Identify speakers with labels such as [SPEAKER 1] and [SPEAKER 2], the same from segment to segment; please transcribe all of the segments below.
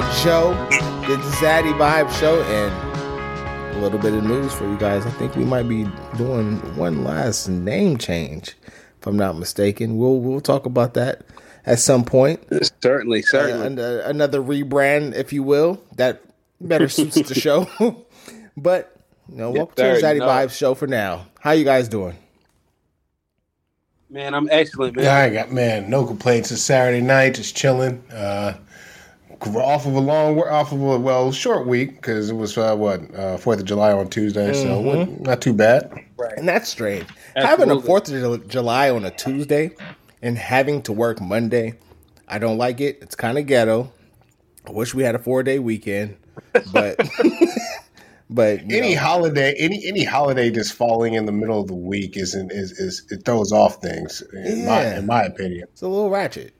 [SPEAKER 1] got Joe, the Zaddy Vibe Show, and a little bit of news for you guys. I think we might be doing one last name change, if I'm not mistaken. We'll we'll talk about that at some point.
[SPEAKER 2] Certainly, certainly.
[SPEAKER 1] Uh, another rebrand, if you will, that better suits the show. but you know, welcome to the Zaddy no. Vibez show for now. How you guys doing?
[SPEAKER 2] Man, I'm excellent, man.
[SPEAKER 3] Yeah, I got man, no complaints. It's Saturday night, just chilling. Uh, off of a long, off of a well, short week because it was uh, what uh, Fourth of July on Tuesday, mm-hmm. so not too bad.
[SPEAKER 1] Right, and that's strange. Absolutely. Having a Fourth of July on a Tuesday and having to work Monday, I don't like it. It's kind of ghetto. I wish we had a four day weekend, but But
[SPEAKER 3] any know. holiday, any any holiday just falling in the middle of the week isn't is is it throws off things in yeah. my in my opinion.
[SPEAKER 1] It's a little ratchet.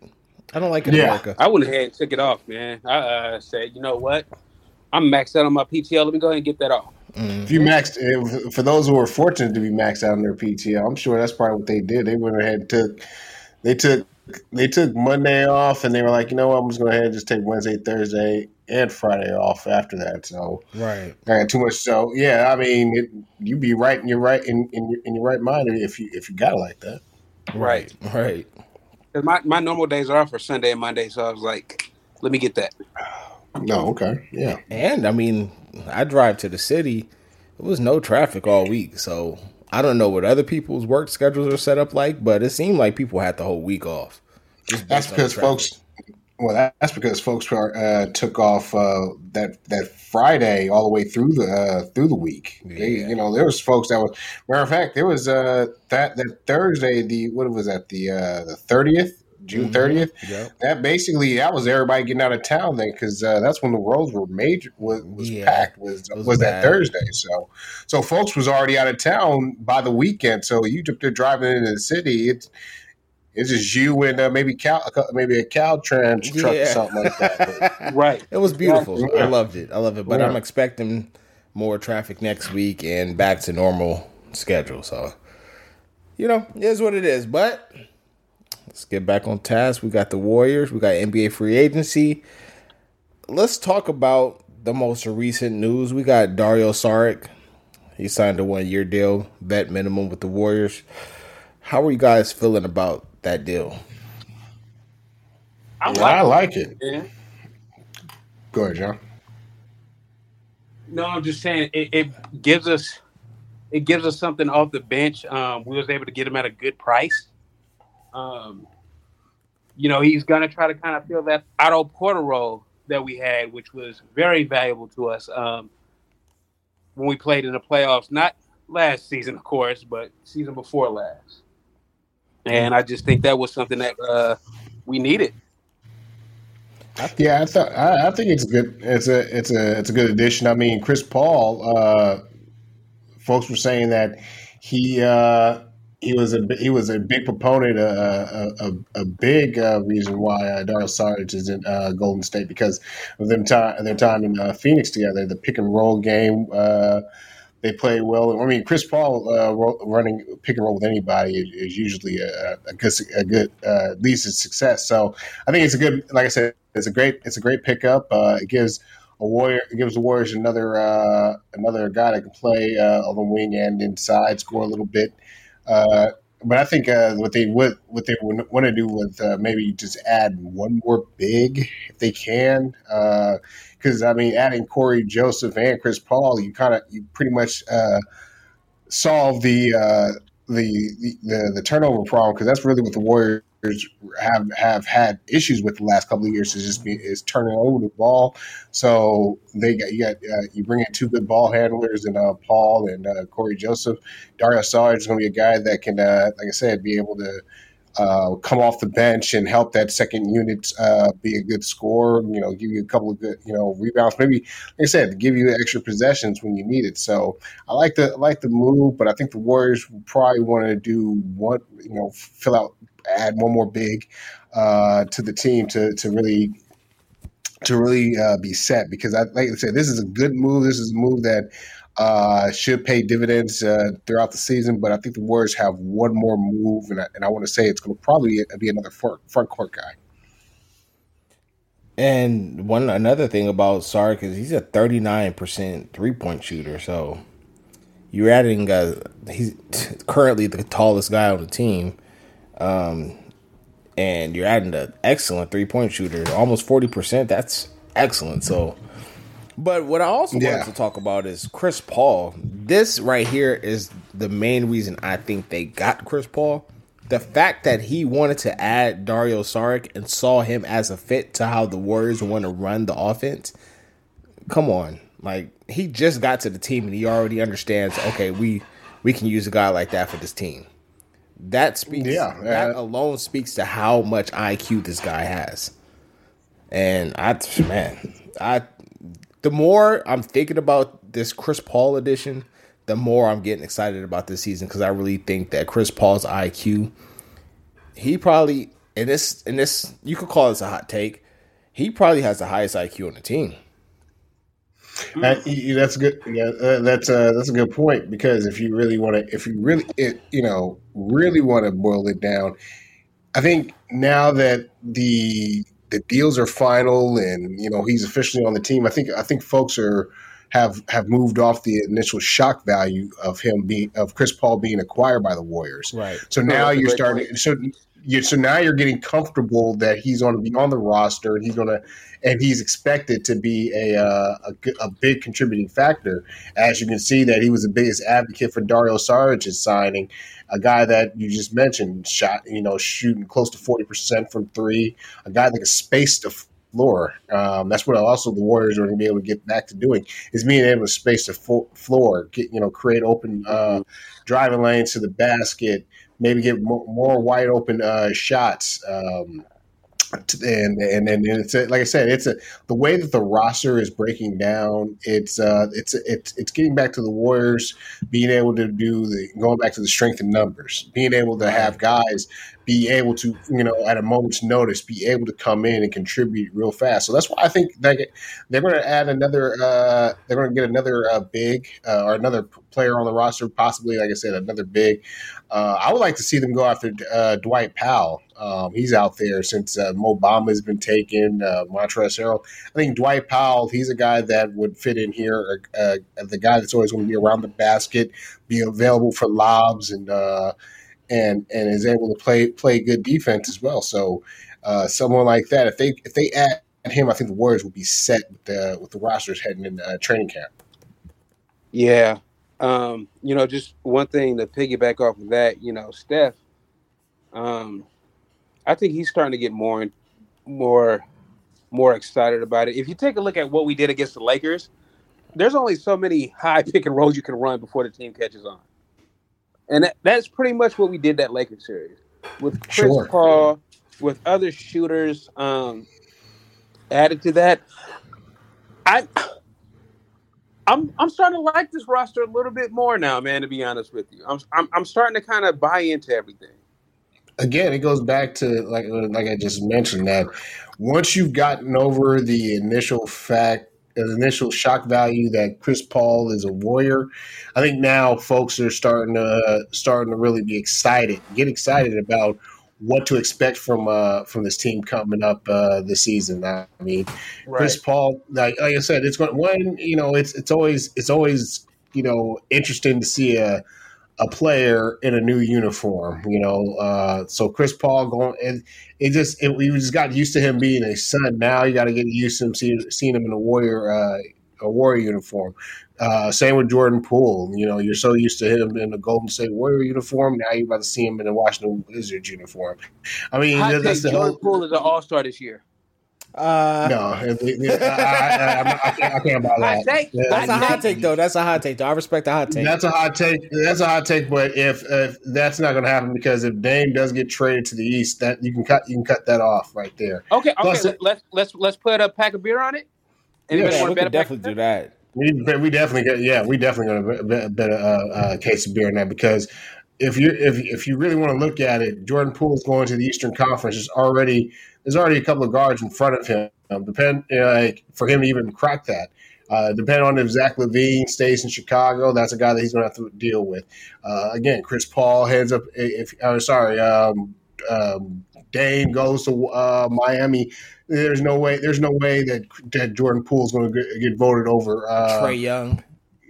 [SPEAKER 1] I don't like it.
[SPEAKER 2] Yeah, America. I went ahead and took it off, man. I uh, said, you know what? I'm maxed out on my PTO. Let me go ahead and get that off.
[SPEAKER 3] Mm-hmm. If you maxed, eh, for those who were fortunate to be maxed out on their PTO, I'm sure that's probably what they did. They went ahead and took, they took, they took Monday off, and they were like, you know what? I'm just going to ahead and just take Wednesday, Thursday, and Friday off after that. So
[SPEAKER 1] right,
[SPEAKER 3] I got too much. So yeah, I mean, it, you be right in your right in, in your, in your right mind if you if you got it like that.
[SPEAKER 1] Right, right.
[SPEAKER 2] My my normal days are off for Sunday and Monday, so I was like, let me get that.
[SPEAKER 3] No, okay, yeah.
[SPEAKER 1] And I mean, I drive to the city. It was no traffic all week, so I don't know what other people's work schedules are set up like, but it seemed like people had the whole week off.
[SPEAKER 3] That's because folks well, that's because folks uh, took off uh, that that Friday all the way through the uh, through the week. Yeah. They, you know, there was folks that was matter of fact, there was uh, that that Thursday. The what was that? The uh, the thirtieth, June 30th mm-hmm. Yep. That basically that was everybody getting out of town then because uh, that's when the roads were major was, was yeah. packed was was, was that Thursday. So so folks was already out of town by the weekend. So you took to driving into the city. It's it's just you and uh, maybe cow, maybe a Caltrans truck yeah. or something like that.
[SPEAKER 2] But, right.
[SPEAKER 1] It was beautiful. Yeah. I loved it. I love it. But yeah. I'm expecting more traffic next week and back to normal schedule. So, you know, it is what it is. But let's get back on task. We got the Warriors. We got NBA free agency. Let's talk about the most recent news. We got Dario Saric. He signed a one year deal, vet minimum with the Warriors. How are you guys feeling about that deal.
[SPEAKER 3] I like, I like it. Yeah. Go ahead, John.
[SPEAKER 2] No, I'm just saying it, it, gives us it gives us something off the bench. Um, we was able to get him at a good price. Um, you know, he's gonna try to kind of fill that Otto Porter role that we had, which was very valuable to us um, when we played in the playoffs. Not last season, of course, but season before last and I just think that was something that uh, we needed.
[SPEAKER 3] Yeah, I thought I, I, think it's good. It's a it's a it's a good addition. I mean, Chris Paul. Uh, folks were saying that he uh, he was a he was a big proponent, uh, a a, a big uh, reason why uh, Dario Saric is in uh, Golden State because of them time their time in uh, Phoenix together. The pick and roll game. Uh, they play well. I mean, Chris Paul uh, running pick and roll with anybody is, is usually a, a, good, a good uh, leads to success. So I think it's a good, like I said, it's a great, it's a great pickup. Uh, it gives a warrior, it gives the Warriors another uh, another guy that can play uh, on the wing and inside, score a little bit. Uh, but I think what they would what they want to do with maybe just add one more big if they can because I mean, adding Cory Joseph and Chris Paul, you kind of you pretty much uh, solve the, uh, the, the the turnover problem because that's really what the Warriors have have had issues with the last couple of years is just be, is turning over the ball. So they got you got uh, you bring in two good ball handlers and uh, Paul and uh, Cory Joseph. Dario Saric is going to be a guy that can, uh, like I said, be able to uh, come off the bench and help that second unit uh, be a good scorer. You know, give you a couple of good, you know, rebounds. Maybe, like I said, give you extra possessions when you need it. So I like the I like the move, but I think the Warriors probably want to do one, you know, fill out, add one more big uh, to the team to to really to really uh, be set because I like I said, this is a good move. This is a move that uh, should pay dividends uh, throughout the season. But I think the Warriors have one more move, and I, and I want to say it's going to probably be another front, front court guy.
[SPEAKER 1] And one another thing about Sark is he's a thirty nine percent three point shooter. So you're adding a he's currently the tallest guy on the team, um, and you're adding an excellent three point shooter, almost forty percent. That's excellent. So, but what I also yeah. wanted to talk about is Chris Paul. This right here is the main reason I think they got Chris Paul the fact that he wanted to add Dario Saric and saw him as a fit to how the Warriors want to run the offense. Come on, like he just got to the team and he already understands. Okay, we we can use a guy like that for this team. That speaks. Yeah, that alone speaks to how much IQ this guy has. And I, man, I, the more I'm thinking about this Chris Paul edition, the more I'm getting excited about this season because I really think that Chris Paul's IQ, he probably in this in this you could call this a hot take. He probably has the highest IQ on the team.
[SPEAKER 3] Uh, that's good. Yeah, uh, that's uh, that's a good point because if you really want to, if you really, it, you know, really want to boil it down, I think now that the the deals are final and you know he's officially on the team, I think I think folks are have have moved off the initial shock value of him being of Chris Paul being acquired by the Warriors.
[SPEAKER 1] Right.
[SPEAKER 3] So now oh, you're starting. Point. So you so now you're getting comfortable that he's going to be on the roster and he's going to and he's expected to be a, uh, a, a big contributing factor. As you can see, that he was the biggest advocate for Dario Saric's signing, a guy that you just mentioned shot you know shooting close to forty percent from three, a guy that can space the floor. Um, that's what also the Warriors are going to be able to get back to doing is being able to space the floor, get you know, create open uh, driving lanes to the basket, maybe get more, more wide open uh, shots. Um, and and and it's a, like I said, it's a the way that the roster is breaking down. It's uh, it's it's it's getting back to the Warriors being able to do the going back to the strength in numbers, being able to have guys be able to you know at a moment's notice be able to come in and contribute real fast. So that's why I think they they're going to add another. Uh, they're going to get another uh, big uh, or another player on the roster, possibly like I said, another big. Uh, I would like to see them go after uh, Dwight Powell. Um, he's out there since uh, has been taken. Uh, Montrezl Harrell. I think Dwight Powell. He's a guy that would fit in here. Uh, uh the guy that's always going to be around the basket, be available for lobs, and uh, and and is able to play play good defense as well. So uh, someone like that, if they if they add him, I think the Warriors will be set with the with the rosters heading in training camp.
[SPEAKER 2] Yeah, um, you know, just one thing to piggyback off of that, you know, Steph. Um, I think he's starting to get more and more more excited about it. If you take a look at what we did against the Lakers, there's only so many high pick and rolls you can run before the team catches on. And that, that's pretty much what we did that Lakers series. With Chris sure. Paul, with other shooters um, added to that. I I'm I'm starting to like this roster a little bit more now, man, to be honest with you. I'm I'm, I'm starting to kind of buy into everything
[SPEAKER 3] again, it goes back to like like I just mentioned that once you've gotten over the initial fact, the initial shock value that Chris Paul is a warrior, I think now folks are starting to uh, starting to really be excited, get excited about what to expect from uh, from this team coming up uh, this season. I mean, right. Chris Paul, like, like I said, it's going one. You know, it's it's always it's always you know interesting to see a a player in a new uniform, you know. Uh, so Chris Paul going, and it just it, we just got used to him being a son. Now you got to get used to him seeing, seeing him in a warrior uh, a warrior uniform. Uh, same with Jordan Poole. You know, you're so used to him in the Golden State Warrior uniform. Now you're about to see him in a Washington Wizards uniform. I mean,
[SPEAKER 2] that's the Jordan whole, Poole is an All Star this year.
[SPEAKER 3] Uh, no, I, I, I, can't, I can't buy that.
[SPEAKER 1] Take, that's a hot take, though. That's a hot take. Though. I respect the hot take.
[SPEAKER 3] That's a hot take. That's a hot take. But if, if that's not going to happen, because if Dame does get traded to the East, that you can cut you can cut that off right there.
[SPEAKER 2] Okay, okay. Plus, let's let's let's put a pack of beer on it.
[SPEAKER 1] Anybody yeah, we can definitely do that.
[SPEAKER 3] We, we definitely get yeah we definitely got a better uh, uh, case of beer in that because if you if if you really want to look at it, Jordan Poole is going to the Eastern Conference. Is already there's already a couple of guards in front of him. Um, depend you know, like for him to even crack that. Uh, depending on if Zach LaVine stays in Chicago, that's a guy that he's going to have to deal with. Uh, again, Chris Paul heads up. If uh, sorry, um, um, Dame goes to uh, Miami, there's no way. There's no way that that Jordan Poole is going to get voted over uh,
[SPEAKER 1] Trae Young.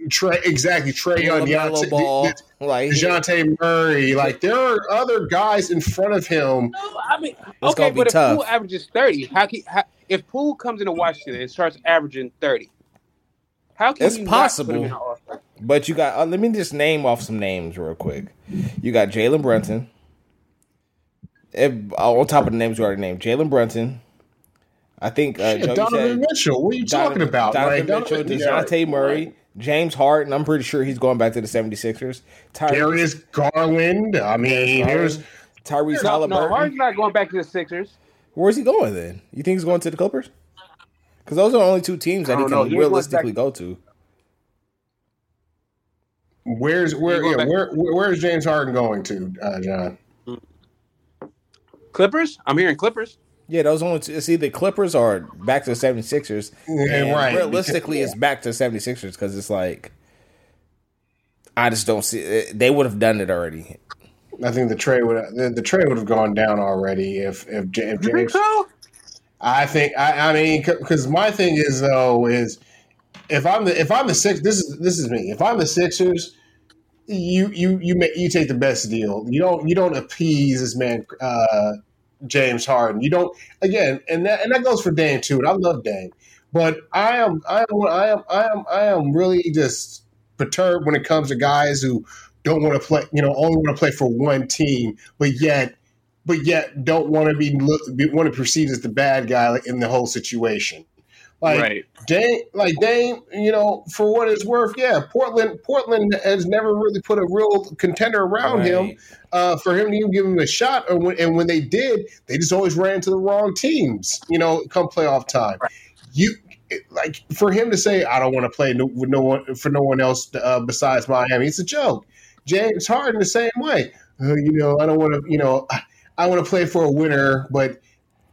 [SPEAKER 3] Trae, exactly. Trae Young, Deontay, Ball, De, De, like Dejounte Murray. Like there are other guys in front of him.
[SPEAKER 2] No, I mean, it's okay, but if tough. Poole averages thirty, how can how, if Poole comes into Washington and starts averaging thirty? How can
[SPEAKER 1] it's possible? But you got. Uh, let me just name off some names real quick. You got Jalen Brunson. If, uh, on top of the names you already named, Jalen Brunson. I think uh,
[SPEAKER 3] Shit, Donovan said, Mitchell. What are you Donovan, talking about?
[SPEAKER 1] Donovan right? Mitchell, Dejounte Murray. James Harden, I'm pretty sure he's going back to the 76ers.
[SPEAKER 3] Tyrese, Darius Garland. I mean, there's
[SPEAKER 1] Tyrese
[SPEAKER 2] no,
[SPEAKER 1] Halliburton.
[SPEAKER 2] No, Harden's not going back to the Sixers.
[SPEAKER 1] Where's he going then? You think he's going to the Clippers? Because those are the only two teams that he can he realistically go to.
[SPEAKER 3] Where's where yeah, where where's James Harden going to, uh, John?
[SPEAKER 2] Clippers? I'm hearing Clippers.
[SPEAKER 1] Yeah, those only two, see the Clippers are back to the 76ers.
[SPEAKER 3] Yeah, right.
[SPEAKER 1] Realistically, yeah. it's back to the 76ers because it's like I just don't see it. they would have done it already.
[SPEAKER 3] I think the trade would the, the trade would have gone down already if if, if James.
[SPEAKER 2] You think so?
[SPEAKER 3] I think I, I mean because my thing is though is if I'm the if I'm the six this is this is me if I'm the Sixers you you you make, you take the best deal you don't you don't appease this man uh, James Harden. You don't again, and that and that goes for Dame too. And I love Dame, but I am I am I am I am I am really just perturbed when it comes to guys who don't want to play. You know, only want to play for one team, but yet but yet don't want to be, be want to perceive as the bad guy in the whole situation. Like right. Dame, like Dame, you know, for what it's worth, yeah, Portland, Portland has never really put a real contender around right. him uh, for him to even give him a shot. Or when, and when they did, they just always ran into the wrong teams. You know, come playoff time, right. you like for him to say, "I don't want to play no, with no one for no one else uh, besides Miami." It's a joke. James Harden the same way. Uh, you know, I don't want to. You know, I want to play for a winner, but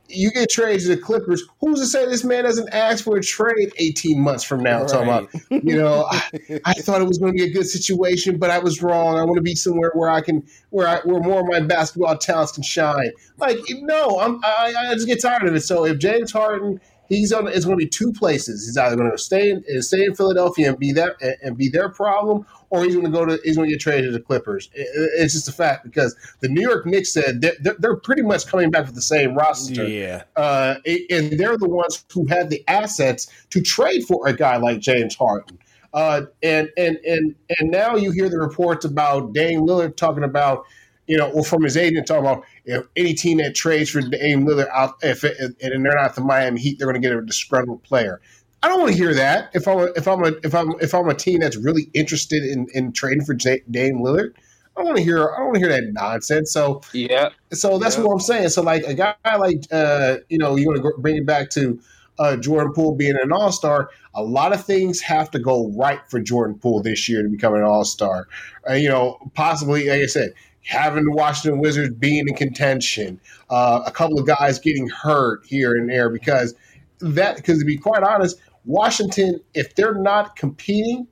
[SPEAKER 3] you get traded to the Clippers. Who's to say this man doesn't ask for a trade 18 months from now? Right. Talking about, you know, I, I, thought it was going to be a good situation, but I was wrong. I want to be somewhere where I can, where I, where more of my basketball talents can shine. Like, no, I'm, I, I just get tired of it. So if James Harden he's on. It's going to be two places. He's either going to stay in stay in Philadelphia and be that and be their problem, or he's going to go to he's going to get traded to the Clippers. It's just a fact because the New York Knicks said they're, they're pretty much coming back with the same roster.
[SPEAKER 1] Yeah,
[SPEAKER 3] uh, and they're the ones who had the assets to trade for a guy like James Harden. Uh, and and and and now you hear the reports about Dame Lillard talking about you know, or from his agent talking about if any team that trades for Dame Lillard out, if it, and they're not the Miami Heat, they're going to get a disgruntled player. I don't want to hear that. If I'm a, if I'm a if I'm if I'm a team that's really interested in, in trading for J- Dame Lillard, I don't want to hear I don't want to hear that nonsense. So
[SPEAKER 2] yeah,
[SPEAKER 3] so that's
[SPEAKER 2] yeah.
[SPEAKER 3] what I'm saying. So like a guy like uh, you know you want to bring it back to uh, Jordan Poole being an All Star. A lot of things have to go right for Jordan Poole this year to become an All Star. Uh, you know, possibly like I said, having the Washington Wizards being in contention, uh, a couple of guys getting hurt here and there because that because to be quite honest, Washington, if they're not competing,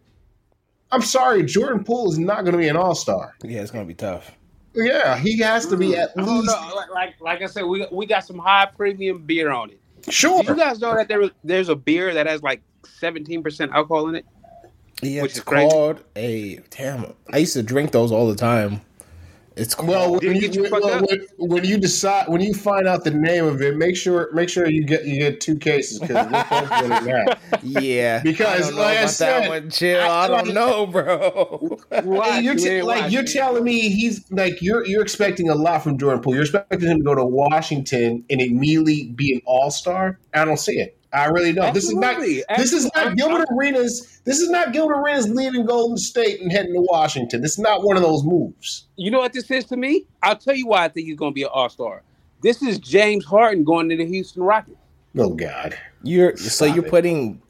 [SPEAKER 3] I'm sorry, Jordan Poole is not going to be an All Star.
[SPEAKER 1] Yeah, it's going to be tough.
[SPEAKER 3] Yeah, he has to be at least.
[SPEAKER 2] Like, like, like I said, we we got some high premium beer on it.
[SPEAKER 3] Sure.
[SPEAKER 2] Do you guys know that there there's a beer that has like 17 percent alcohol in it?
[SPEAKER 1] Yeah, it's called a damn. I used to drink those all the time. It's
[SPEAKER 3] cool. well when you, you well, when, when, you decide when you find out the name of it, make sure make sure you get you get two cases because
[SPEAKER 1] yeah.
[SPEAKER 3] Because
[SPEAKER 1] I
[SPEAKER 3] like I said,
[SPEAKER 1] that one, chill. I, I don't know, bro.
[SPEAKER 3] Why? You're t- like you're telling me he's like you're you're expecting a lot from Jordan Poole. You're expecting him to go to Washington and immediately be an All Star. I don't see it. I really don't. Absolutely. This is not. This is not Gilbert Arenas. This is not Gilbert Arenas leaving Golden State and heading to Washington. This is not one of those moves.
[SPEAKER 2] You know what this is to me? I'll tell you why I think he's going to be an All Star. This is James Harden going to the Houston Rockets.
[SPEAKER 3] Oh God!
[SPEAKER 1] You're Stop so you're it. putting,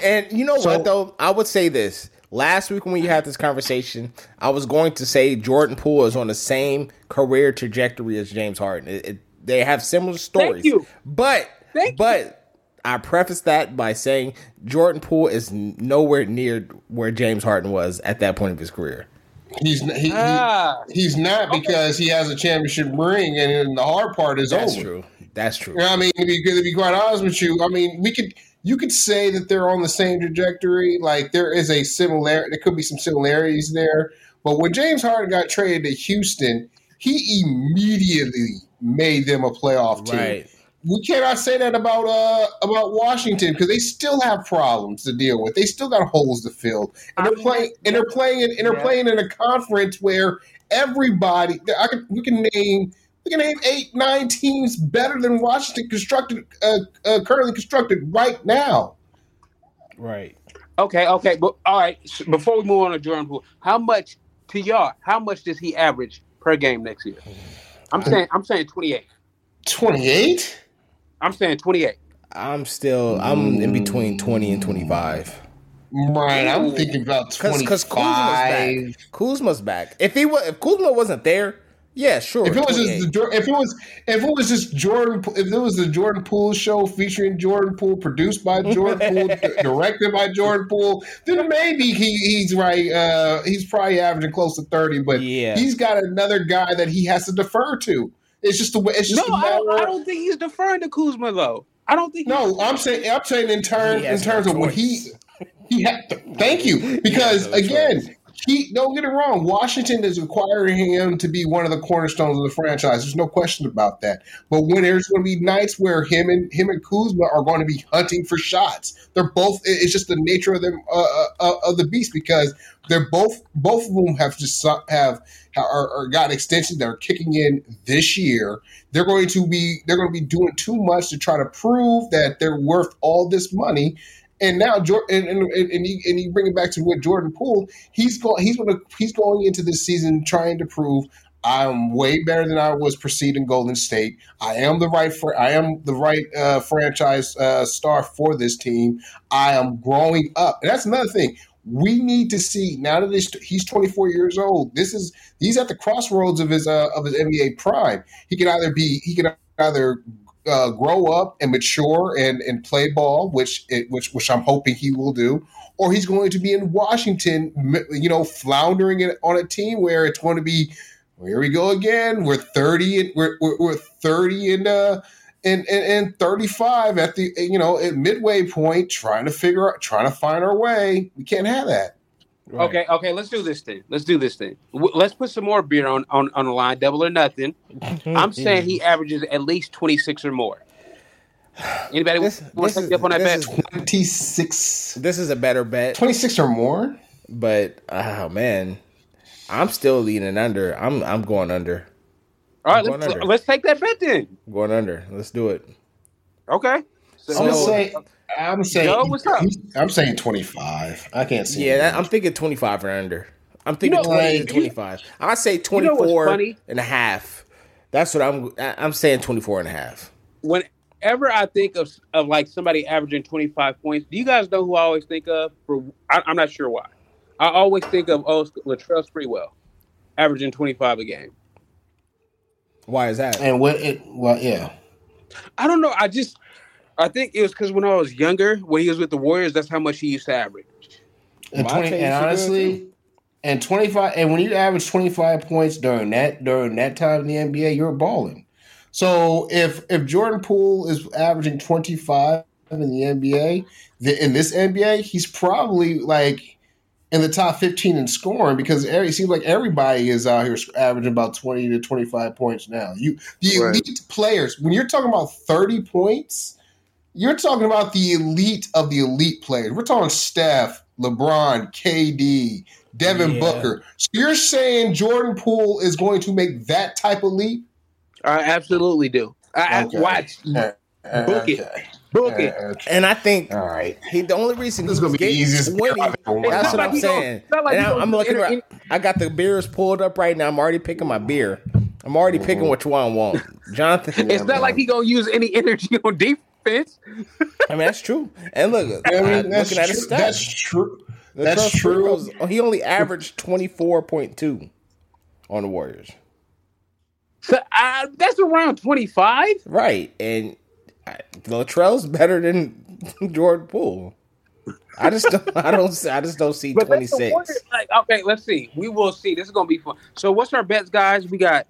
[SPEAKER 1] and you know so, what though? I would say this. Last week when we had this conversation, I was going to say Jordan Poole is on the same career trajectory as James Harden. It, it, they have similar stories, but
[SPEAKER 2] Thank
[SPEAKER 1] but
[SPEAKER 2] you.
[SPEAKER 1] I preface that by saying Jordan Poole is nowhere near where James Harden was at that point of his career.
[SPEAKER 3] He's he,
[SPEAKER 2] Ah.
[SPEAKER 3] he, he's not because he has a championship ring, and, the hard part is over.
[SPEAKER 1] That's
[SPEAKER 3] over.
[SPEAKER 1] true. That's true.
[SPEAKER 3] You know I mean, because to be quite honest with you, I mean, we could you could say that they're on the same trajectory. Like there is a similarity. There could be some similarities there. But when James Harden got traded to Houston, he immediately made them a playoff team.
[SPEAKER 1] Right.
[SPEAKER 3] We cannot say that about uh about Washington because they still have problems to deal with. They still got holes to fill, and
[SPEAKER 2] I
[SPEAKER 3] they're
[SPEAKER 2] mean,
[SPEAKER 3] playing and they're playing in, and they're
[SPEAKER 2] Yeah.
[SPEAKER 3] playing in a conference where everybody. I can we can name we can name eight nine teams better than Washington constructed uh, uh, currently constructed right now.
[SPEAKER 1] Right.
[SPEAKER 2] Okay, okay, but all right. s- Before we move on to Jordan Poole, how much to y'all? How much does he average per game next year? I'm saying, I'm saying 28.
[SPEAKER 3] Twenty eight.
[SPEAKER 2] I'm saying 28.
[SPEAKER 1] I'm still I'm in between twenty and twenty five.
[SPEAKER 3] Right, I'm thinking about
[SPEAKER 1] Because
[SPEAKER 3] twenty
[SPEAKER 1] because Kuzma's back. Kuzma's back. If he was if Kuzma wasn't there, yeah, sure.
[SPEAKER 3] If it was just the, if it was if it was just Jordan if it was the Jordan Poole show featuring Jordan Poole produced by Jordan Poole di- directed by Jordan Poole then maybe he, he's right uh, he's probably averaging close to 30 but
[SPEAKER 1] Yeah.
[SPEAKER 3] he's got another guy that he has to defer to it's just the way it's just
[SPEAKER 2] No,
[SPEAKER 3] a
[SPEAKER 2] I
[SPEAKER 3] matter
[SPEAKER 2] don't, I don't think he's deferring to Kuzma though. I don't think.
[SPEAKER 3] no I'm saying I'm saying in terms in
[SPEAKER 1] has no
[SPEAKER 3] terms of what he he had thank you because
[SPEAKER 1] no
[SPEAKER 3] again
[SPEAKER 1] choice.
[SPEAKER 3] he don't get it wrong. Washington is requiring him to be one of the cornerstones of the franchise. There's no question about that. But when there's going to be nights where him and him and Kuzma are going to be hunting for shots, they're both. It's just the nature of them uh, uh, of the beast because they're both both of them have just have are got extensions that are kicking in this year. They're going to be they're going to be doing too much to try to prove that they're worth all this money. And now, and and, and, you, and you bring it back to what Jordan Poole, he's going he's going to he's going into this season trying to prove I'm way better than I was preceding Golden State. I am the right I am the right uh, franchise uh, star for this team. I am growing up, and that's another thing. We need to see now that he's, he's 24 years old. This is he's at the crossroads of his uh, of his NBA prime. He can either be he can either uh, grow up and mature and, and play ball, which it, which which I'm hoping he will do, or he's going to be in Washington, you know, floundering in, on a team where it's going to be. Here we go again. We're 30 and we're, we're, we're 30 and uh and, and and 35 at the you know at midway point, trying to figure out, trying to find our way. We can't have that.
[SPEAKER 1] Right.
[SPEAKER 2] Okay, okay, let's do this thing. Let's do this thing. W- Let's put some more beer on, on, on the line, double or nothing. I'm saying he averages at least 26 or more. Anybody
[SPEAKER 1] This-
[SPEAKER 2] want
[SPEAKER 1] this
[SPEAKER 2] to
[SPEAKER 1] is-
[SPEAKER 2] take up on that bet?
[SPEAKER 3] 26,
[SPEAKER 1] This is a better bet,
[SPEAKER 3] 26 or more.
[SPEAKER 1] but oh man, I'm still leaning under. I'm I'm going under.
[SPEAKER 2] All right, let's,
[SPEAKER 1] under.
[SPEAKER 2] let's take that bet then.
[SPEAKER 1] I'm going under. Let's do it.
[SPEAKER 2] Okay. So,
[SPEAKER 3] I'm gonna say I'm saying
[SPEAKER 2] Joe, what's up?
[SPEAKER 3] I'm saying 25. I can't see.
[SPEAKER 1] Yeah, that, I'm thinking 25 or under. I'm thinking
[SPEAKER 2] know,
[SPEAKER 1] 20
[SPEAKER 3] like-
[SPEAKER 1] to 25. I say
[SPEAKER 2] know
[SPEAKER 1] 24
[SPEAKER 2] what's funny?
[SPEAKER 1] and a half. That's what I'm I- I'm saying 24 and a half.
[SPEAKER 2] whenever I think of, of like somebody averaging 25 points, do you guys know who I always think of? For I, I'm not sure why. I always think of oh Latrell Sprewell, averaging 25 a game.
[SPEAKER 1] Why is that?
[SPEAKER 3] and what it well yeah.
[SPEAKER 2] I don't know. I just I think it was because when I was younger, when he was with the Warriors, that's how much he used to average.
[SPEAKER 3] And, 20, and honestly, and 25 and when you average 25 points during that during that time in the NBA, you're balling. So if if Jordan Poole is averaging 25 in the NBA, the, in this NBA, he's probably like in the top 15 in scoring because every, it seems like everybody is out here averaging about 20 to 25 points now. You the
[SPEAKER 2] Right.
[SPEAKER 3] elite players, when you're talking about 30 points, you're talking about the elite of the elite players. We're talking Steph, LeBron, KD, Devin
[SPEAKER 1] Yeah.
[SPEAKER 3] Booker. So you're saying Jordan Poole is going to make that type of leap?
[SPEAKER 2] I absolutely do. I,
[SPEAKER 3] Okay.
[SPEAKER 2] I watch
[SPEAKER 3] Uh, uh,
[SPEAKER 2] Book it. Book
[SPEAKER 3] Uh.
[SPEAKER 1] And I think
[SPEAKER 3] All right.
[SPEAKER 1] he the only reason
[SPEAKER 3] This is gonna be the easiest beer
[SPEAKER 1] 20
[SPEAKER 3] I've ever won.
[SPEAKER 1] That's what I'm
[SPEAKER 2] like gonna-
[SPEAKER 1] saying.
[SPEAKER 2] like
[SPEAKER 1] and I, I'm looking. I got the beers pulled up right now. I'm already picking my beer. I'm already
[SPEAKER 3] Mm-hmm.
[SPEAKER 1] picking which one I want. Jonathan.
[SPEAKER 2] It's not like he gonna use any energy on defense.
[SPEAKER 1] I mean, that's true. And look,
[SPEAKER 3] I mean, that's
[SPEAKER 1] looking at his
[SPEAKER 3] true.
[SPEAKER 1] stats.
[SPEAKER 3] That's true.
[SPEAKER 1] The
[SPEAKER 3] That's true.
[SPEAKER 1] Sprinkles, He only averaged 24.2 on the Warriors.
[SPEAKER 2] So uh, that's around 25.
[SPEAKER 1] Right. And I- Latrell's better than Jordan Poole. I just don't. I don't. I just don't see twenty six.
[SPEAKER 2] Like, okay, let's see. We will see. This is gonna be fun. So, what's our bets, guys? We got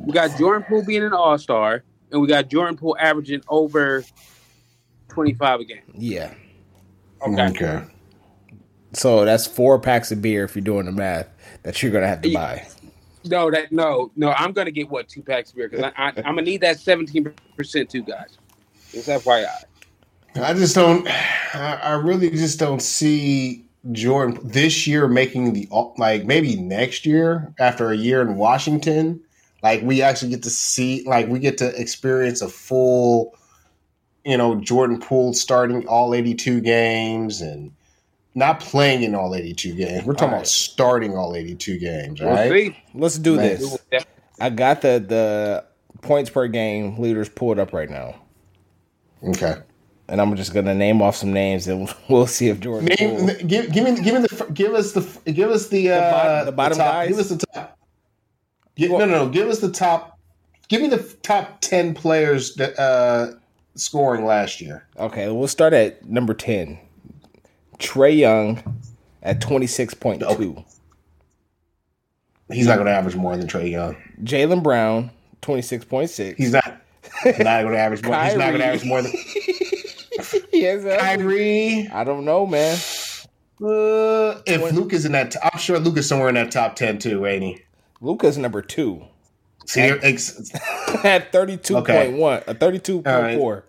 [SPEAKER 2] we got Jordan Poole being an All Star, and we got Jordan Poole averaging over twenty five a game.
[SPEAKER 1] Yeah.
[SPEAKER 3] Okay. Okay.
[SPEAKER 1] So that's four packs of beer if you're doing the math that you're gonna have to buy.
[SPEAKER 2] No, that no, no. I'm gonna get what two packs of beer because I, I, am gonna need that 17 percent too, guys. It's FYI.
[SPEAKER 3] I just don't. I really just don't see Jordan this year making the like maybe next year after a year in Washington. Like we actually get to see, like we get to experience a full, you know, Jordan Poole starting all 82 games and not playing in all 82 games. We're talking right. about starting all 82 games, right?
[SPEAKER 1] We'll Let's do Man. this. I got the the points per game leaders pulled up right now.
[SPEAKER 3] Okay.
[SPEAKER 1] And I'm just gonna name off some names, and we'll see if Jordan.
[SPEAKER 3] Name, give, give me, give me the, give us the, give us the, uh, the, bottom, the bottom the top, guys. Give us the top. Give, well, no, no, no. Give us the top. Give me the top ten players that uh, scoring last year.
[SPEAKER 1] Okay, we'll start at number ten. Trae Young at twenty six point two.
[SPEAKER 3] He's not going to average more than Trae Young.
[SPEAKER 1] Jaylen Brown twenty six point six.
[SPEAKER 3] He's not. Not going to average more. He's not going to average more than. yes, Kyrie.
[SPEAKER 1] I don't know, man.
[SPEAKER 3] Uh, if Luke is in that, t- I'm sure Luke is somewhere in that top ten too, ain't he?
[SPEAKER 1] Luka's number two.
[SPEAKER 3] See, at,
[SPEAKER 1] ex- at thirty two point okay. one, a thirty two point four.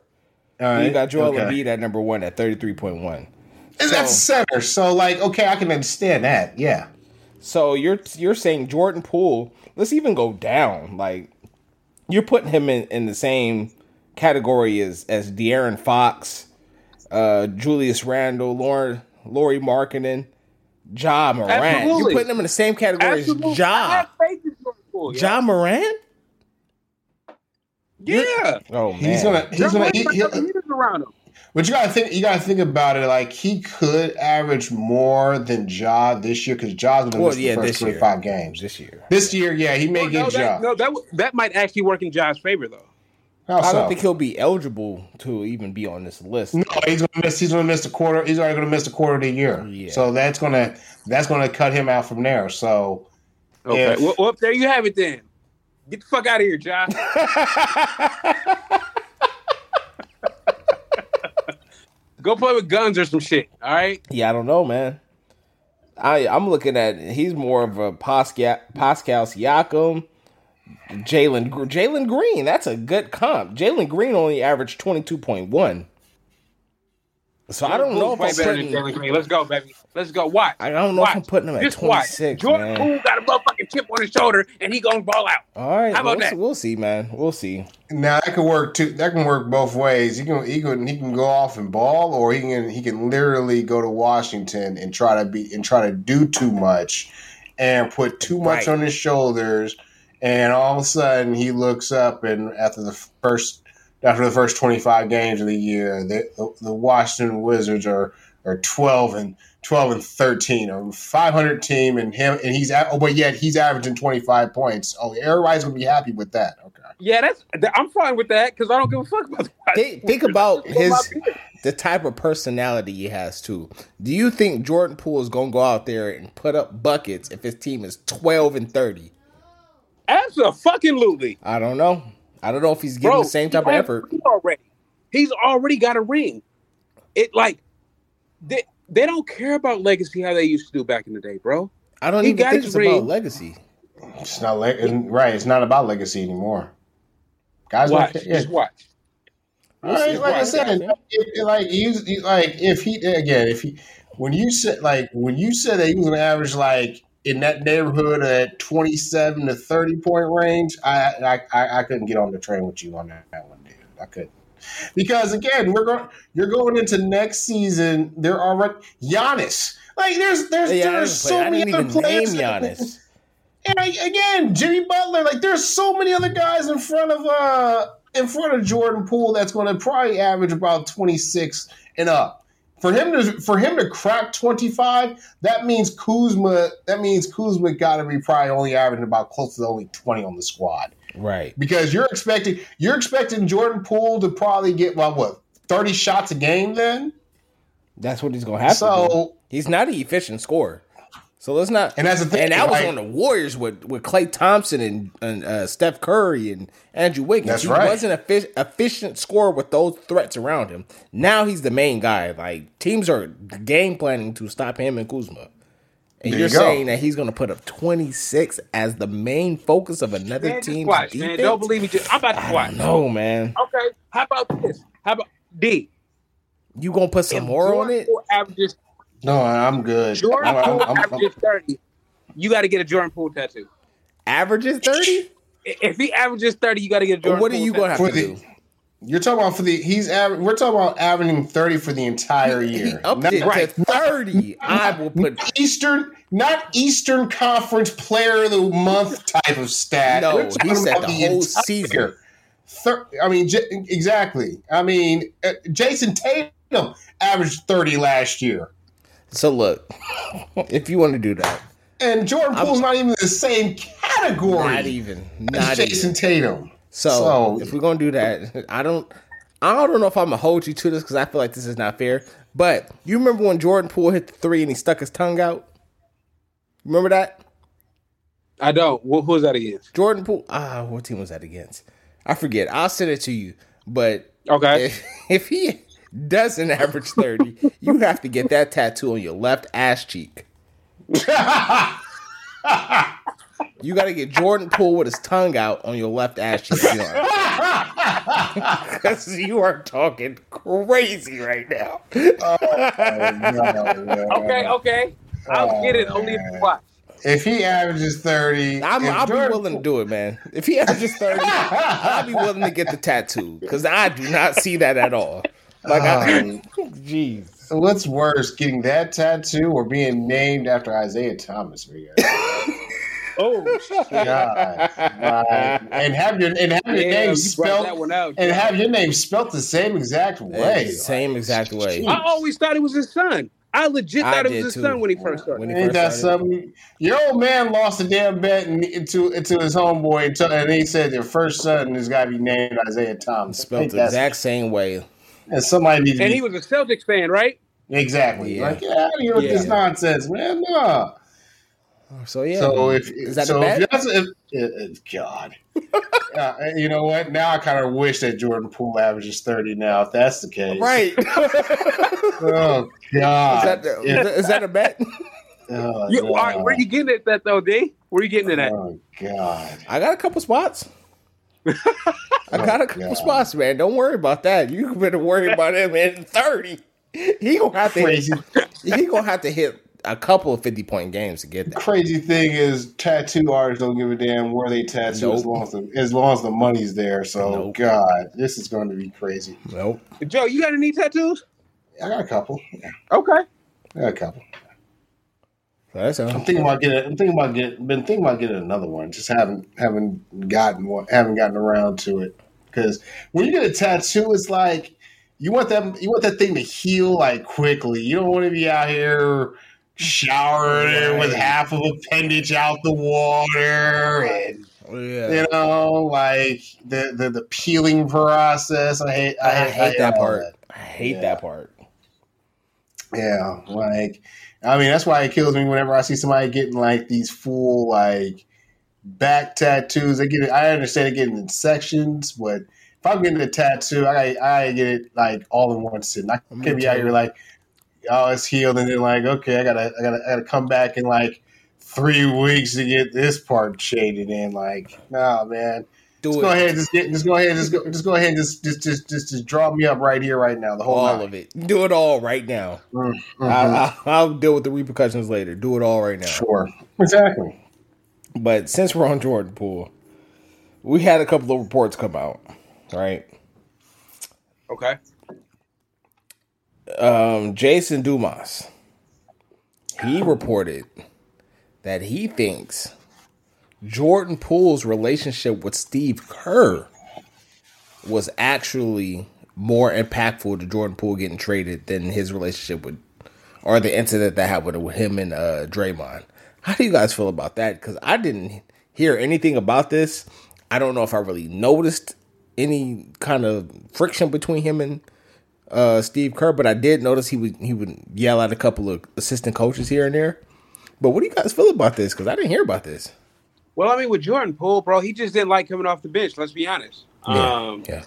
[SPEAKER 1] All right. You got Joel okay. Embiid at number one at thirty three point one.
[SPEAKER 3] And so, that's center. So like, okay, I can understand that. Yeah.
[SPEAKER 1] So you're you're saying Jordan Poole? Let's even go down. Like you're putting him in, in the same category as as De'Aaron Fox, uh, Julius Randle, Lauren, Lauri Markkanen, Ja Morant. Absolutely. You're putting them in the same category Absolutely. as Ja. Ja Morant.
[SPEAKER 2] Yeah.
[SPEAKER 1] Oh man.
[SPEAKER 3] He's gonna. He's gonna. He, he, around him. But you gotta think. You gotta think about it. Like he could average more than Ja this year because Ja's gonna well, miss yeah, the first twenty five games
[SPEAKER 1] this year.
[SPEAKER 3] This year, yeah, he may well, get
[SPEAKER 2] no,
[SPEAKER 3] Ja.
[SPEAKER 2] That, no, that that might actually work in Ja's favor though.
[SPEAKER 1] How I don't think he'll be eligible to even be on this list.
[SPEAKER 3] No, he's gonna miss. He's gonna miss a quarter. He's already gonna miss a quarter of the year. Yeah. So that's gonna that's gonna cut him out from there. So
[SPEAKER 2] okay, if, well, well, there you have it then. Get the fuck out of here, John. Go play with guns or some shit. All right.
[SPEAKER 1] Yeah, I don't know, man. I I'm looking at he's more of a Pascal Pascal Siakam, Jalen Jalen Green. That's a good comp. Jalen Green only averaged twenty two point one. So I don't know if I'm putting,
[SPEAKER 2] Jalen Green. Let's go, baby. Let's go. Watch.
[SPEAKER 1] I don't know
[SPEAKER 2] watch.
[SPEAKER 1] if I'm putting him at Just 26.
[SPEAKER 2] Jordan Poole got a motherfucking chip on his shoulder, and he gonna ball out.
[SPEAKER 1] All right.
[SPEAKER 2] How about
[SPEAKER 1] we'll,
[SPEAKER 2] that?
[SPEAKER 1] We'll see, man. We'll see.
[SPEAKER 3] Now that can work too. That can work both ways. He can he can he can go off and ball, or he can he can literally go to Washington and try to be and try to do too much, and put too much right. on his shoulders, and all of a sudden he looks up and after the first after the first 25 games of the year, the, the, the Washington Wizards are are 12 and 12 and 13, a 500 team, and him and he's oh, but yet he's averaging 25 points. Oh, everybody's gonna be happy with that. Okay.
[SPEAKER 2] Yeah, that's I'm fine with that because I don't give a fuck about that.
[SPEAKER 1] Think, think about his the type of personality he has too. Do you think Jordan Poole is gonna go out there and put up buckets if his team is 12 and 30?
[SPEAKER 2] As a fucking Absolutely.
[SPEAKER 1] I don't know. I don't know if he's giving Bro, the same type of effort.
[SPEAKER 2] Already, he's already got a ring. It like they they don't care about legacy how they used to do back in the day, bro.
[SPEAKER 1] I don't he even think it's ring. about legacy.
[SPEAKER 3] It's not le- right. It's not about legacy anymore. Guys,
[SPEAKER 2] watch. Don't Yeah. Just watch.
[SPEAKER 3] All right, like I said, if, if, like he's like if he again if he when you said like when you said that he was going to average like in that neighborhood at 27 to 30 point range, I, I I couldn't get on the train with you on that, that one, dude. I couldn't. Because again, we're going you're going into next season. There are Giannis. Like there's there's yeah, there's so many other players.
[SPEAKER 1] Name Giannis.
[SPEAKER 3] And again, Jimmy Butler. Like there's so many other guys in front of uh in front of Jordan Poole that's going to probably average about 26 and up. For him to for him to crack 25, that means Kuzma that means Kuzma got to be probably only averaging about close to only 20 on the squad.
[SPEAKER 1] Right.
[SPEAKER 3] Because you're expecting you're expecting Jordan Poole to probably get well what 30 shots a game then?
[SPEAKER 1] That's what he's gonna have
[SPEAKER 3] So-
[SPEAKER 1] to do. He's not an efficient scorer. So let's not.
[SPEAKER 3] And that's the thing,
[SPEAKER 1] And that was
[SPEAKER 3] right?
[SPEAKER 1] on the Warriors with with Klay Thompson and, and uh, Steph Curry and Andrew Wiggins.
[SPEAKER 3] That's
[SPEAKER 1] he
[SPEAKER 3] right.
[SPEAKER 1] wasn't a fi- efficient scorer with those threats around him. Now he's the main guy. Like teams are game planning to stop him and Kuzma. And
[SPEAKER 3] There
[SPEAKER 1] you're
[SPEAKER 3] you
[SPEAKER 1] saying that he's going to put up 26 as the main focus of another
[SPEAKER 2] Man, just
[SPEAKER 1] team's
[SPEAKER 2] watch,
[SPEAKER 1] defense?
[SPEAKER 2] man. Don't believe me. Just, I'm about to
[SPEAKER 1] I
[SPEAKER 2] watch.
[SPEAKER 1] don't know, man.
[SPEAKER 2] Okay. How about this? How about D?
[SPEAKER 1] You going to put some
[SPEAKER 2] If
[SPEAKER 1] more on it?
[SPEAKER 2] Poole averages
[SPEAKER 3] No, I'm good.
[SPEAKER 2] Jordan
[SPEAKER 3] I'm-
[SPEAKER 2] Poole
[SPEAKER 3] I'm- I'm-
[SPEAKER 2] averages thirty. You got to get a Jordan Poole tattoo.
[SPEAKER 1] Averages 30?
[SPEAKER 2] If he averages thirty, you got to get a Jordan.
[SPEAKER 1] What are you going to
[SPEAKER 2] tattoo.
[SPEAKER 1] have
[SPEAKER 3] For
[SPEAKER 1] to
[SPEAKER 3] the-
[SPEAKER 1] do?
[SPEAKER 3] You're talking about for the he's aver- we're talking about averaging 30 for the entire
[SPEAKER 1] He
[SPEAKER 3] year.
[SPEAKER 1] upped
[SPEAKER 3] Not-
[SPEAKER 1] it
[SPEAKER 2] right.
[SPEAKER 1] to 30. I will put
[SPEAKER 3] Eastern, not Eastern Conference Player of the Month type of stat.
[SPEAKER 1] No,
[SPEAKER 3] We're
[SPEAKER 1] he
[SPEAKER 3] talking
[SPEAKER 1] said
[SPEAKER 3] about
[SPEAKER 1] the whole
[SPEAKER 3] entire-
[SPEAKER 1] season.
[SPEAKER 3] Thir- I mean, J- exactly. I mean, uh, Jayson Tatum averaged 30 last year,
[SPEAKER 1] So look, if you want to do that,
[SPEAKER 3] and Jordan Poole's not even in the same category
[SPEAKER 1] not even,
[SPEAKER 3] as
[SPEAKER 1] not
[SPEAKER 3] Jayson
[SPEAKER 1] even.
[SPEAKER 3] Tatum.
[SPEAKER 1] So,
[SPEAKER 3] So-
[SPEAKER 1] if we're gonna do that, I don't, I don't know if I'm gonna hold you to this because I feel like this is not fair. But you remember when Jordan Poole hit the three and he stuck his tongue out? Remember that?
[SPEAKER 2] I don't. Who was that against?
[SPEAKER 1] Jordan Poole. Ah, what team was that against? I forget. I'll send it to you. But
[SPEAKER 2] Okay.
[SPEAKER 1] if, if he doesn't average 30, you have to get that tattoo on your left ass cheek. You got to get Jordan Poole with his tongue out on your left ass cheek. Because you are talking crazy right now.
[SPEAKER 2] Oh, okay. Okay. I'll oh, get it. Only if you watch.
[SPEAKER 3] If he averages 30,
[SPEAKER 1] I'm,
[SPEAKER 3] if
[SPEAKER 1] I'll be
[SPEAKER 3] Jordan
[SPEAKER 1] willing to do it, man. If he averages 30, I'll be willing to get the tattoo because I do not see that at all. Like, I,
[SPEAKER 3] Um,
[SPEAKER 1] jeez.
[SPEAKER 3] What's worse, getting that tattoo or being named after Isaiah Thomas? for you?
[SPEAKER 2] Oh,
[SPEAKER 3] God, my- and have your and have your
[SPEAKER 2] Damn,
[SPEAKER 3] name
[SPEAKER 2] you
[SPEAKER 3] spelled
[SPEAKER 2] that one out.
[SPEAKER 3] and have your name spelled the same exact way.
[SPEAKER 1] Same exact way.
[SPEAKER 2] I always thought it was his son. I legit
[SPEAKER 1] I
[SPEAKER 2] thought it was his
[SPEAKER 1] too.
[SPEAKER 2] son when he first started.
[SPEAKER 1] When he
[SPEAKER 3] Ain't
[SPEAKER 1] first
[SPEAKER 3] that
[SPEAKER 1] started.
[SPEAKER 3] something? Your old man lost a damn bet in- into into his homeboy, and, t- and he said their first son is got to be named Isaiah Thomas.
[SPEAKER 1] Spelled the exact same way.
[SPEAKER 3] And somebody needs to
[SPEAKER 2] and
[SPEAKER 3] be
[SPEAKER 2] he was a Celtics fan, right?
[SPEAKER 3] exactly
[SPEAKER 1] Yeah.
[SPEAKER 3] like get out of here with
[SPEAKER 2] Yeah.
[SPEAKER 3] this nonsense, man. No.
[SPEAKER 1] So yeah.
[SPEAKER 3] So if
[SPEAKER 1] is that
[SPEAKER 3] so,
[SPEAKER 1] a bet?
[SPEAKER 3] if if, if, God, uh, you know what? Now I kind of wish that Jordan Poole averages thirty. Now, if that's the case,
[SPEAKER 1] right. is,
[SPEAKER 3] Oh God,
[SPEAKER 1] that the, is, that a bet?
[SPEAKER 3] Oh,
[SPEAKER 2] You, all right,
[SPEAKER 3] God.
[SPEAKER 2] where are you getting at that though, D? Where are you getting it at?
[SPEAKER 3] Oh God.
[SPEAKER 1] I got a couple spots. I got a oh, couple
[SPEAKER 3] God.
[SPEAKER 1] spots, man. Don't worry about that. You better worry about him at thirty. He gonna have to.
[SPEAKER 3] Crazy,
[SPEAKER 1] He gonna have to hit a couple of fifty point games to get that.
[SPEAKER 3] crazy thing is, tattoo artists don't give a damn where they tattoo as long as the as long as the money's there. So
[SPEAKER 1] Nope.
[SPEAKER 3] God, this is going to be crazy.
[SPEAKER 1] Nope.
[SPEAKER 2] Joe, you got any tattoos?
[SPEAKER 3] I got a couple. Yeah,
[SPEAKER 2] Okay.
[SPEAKER 3] I got a couple. I'm thinking about getting. I'm thinking about getting. Been thinking about getting another one. Just haven't haven't gotten one. Haven't gotten around to it. Because when you get a tattoo, it's like you want that. You want that thing to heal like quickly. You don't want to be out here showering with half of appendage out the water and
[SPEAKER 1] Yeah.
[SPEAKER 3] you know like the the, the peeling process. I hate. I,
[SPEAKER 1] I hate that
[SPEAKER 3] all
[SPEAKER 1] part. I hate
[SPEAKER 3] Yeah.
[SPEAKER 1] that part.
[SPEAKER 3] Yeah, like I mean that's why it kills me whenever I see somebody getting like these full like back tattoos. They get it. I understand it getting in sections, but if I'm getting a tattoo, I I get it like all in one sitting. I can't be out here like oh it's healed and then like okay I gotta I gotta I gotta come back in like three weeks to get this part shaded in. Like nah man,
[SPEAKER 1] Do
[SPEAKER 3] just
[SPEAKER 1] it.
[SPEAKER 3] go ahead just get just go ahead and just go just go ahead and just just just just, just draw me up right here right now the whole
[SPEAKER 1] all
[SPEAKER 3] nine.
[SPEAKER 1] of it. Do it all right now.
[SPEAKER 3] Mm, mhm.
[SPEAKER 1] I, I, I'll deal with the repercussions later. Do it all right now.
[SPEAKER 3] Sure, exactly.
[SPEAKER 1] But since we're on Jordan Poole, we had a couple of reports come out, right?
[SPEAKER 2] Okay.
[SPEAKER 1] Um, Jason Dumas, he reported that he thinks Jordan Poole's relationship with Steve Kerr was actually more impactful to Jordan Poole getting traded than his relationship with, or the incident that happened with him and uh, Draymond. How do you guys feel about that? Because I didn't hear anything about this. I don't know if I really noticed any kind of friction between him and uh, Steve Kerr, but I did notice he would he would yell at a couple of assistant coaches here and there. But what do you guys feel about this? Because I didn't hear about this.
[SPEAKER 2] Well, I mean, with Jordan Poole, bro, he just didn't like coming off the bench. Let's be honest.
[SPEAKER 1] Yeah,
[SPEAKER 2] Um,
[SPEAKER 1] yeah.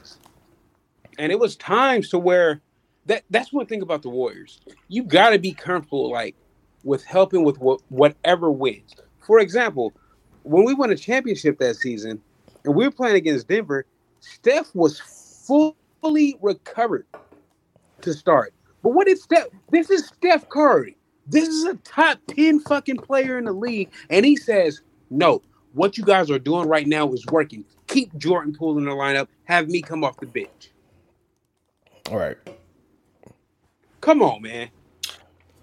[SPEAKER 2] and it was times to where that that's one thing about the Warriors. You got to be comfortable, like with helping with what, whatever wins. For example, when we won a championship that season, and we were playing against Denver, Steph was fully recovered to start. But what is Steph? This is Steph Curry. This is a top 10 fucking player in the league. And he says, no, what you guys are doing right now is working. Keep Jordan Poole in the lineup. Have me come off the bench.
[SPEAKER 1] All right.
[SPEAKER 2] Come on, man.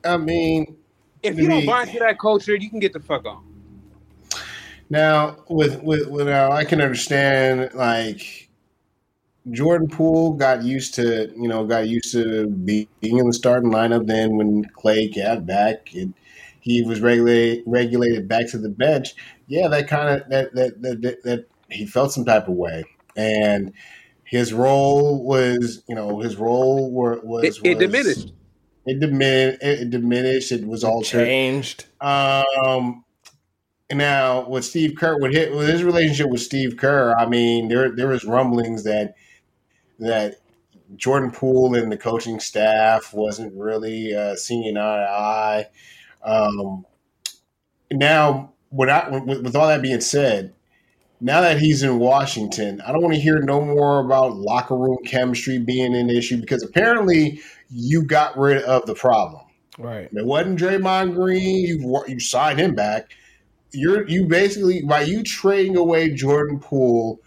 [SPEAKER 3] I mean,
[SPEAKER 2] If you don't buy into that culture, you can get the fuck on.
[SPEAKER 3] Now, with with, with now, I can understand like Jordan Poole got used to you know got used to be, being in the starting lineup. Then when Klay got back and he was regulated regulated back to the bench, yeah, that kind of that that, that that that he felt some type of way, and his role was you know his role were, was
[SPEAKER 2] It, it
[SPEAKER 3] was-
[SPEAKER 2] diminished.
[SPEAKER 3] It diminished. It diminished. It was altered.
[SPEAKER 1] Changed.
[SPEAKER 3] Um, now with Steve Kerr, with his, with his relationship with Steve Kerr, I mean, there there was rumblings that that Jordan Poole and the coaching staff wasn't really uh, seeing eye to eye. Um, now, without, with, with all that being said, now that he's in Washington, I don't want to hear no more about locker room chemistry being an issue because apparently you got rid of the problem.
[SPEAKER 1] Right.
[SPEAKER 3] It wasn't Draymond Green. You you signed him back. You're you basically by you trading away Jordan Poole,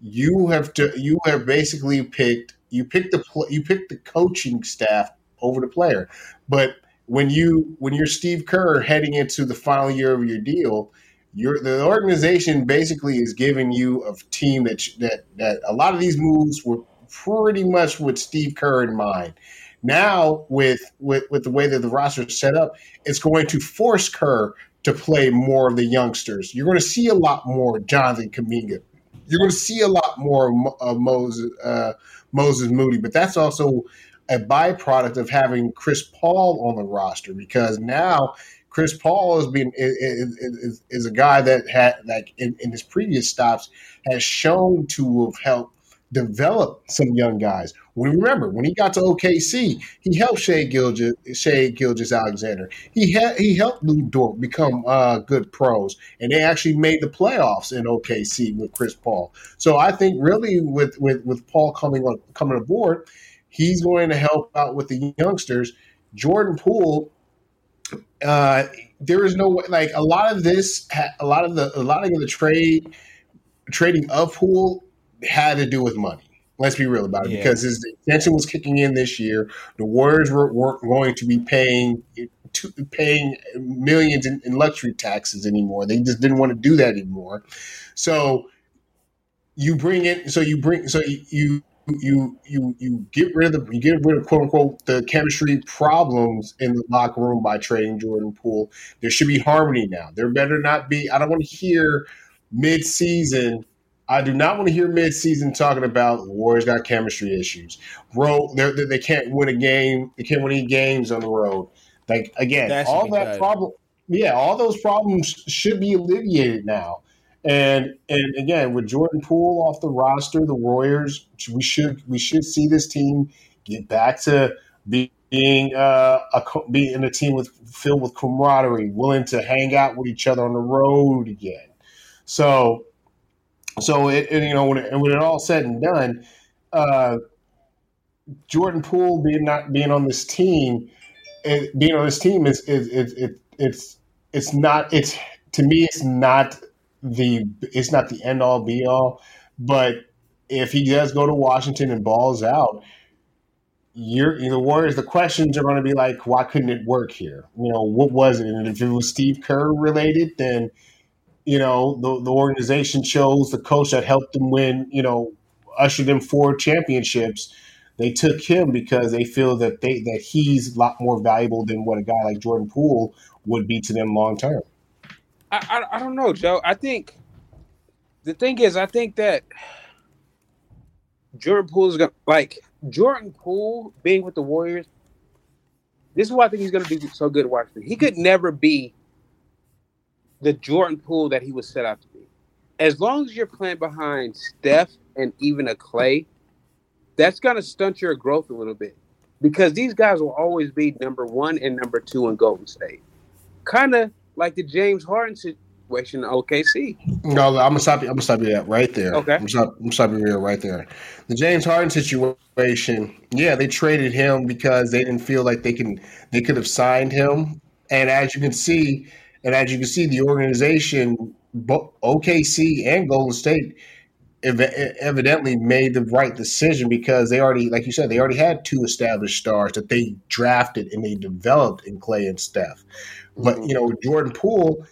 [SPEAKER 3] you have to you have basically picked you picked the you picked the coaching staff over the player. But when you when you're Steve Kerr heading into the final year of your deal, your the organization basically is giving you a team that that that a lot of these moves were pretty much with Steve Kerr in mind. Now, with, with with the way that the roster is set up, it's going to force Kerr to play more of the youngsters. You're going to see a lot more Jonathan Kuminga. You're going to see a lot more Mo- uh, Moses uh, Moses Moody, but that's also a byproduct of having Chris Paul on the roster because now Chris Paul has been is, is, is a guy that had like in, in his previous stops has shown to have helped develop some young guys. We remember when he got to OKC, he helped Shai Gilgeous, Shea Gilgis Alexander. He had he helped Lu Dort become uh, good pros, and they actually made the playoffs in OKC with Chris Paul. So I think really with with with Paul coming on coming aboard, he's going to help out with the youngsters. Jordan Poole. Uh, there is no way. Like a lot of this, a lot of the, a lot of the trade, trading of Poole had to do with money. Let's be real about it
[SPEAKER 1] Yeah.
[SPEAKER 3] because his extension was kicking in this year. The Warriors were, weren't going to be paying to, paying millions in, in luxury taxes anymore. They just didn't want to do that anymore. So you bring it. so you bring, so you you you you, you get rid of the you get rid of quote unquote the chemistry problems in the locker room by trading Jordan Poole. There should be harmony now. There better not be. I don't want to hear mid season. I do not want to hear mid-season talking about Warriors got chemistry issues. Bro, they're, they they can't win a game. They can't win any games on the road. Like again,
[SPEAKER 1] That should
[SPEAKER 3] all that problem. Yeah, all those problems should be alleviated now. And and again, with Jordan Poole off the roster, the Warriors we should we should see this team get back to being uh, a being a team with filled with camaraderie, willing to hang out with each other on the road again. So so it, you know when it, when it all said and done, uh, Jordan Poole being not being on this team, it, being on this team is is it, it, it's it's not it's to me it's not the it's not the end all be all, but if he does go to Washington and balls out, you're the Warriors. The questions are going to be like, why couldn't it work here? You know, what was it? And if it was Steve Kerr related, then you know the the organization chose the coach that helped them win. You know, ushered them four championships. They took him because they feel that they that he's a lot more valuable than what a guy like Jordan Poole would be to them long term.
[SPEAKER 2] I, I I don't know, Joe. I think the thing is, I think that Jordan Poole is gonna like Jordan Poole being with the Warriors, this is why I think he's going to do so good Washington. He could never be the Jordan Poole that he was set out to be. As long as you're playing behind Steph and even a Klay, that's going to stunt your growth a little bit because these guys will always be number one and number two in Golden State. Kind of like the James Harden situation in OKC.
[SPEAKER 3] No, I'm gonna stop you. I'm gonna stop you right there.
[SPEAKER 2] Okay,
[SPEAKER 3] I'm stop. I'm stopping you right there. The James Harden situation. Yeah, they traded him because they didn't feel like they can. They could have signed him, and as you can see, and as you can see, the organization, OKC and Golden State, evidently made the right decision because they already, like you said, they already had two established stars that they drafted and they developed in Klay and Steph. But mm-hmm. you know, Jordan Poole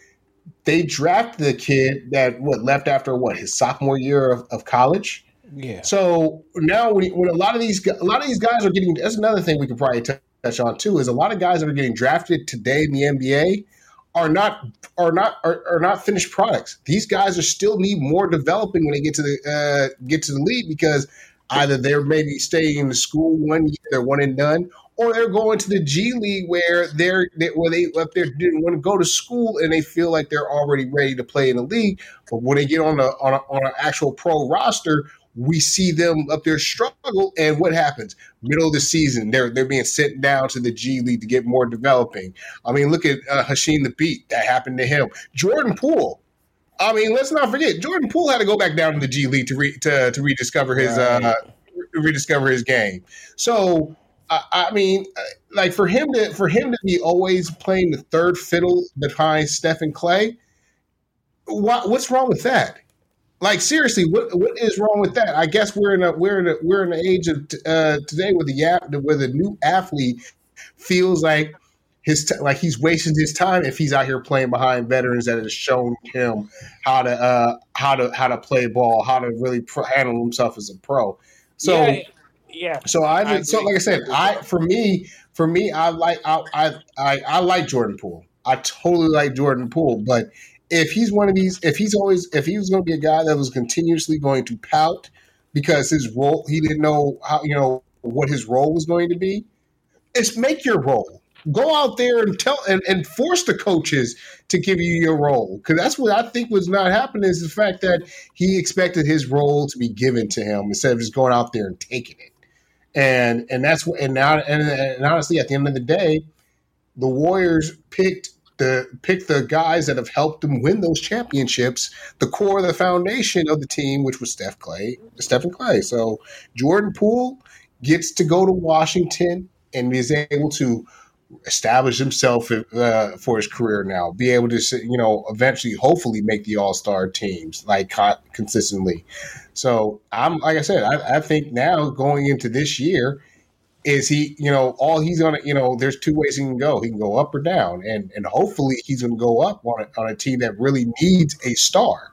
[SPEAKER 3] they drafted the kid that what left after what his sophomore year of, of college.
[SPEAKER 1] Yeah.
[SPEAKER 3] So now when, when a lot of these a lot of these guys are getting that's another thing we could probably touch on too is a lot of guys that are getting drafted today in the NBA are not are not are, are not finished products. These guys are still need more developing when they get to the uh, get to the league because either they're maybe staying in the school one year, they're one and done, or they're going to the G League where they're they, where they up there didn't want to go to school and they feel like they're already ready to play in the league. But when they get on a on, a, on an actual pro roster, we see them up there struggle. And what happens? Middle of the season, they're they're being sent down to the G League to get more developing. I mean, look at uh, the Beat That happened to him. Jordan Poole. I mean, let's not forget Jordan Poole had to go back down to the G League to re, to, to rediscover his uh, rediscover his game. So I, I mean, uh, like for him to for him to be always playing the third fiddle behind Stephen Klay, what, what's wrong with that? Like seriously, what what is wrong with that? I guess we're in a we're in a we're in the age of uh, today where the where the new athlete feels like his t- like he's wasting his time if he's out here playing behind veterans that have shown him how to uh, how to how to play ball, how to really pro- handle himself as a pro. So yeah,
[SPEAKER 2] yeah.
[SPEAKER 3] So I, I so like I said, I for me, for me, I like I I I, I like Jordan Poole. I totally like Jordan Poole, but if he's one of these, if he's always, if he was going to be a guy that was continuously going to pout because his role, he didn't know how, you know, what his role was going to be, it's make your role. Go out there and tell and, and force the coaches to give you your role because that's what I think was not happening is the fact that he expected his role to be given to him instead of just going out there and taking it and and that's what and now and, and honestly at the end of the day the warriors picked the picked the guys that have helped them win those championships the core the foundation of the team which was steph klay stephen klay. So jordan poole gets to go to washington and is able to establish himself uh, for his career now be able to you know eventually hopefully make the all-star teams like consistently so I'm like I said, I, I think now going into this year, is he, you know, all he's gonna, you know, there's two ways he can go. He can go up or down, and and hopefully he's gonna go up on a, on a team that really needs a star.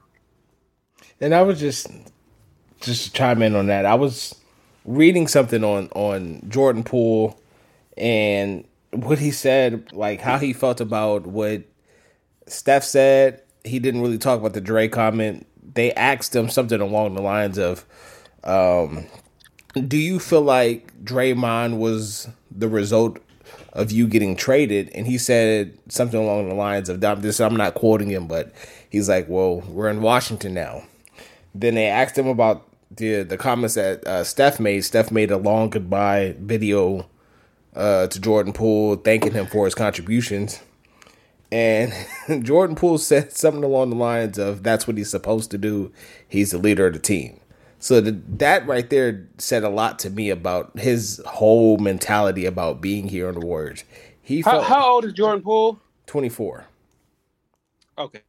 [SPEAKER 1] And I was just just chime in on that. I was reading something on on Jordan Poole and what he said, like how he felt about what Steph said. He didn't really talk about the Dre comment they asked him something along the lines of, um, "Do you feel like Draymond was the result of you getting traded?" And he said something along the lines of, "This I'm not quoting him, but he's like, well, we're in Washington now." Then they asked him about the the comments that uh, Steph made. Steph made a long goodbye video uh, to Jordan Poole, thanking him for his contributions. And Jordan Poole said something along the lines of, "That's what he's supposed to do. He's the leader of the team." So the, that right there said a lot to me about his whole mentality about being here on the Warriors.
[SPEAKER 2] He how, how old is Jordan Poole?
[SPEAKER 1] Twenty four.
[SPEAKER 2] Okay,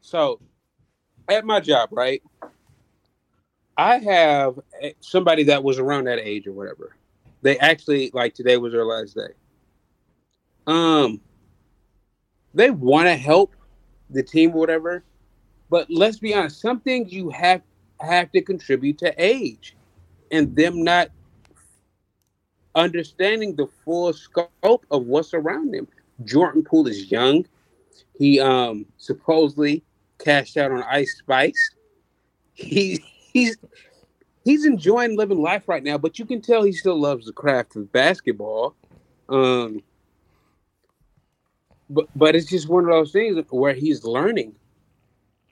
[SPEAKER 2] so at my job, right, I have somebody that was around that age or whatever. They actually like today was their last day. Um, they want to help the team or whatever. But let's be honest, some things you have have to contribute to age and them not understanding the full scope of what's around them. Jordan Poole is young. He um supposedly cashed out on Ice Spice. He he's he's enjoying living life right now, but you can tell he still loves the craft of basketball. Um, but but it's just one of those things where he's learning.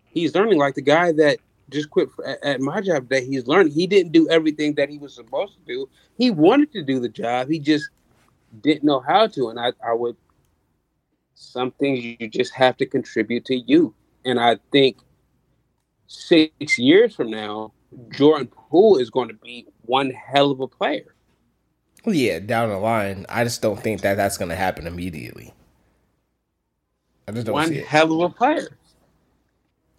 [SPEAKER 2] He's learning like the guy that just quit at, at my job today. He's learning. He didn't do everything that he was supposed to do. He wanted to do the job. He just didn't know how to. And I, I would some things you just have to contribute to you. And I think six years from now, Jordan Poole is going to be one hell of a player.
[SPEAKER 1] Well, yeah, down the line, I just don't think that that's going to happen immediately.
[SPEAKER 2] I just don't one hell of a player.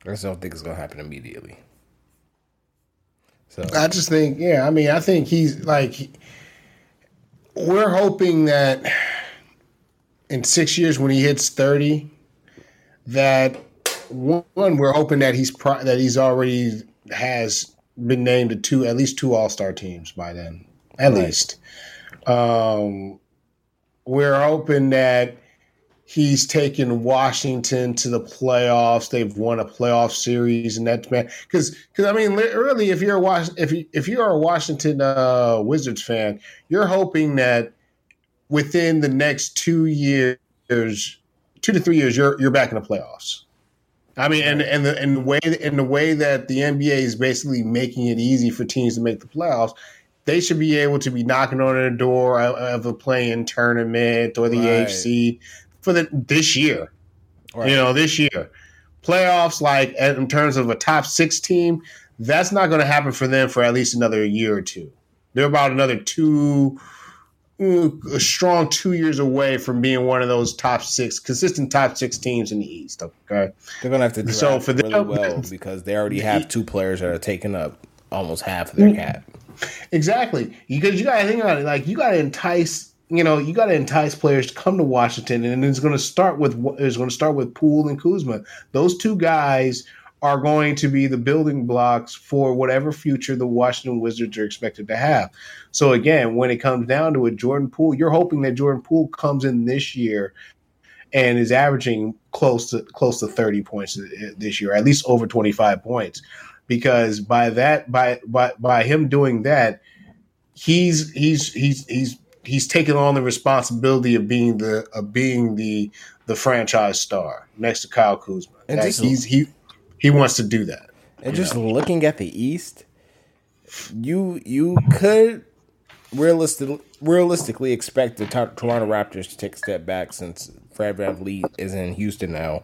[SPEAKER 1] I just don't think it's going to happen immediately.
[SPEAKER 3] So I just think, yeah, I mean, I think he's like, we're hoping that in six years when he hits thirty, that one we're hoping that he's pro- that he's already has been named to two at least two All Star teams by then, at right. least. Um, we're hoping that he's taken Washington to the playoffs. They've won a playoff series, and that's man. Because because I mean, really, if you're a if you if you're a Washington uh, Wizards fan, you're hoping that within the next two years, two to three years, you're you're back in the playoffs. I mean, and and the and the way and the way that the NBA is basically making it easy for teams to make the playoffs, they should be able to be knocking on the door of a playing tournament or the right. AFC for the this year. Right. You know, this year playoffs, like in terms of a top six team, that's not going to happen for them for at least another year or two. They're about another two a strong two years away from being one of those top six, consistent top six teams in the East. Okay,
[SPEAKER 1] they're gonna have to draft so for them, really well because they already have two players that are taking up almost half of their mm. cap.
[SPEAKER 3] Exactly, because you got to think about it. Like you got to entice, you know, you got to entice players to come to Washington, and it's going to start with it's going to start with Poole and Kuzma. Those two guys are going to be the building blocks for whatever future the Washington Wizards are expected to have. So again, when it comes down to it, Jordan Poole, you're hoping that Jordan Poole comes in this year and is averaging close to close to 30 points eh, this year, at least over 25 points. Because by that by by by him doing that, he's he's he's he's he's taking on the responsibility of being the of being the the franchise star next to Kyle Kuzma. And like he's he he wants to do that.
[SPEAKER 1] And just know? looking at the East, you you could realistically realistically expect the Toronto Raptors to take a step back since Fred VanVleet is in Houston now.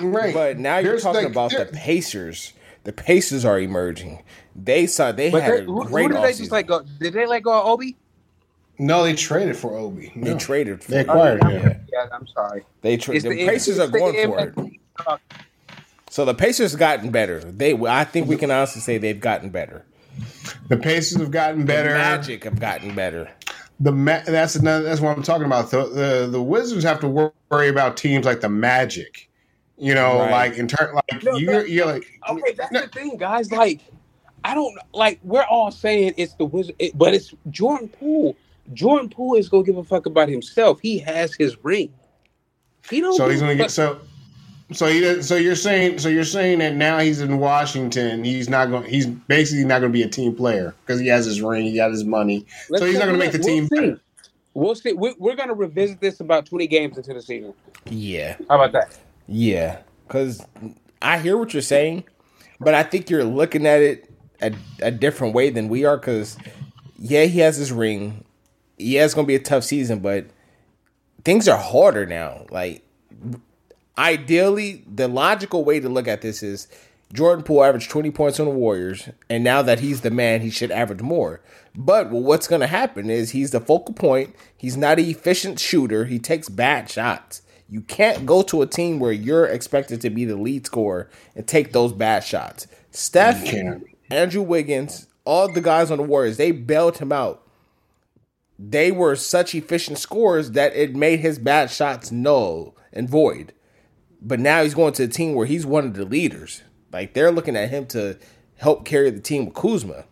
[SPEAKER 1] Right. But now you're talking the, about the Pacers. The Pacers are emerging. They saw they but had they, a great. Who
[SPEAKER 2] did they just let go? Did they let go of Obi?
[SPEAKER 3] No, they traded for Obi.
[SPEAKER 1] No. They traded. For
[SPEAKER 3] they acquired
[SPEAKER 2] him. Yeah. I'm sorry.
[SPEAKER 1] They traded. The, the, Pacers are going for it. Uh, So the Pacers have gotten better. They, I think we can honestly say they've gotten better.
[SPEAKER 3] The Pacers have gotten better. The
[SPEAKER 1] Magic have gotten better.
[SPEAKER 3] The Ma- that's another, that's what I'm talking about. The, the, the Wizards have to worry about teams like the Magic. You know, right. like in turn, like no, you're, you're like
[SPEAKER 2] okay. That's no. the thing, guys. Like I don't like. We're all saying it's the Wizard, it, but it's Jordan Poole. Jordan Poole is gonna give a fuck about himself. He has his ring.
[SPEAKER 3] He don't. So he's gonna get so so he, so you're saying, so you're saying that now he's in Washington, he's not going, he's basically not going to be a team player because he has his ring, he got his money, Let's so he's not going to make the we'll team.
[SPEAKER 2] See. We'll see. We, we're going to revisit this about 20 games into the season.
[SPEAKER 1] Yeah.
[SPEAKER 2] How about that?
[SPEAKER 1] Yeah, because I hear what you're saying, but I think you're looking at it a, a different way than we are. Because yeah, he has his ring. Yeah, it's going to be a tough season, but things are harder now. Like ideally, the logical way to look at this is Jordan Poole averaged 20 points on the Warriors, and now that he's the man, he should average more. But well, what's going to happen is he's the focal point. He's not an efficient shooter. He takes bad shots. You can't go to a team where you're expected to be the lead scorer and take those bad shots. Steph, Andrew Wiggins, all the guys on the Warriors, they bailed him out. They were such efficient scorers that it made his bad shots null and void. But now he's going to a team where he's one of the leaders. Like they're looking at him to help carry the team with Kuzma.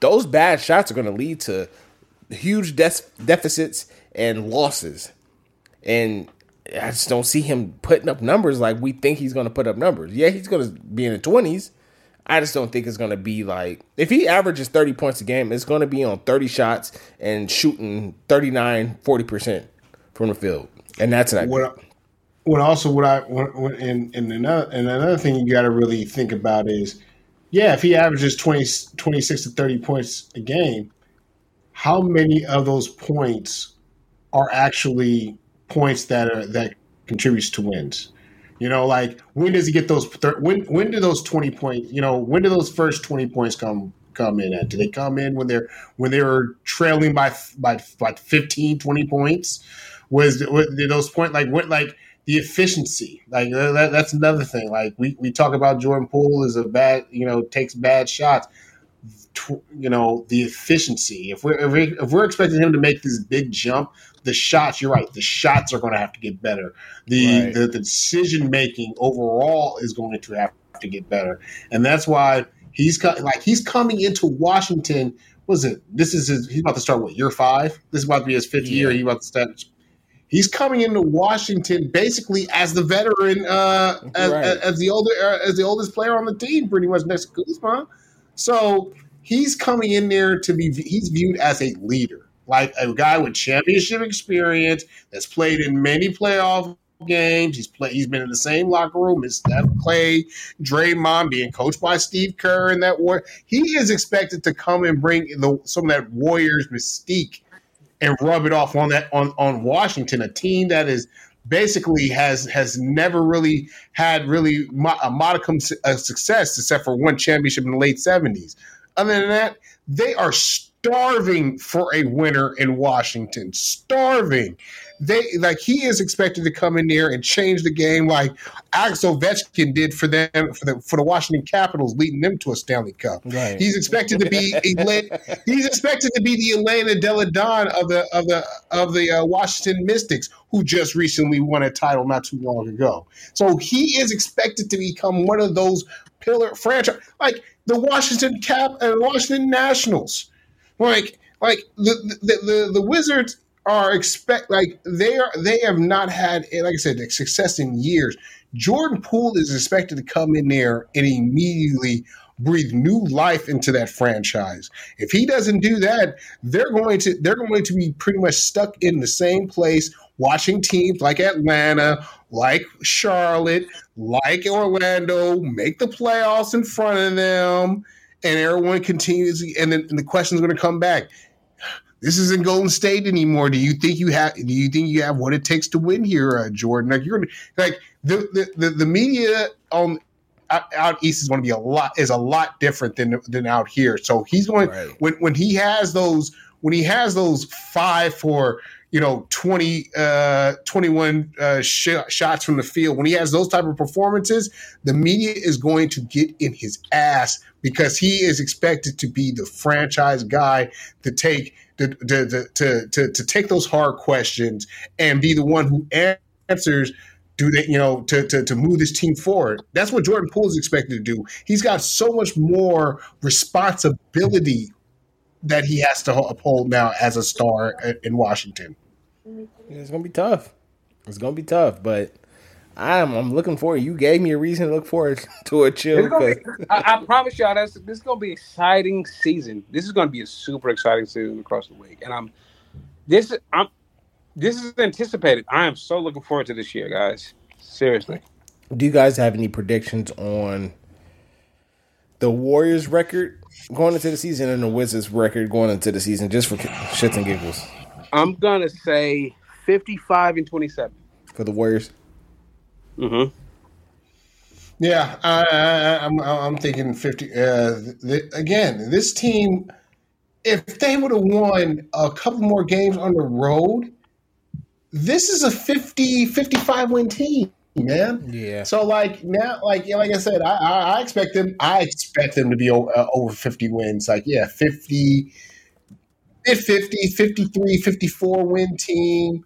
[SPEAKER 1] Those bad shots are going to lead to huge de- deficits and losses. And I just don't see him putting up numbers like we think he's going to put up numbers. Yeah, he's going to be in the 20s. I just don't think it's going to be like if he averages 30 points a game, it's going to be on 30 shots and shooting 39, 40% from the field. And that's not
[SPEAKER 3] what, what also what I what, and, and another and another thing you got to really think about is yeah, if he averages 20, 26 to 30 points a game, how many of those points are actually points that are that contributes to wins? You know, like when does he get those? When when do those twenty points? You know, when do those first twenty points come come in at? Do they come in when they're when they were trailing by by by 15, 20 points? Was, was those point like what like the efficiency like uh, that, that's another thing. Like we we talk about Jordan Poole is a bad you know takes bad shots. You know the efficiency. If we're if, we, if we're expecting him to make this big jump, the shots, you're right, the shots are going to have to get better. The, right. the, the decision making overall is going to have to get better. And that's why he's like he's coming into Washington. Was it? This is his, he's about to start what year five? This is about to be his fifth yeah. year. He's about to start. He's coming into Washington basically as the veteran, uh, as, right. as, as, the older uh, as the oldest player on the team, pretty much next to Kuzma. So he's coming in there to be he's viewed as a leader like a guy with championship experience that's played in many playoff games. He's played. He's been in the same locker room as Steph Klay, Draymond, being coached by Steve Kerr and that war. He is expected to come and bring the, some of that Warriors mystique and rub it off on that on on Washington, a team that is basically has has never really had really a modicum of success except for one championship in the late seventies. Other than that, they are starving for a winner in Washington. Starving. They like he is expected to come in there and change the game like Alex Ovechkin did for them for the for the Washington Capitals, leading them to a Stanley Cup. Right. He's expected to be he's expected to be the Elena Delle Donne of the of the of the uh, Washington Mystics, who just recently won a title not too long ago. So he is expected to become one of those pillar franchise like the Washington Cap and Washington Nationals like, like the the, the, the Wizards are expect like they are they have not had eh, like I said success in years. Jordan Poole is expected to come in there and immediately breathe new life into that franchise. If he doesn't do that, they're going to they're going to be pretty much stuck in the same place watching teams like Atlanta, like Charlotte, like Orlando make the playoffs in front of them and everyone continues, and then and the question is going to come back. This isn't Golden State anymore. Do you think you have? Do you think you have what it takes to win here, uh, Jordan? Like you're like the, the the, the media on out, out, east is going to be a lot is a lot different than than out here. So he's going right. when when he has those when he has those five for you know 20 uh 21 uh, sh- shots from the field when he has those type of performances the media is going to get in his ass because he is expected to be the franchise guy to take to to to, to, to take those hard questions and be the one who answers do they, you know, to, to, to move this team forward. That's what Jordan Poole is expected to do. He's got so much more responsibility that he has to uphold now as a star in Washington.
[SPEAKER 1] It's gonna be tough. It's gonna be tough, but I'm I'm looking forward. You gave me a reason to look forward to a chill.
[SPEAKER 2] Be, I, I, promise y'all, that's this is gonna be an exciting season. This is gonna be a super exciting season across the league, and I'm this I'm this is anticipated. I am so looking forward to this year, guys. Seriously.
[SPEAKER 1] Do you guys have any predictions on the Warriors record going into the season and the Wizards record going into the season, just for shits and giggles?
[SPEAKER 2] I'm gonna say 55 and 27
[SPEAKER 1] for the Warriors.
[SPEAKER 2] Mm-hmm.
[SPEAKER 3] Yeah, I, am I'm, I'm thinking 50. Uh, the, again, this team, if they would have won a couple more games on the road, this is a 50, 55 win team man.
[SPEAKER 1] Yeah.
[SPEAKER 3] So like now, like yeah, like I said, I, I, I expect them. I expect them to be over, uh, over fifty wins. Like yeah, 50, 50, 53, 54 win team.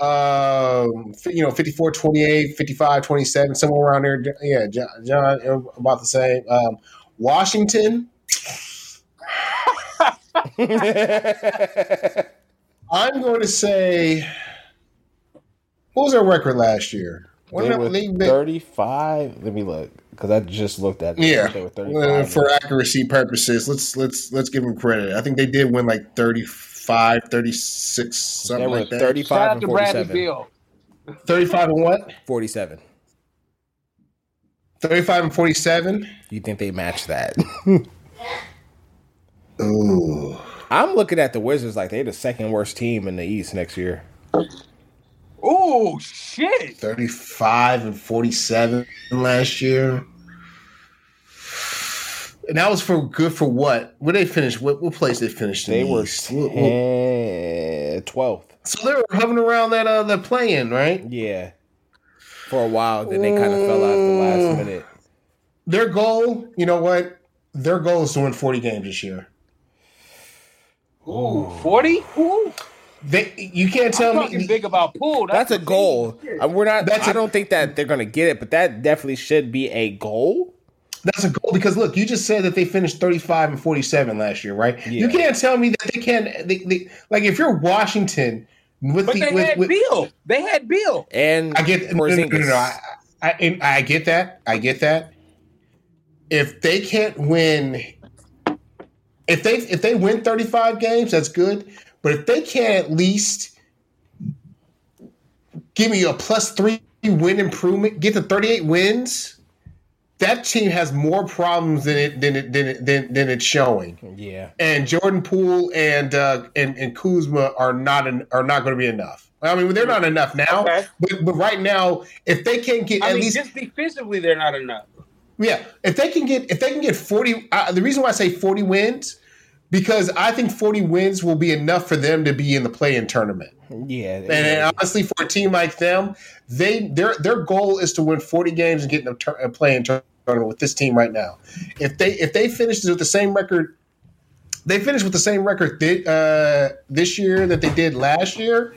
[SPEAKER 3] Um, you know, 54, 28, 55, 27, somewhere around there. Yeah, John, John about the same. Um, Washington. I'm going to say, what was our record last year?
[SPEAKER 1] They were thirty-five. Let me look because I just looked at.
[SPEAKER 3] Them. Yeah, 35 for accuracy purposes, let's let's let's give them credit. I think they did win like 35, 36, something like that.
[SPEAKER 1] Thirty-five and forty-seven.
[SPEAKER 3] Thirty-five and what?
[SPEAKER 1] Forty-seven.
[SPEAKER 3] 35 and 47.
[SPEAKER 1] You think they match that?
[SPEAKER 3] Ooh.
[SPEAKER 1] I'm looking at the Wizards like they're the second worst team in the East next year.
[SPEAKER 2] Oh shit!
[SPEAKER 3] 35 and 47 last year. And that was for good for what? Where they finished? What, what place they finished?
[SPEAKER 1] they were 12th.
[SPEAKER 3] So they were hovering around that uh the playing, right?
[SPEAKER 1] Yeah for a while. Then they kind of fell out the last mm. minute.
[SPEAKER 3] Their goal, you know what? Their goal is to win 40 games this year.
[SPEAKER 2] Ooh, 40? Ooh.
[SPEAKER 3] They, you can't tell
[SPEAKER 2] I'm
[SPEAKER 3] me
[SPEAKER 2] big about Poole.
[SPEAKER 1] That's, that's a goal. Uh, we're not. That's I a, don't think that they're going to get it, but that definitely should be a goal.
[SPEAKER 3] That's a goal because look, you just said that they finished 35 and 47 last year, right? Yeah. You can't tell me that they can't. They, they, like if you're Washington,
[SPEAKER 2] with but the, they with, had with, Beal. They had Beal,
[SPEAKER 1] And
[SPEAKER 3] I get no, no, no, no, I, I, I get that. I get that. If they can't win, if they if they win 35 games, that's good. But if they can't at least give me a plus three win improvement, get to 38 wins that team has more problems than it than it than it, than, than it's showing.
[SPEAKER 1] Yeah.
[SPEAKER 3] And Jordan Poole and uh, and and Kuzma are not an, are not going to be enough. I mean, they're not enough now. Okay. But but right now, if they can't get I at mean, least
[SPEAKER 2] just defensively, they're not enough.
[SPEAKER 3] Yeah, if they can get if they can get forty, uh, the reason why I say forty wins because I think forty wins will be enough for them to be in the play-in tournament.
[SPEAKER 1] Yeah,
[SPEAKER 3] and, and honestly, for a team like them, they their their goal is to win forty games and get in a, tur- a play-in tournament with this team right now. If they if they finish with the same record, they finish with the same record th- uh, this year that they did last year,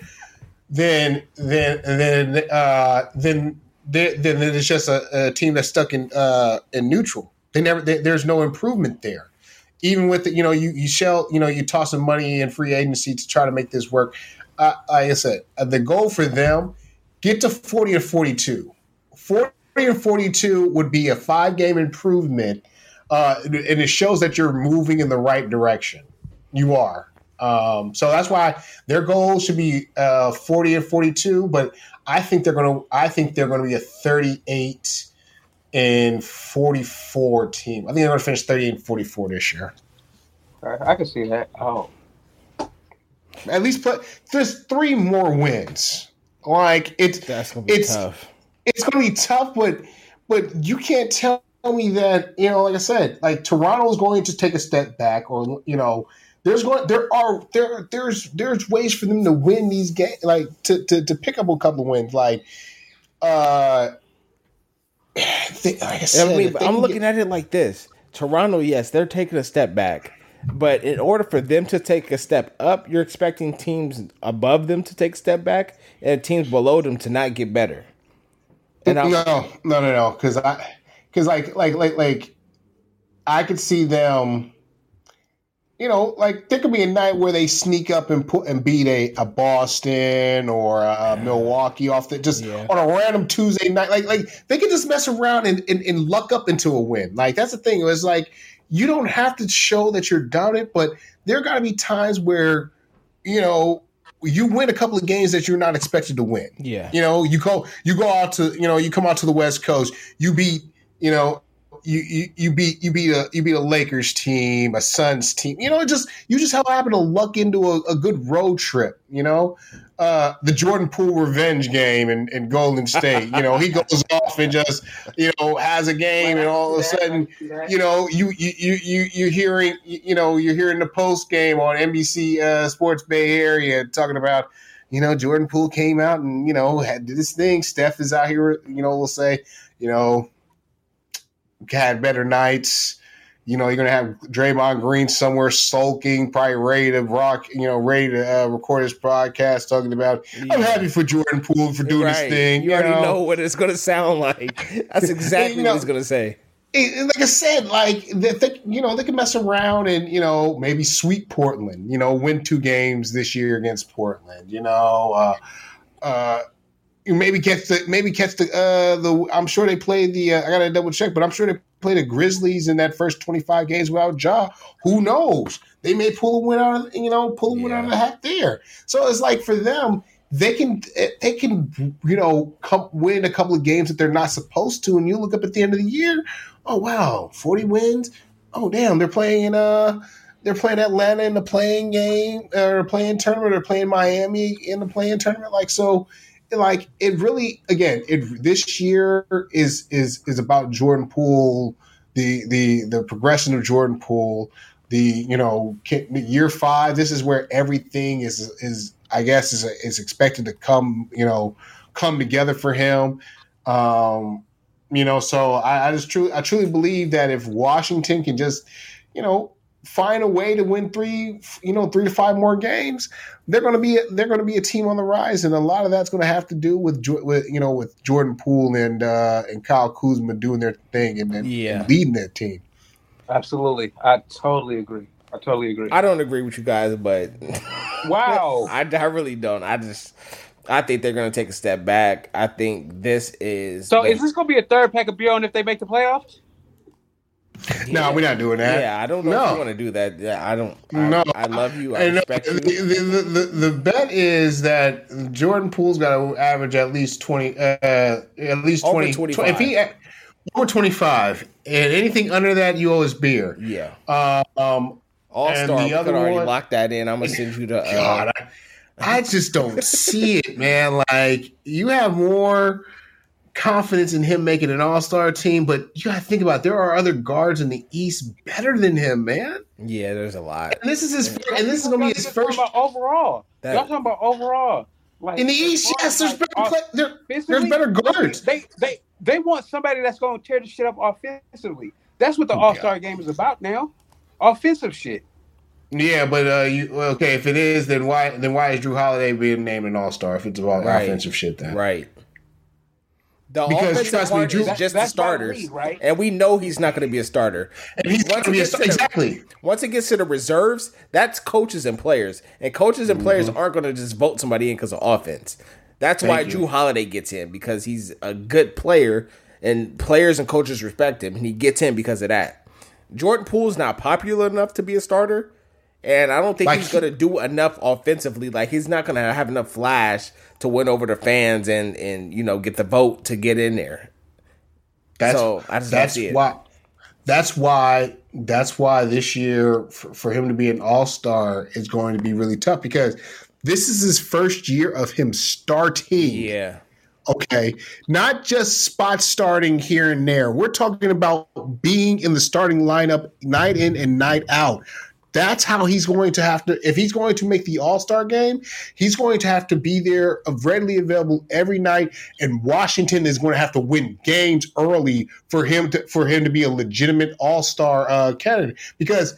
[SPEAKER 3] then then then uh, then then it's just a, a, team that's stuck in uh, in neutral. They never they, there's no improvement there. Even with the, you know you you shell you know you toss some money in free agency to try to make this work. Uh, like I said, uh, the goal for them get to forty or forty two. 40 and 42 would be a five game improvement. Uh, and it shows that you're moving in the right direction. You are. Um, so that's why their goal should be uh, 40 and 42, but I think they're going to, I think they're going to be a 38 and 44 team. I think they're going to finish 38 and 44 this year.
[SPEAKER 2] I can see that. Oh,
[SPEAKER 3] at least put there's three more wins. Like it's
[SPEAKER 1] that's gonna be
[SPEAKER 3] it's,
[SPEAKER 1] tough
[SPEAKER 3] it's going to be tough, but but you can't tell me that you know, like I said, like Toronto is going to take a step back, or you know, there's going there are there there's there's ways for them to win these games, like to, to to pick up a couple wins, like. uh they, like I said,
[SPEAKER 1] I mean, I'm looking get, at it like this: Toronto, yes, they're taking a step back, but in order for them to take a step up, you're expecting teams above them to take a step back and teams below them to not get better.
[SPEAKER 3] And no, no, no, no, because I, because like, like, like, like, I could see them. You know, like there could be a night where they sneak up and put and beat a, a Boston or a Milwaukee off the just yeah. on a random Tuesday night. Like, like they could just mess around and, and, and luck up into a win. Like that's the thing. It was like you don't have to show that you're doubted, but there got to be times where you know you win a couple of games that you're not expected to win.
[SPEAKER 1] Yeah.
[SPEAKER 3] You know, you go you go out to you know you come out to the West Coast, you beat you know you you, you beat you beat a you beat a Lakers team, a Suns team. You know, just you just happen to luck into a, a good road trip. You know, uh, the Jordan Poole revenge game in, in Golden State. You know, he goes off and just you know has a game, and all of a sudden, you know, you you you you are hearing you know you're hearing the post game on NBC uh, Sports Bay Area talking about. You know, Jordan Poole came out and you know had did this thing. Steph is out here. You know, we'll say, you know, had better nights. You know, you're gonna have Draymond Green somewhere sulking, probably ready to rock. You know, ready to uh, record his podcast, talking about. Yeah. I'm happy for Jordan Poole for doing right. this thing.
[SPEAKER 1] You, you already know? know? what it's gonna sound like. That's exactly you know, what he's gonna say.
[SPEAKER 3] It, like I said, like they, they, you know, they can mess around and you know maybe sweep Portland. You know, win two games this year against Portland. You know, uh, uh, you maybe catch the maybe catch the uh the I'm sure they played the uh, I gotta double check, but I'm sure they played the Grizzlies in that first 25 games without Ja. Who knows? They may pull a win out of you know pull a win out of the hat there. So it's like for them, they can they can you know come win a couple of games that they're not supposed to, and you look up at the end of the year, oh wow, 40 wins. Oh damn, they're playing uh they're playing Atlanta in the playing game or playing tournament or playing Miami in the playing tournament. Like so like it really again it this year is is is about Jordan Poole the the the progression of Jordan Poole the you know year five this is where everything is is I guess is is expected to come you know come together for him. Um you know so I, I just truly I truly believe that if Washington can just you know find a way to win three, you know, three to five more games, they're going to be they're going to be a team on the rise, and a lot of that's going to have to do with with you know with Jordan Poole and uh, and Kyle Kuzma doing their thing and, and, yeah. and leading that team.
[SPEAKER 2] Absolutely, I totally agree. I totally agree.
[SPEAKER 1] I don't agree with you guys, but
[SPEAKER 2] wow,
[SPEAKER 1] I, I really don't. I just. I think they're going to take a step back. I think this is.
[SPEAKER 2] So, the, is this going to be a third pack of Bjorn if they make the playoffs?
[SPEAKER 3] Yeah. No, we're not doing that.
[SPEAKER 1] Yeah, I don't know no. if you want to do that. Yeah, I don't. I, no, I love you. I respect
[SPEAKER 3] you. The, the, the, the, bet is that Jordan Poole's got to average at least twenty, uh, at least over 20, 25. If he over twenty five, and anything under that, you owe us beer.
[SPEAKER 1] Yeah.
[SPEAKER 3] Uh, um,
[SPEAKER 1] All star. We could already one, lock that in. I'm gonna send you the. Uh, God,
[SPEAKER 3] I, I just don't see it, man. Like you have more confidence in him making an all star team, but you got to think about it, there are other guards in the East better than him, man.
[SPEAKER 1] Yeah, there's a lot.
[SPEAKER 3] And this is his, yeah. and this is going to be his first
[SPEAKER 2] overall. That, Y'all talking about overall?
[SPEAKER 3] Like, in the East, yes, there's better, play, there, there's better guards.
[SPEAKER 2] They they they want somebody that's going to tear the shit up offensively. That's what the oh, All Star game is about now, offensive shit.
[SPEAKER 3] Yeah, but uh, you okay? If it is, then why then why is Jrue Holiday being named an All Star if it's about right. offensive shit? Then
[SPEAKER 1] right. The because trust me, Jrue, just the starters, right? And we know he's not going to be a starter.
[SPEAKER 3] And he's once going to be a, starter. exactly.
[SPEAKER 1] once it gets to the reserves, that's coaches and players, and coaches and mm-hmm. players aren't going to just vote somebody in because of offense. That's Thank why you. Jrue Holiday gets in because he's a good player, and players and coaches respect him, and he gets in because of that. Jordan Poole's not popular enough to be a starter, and I don't think like, he's going to do enough offensively. Like he's not going to have enough flash to win over the fans and and you know get the vote to get in there.
[SPEAKER 3] That's so I just that's why. That's why. That's why this year for, for him to be an all star is going to be really tough because this is his first year of him starting.
[SPEAKER 1] Yeah.
[SPEAKER 3] Okay. Not just spot starting here and there. We're talking about being in the starting lineup night in and night out. That's how he's going to have to, if he's going to make the All Star game, he's going to have to be there readily available every night. And Washington is going to have to win games early for him to, for him to be a legitimate All Star uh, candidate. Because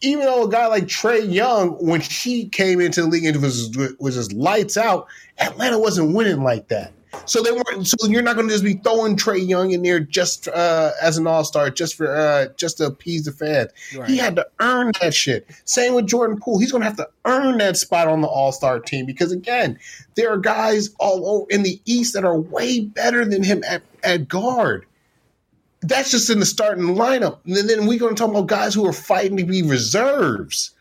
[SPEAKER 3] even though a guy like Trae Young, when he came into the league and was, was just lights out, Atlanta wasn't winning like that. So they weren't. So you're not going to just be throwing Trae Young in there just uh, as an all star, just for uh, just to appease the fans. Right. He had to earn that shit. Same with Jordan Poole. He's going to have to earn that spot on the all star team because again, there are guys all over in the East that are way better than him at, at guard. That's just in the starting lineup. And then we're going to talk about guys who are fighting to be reserves.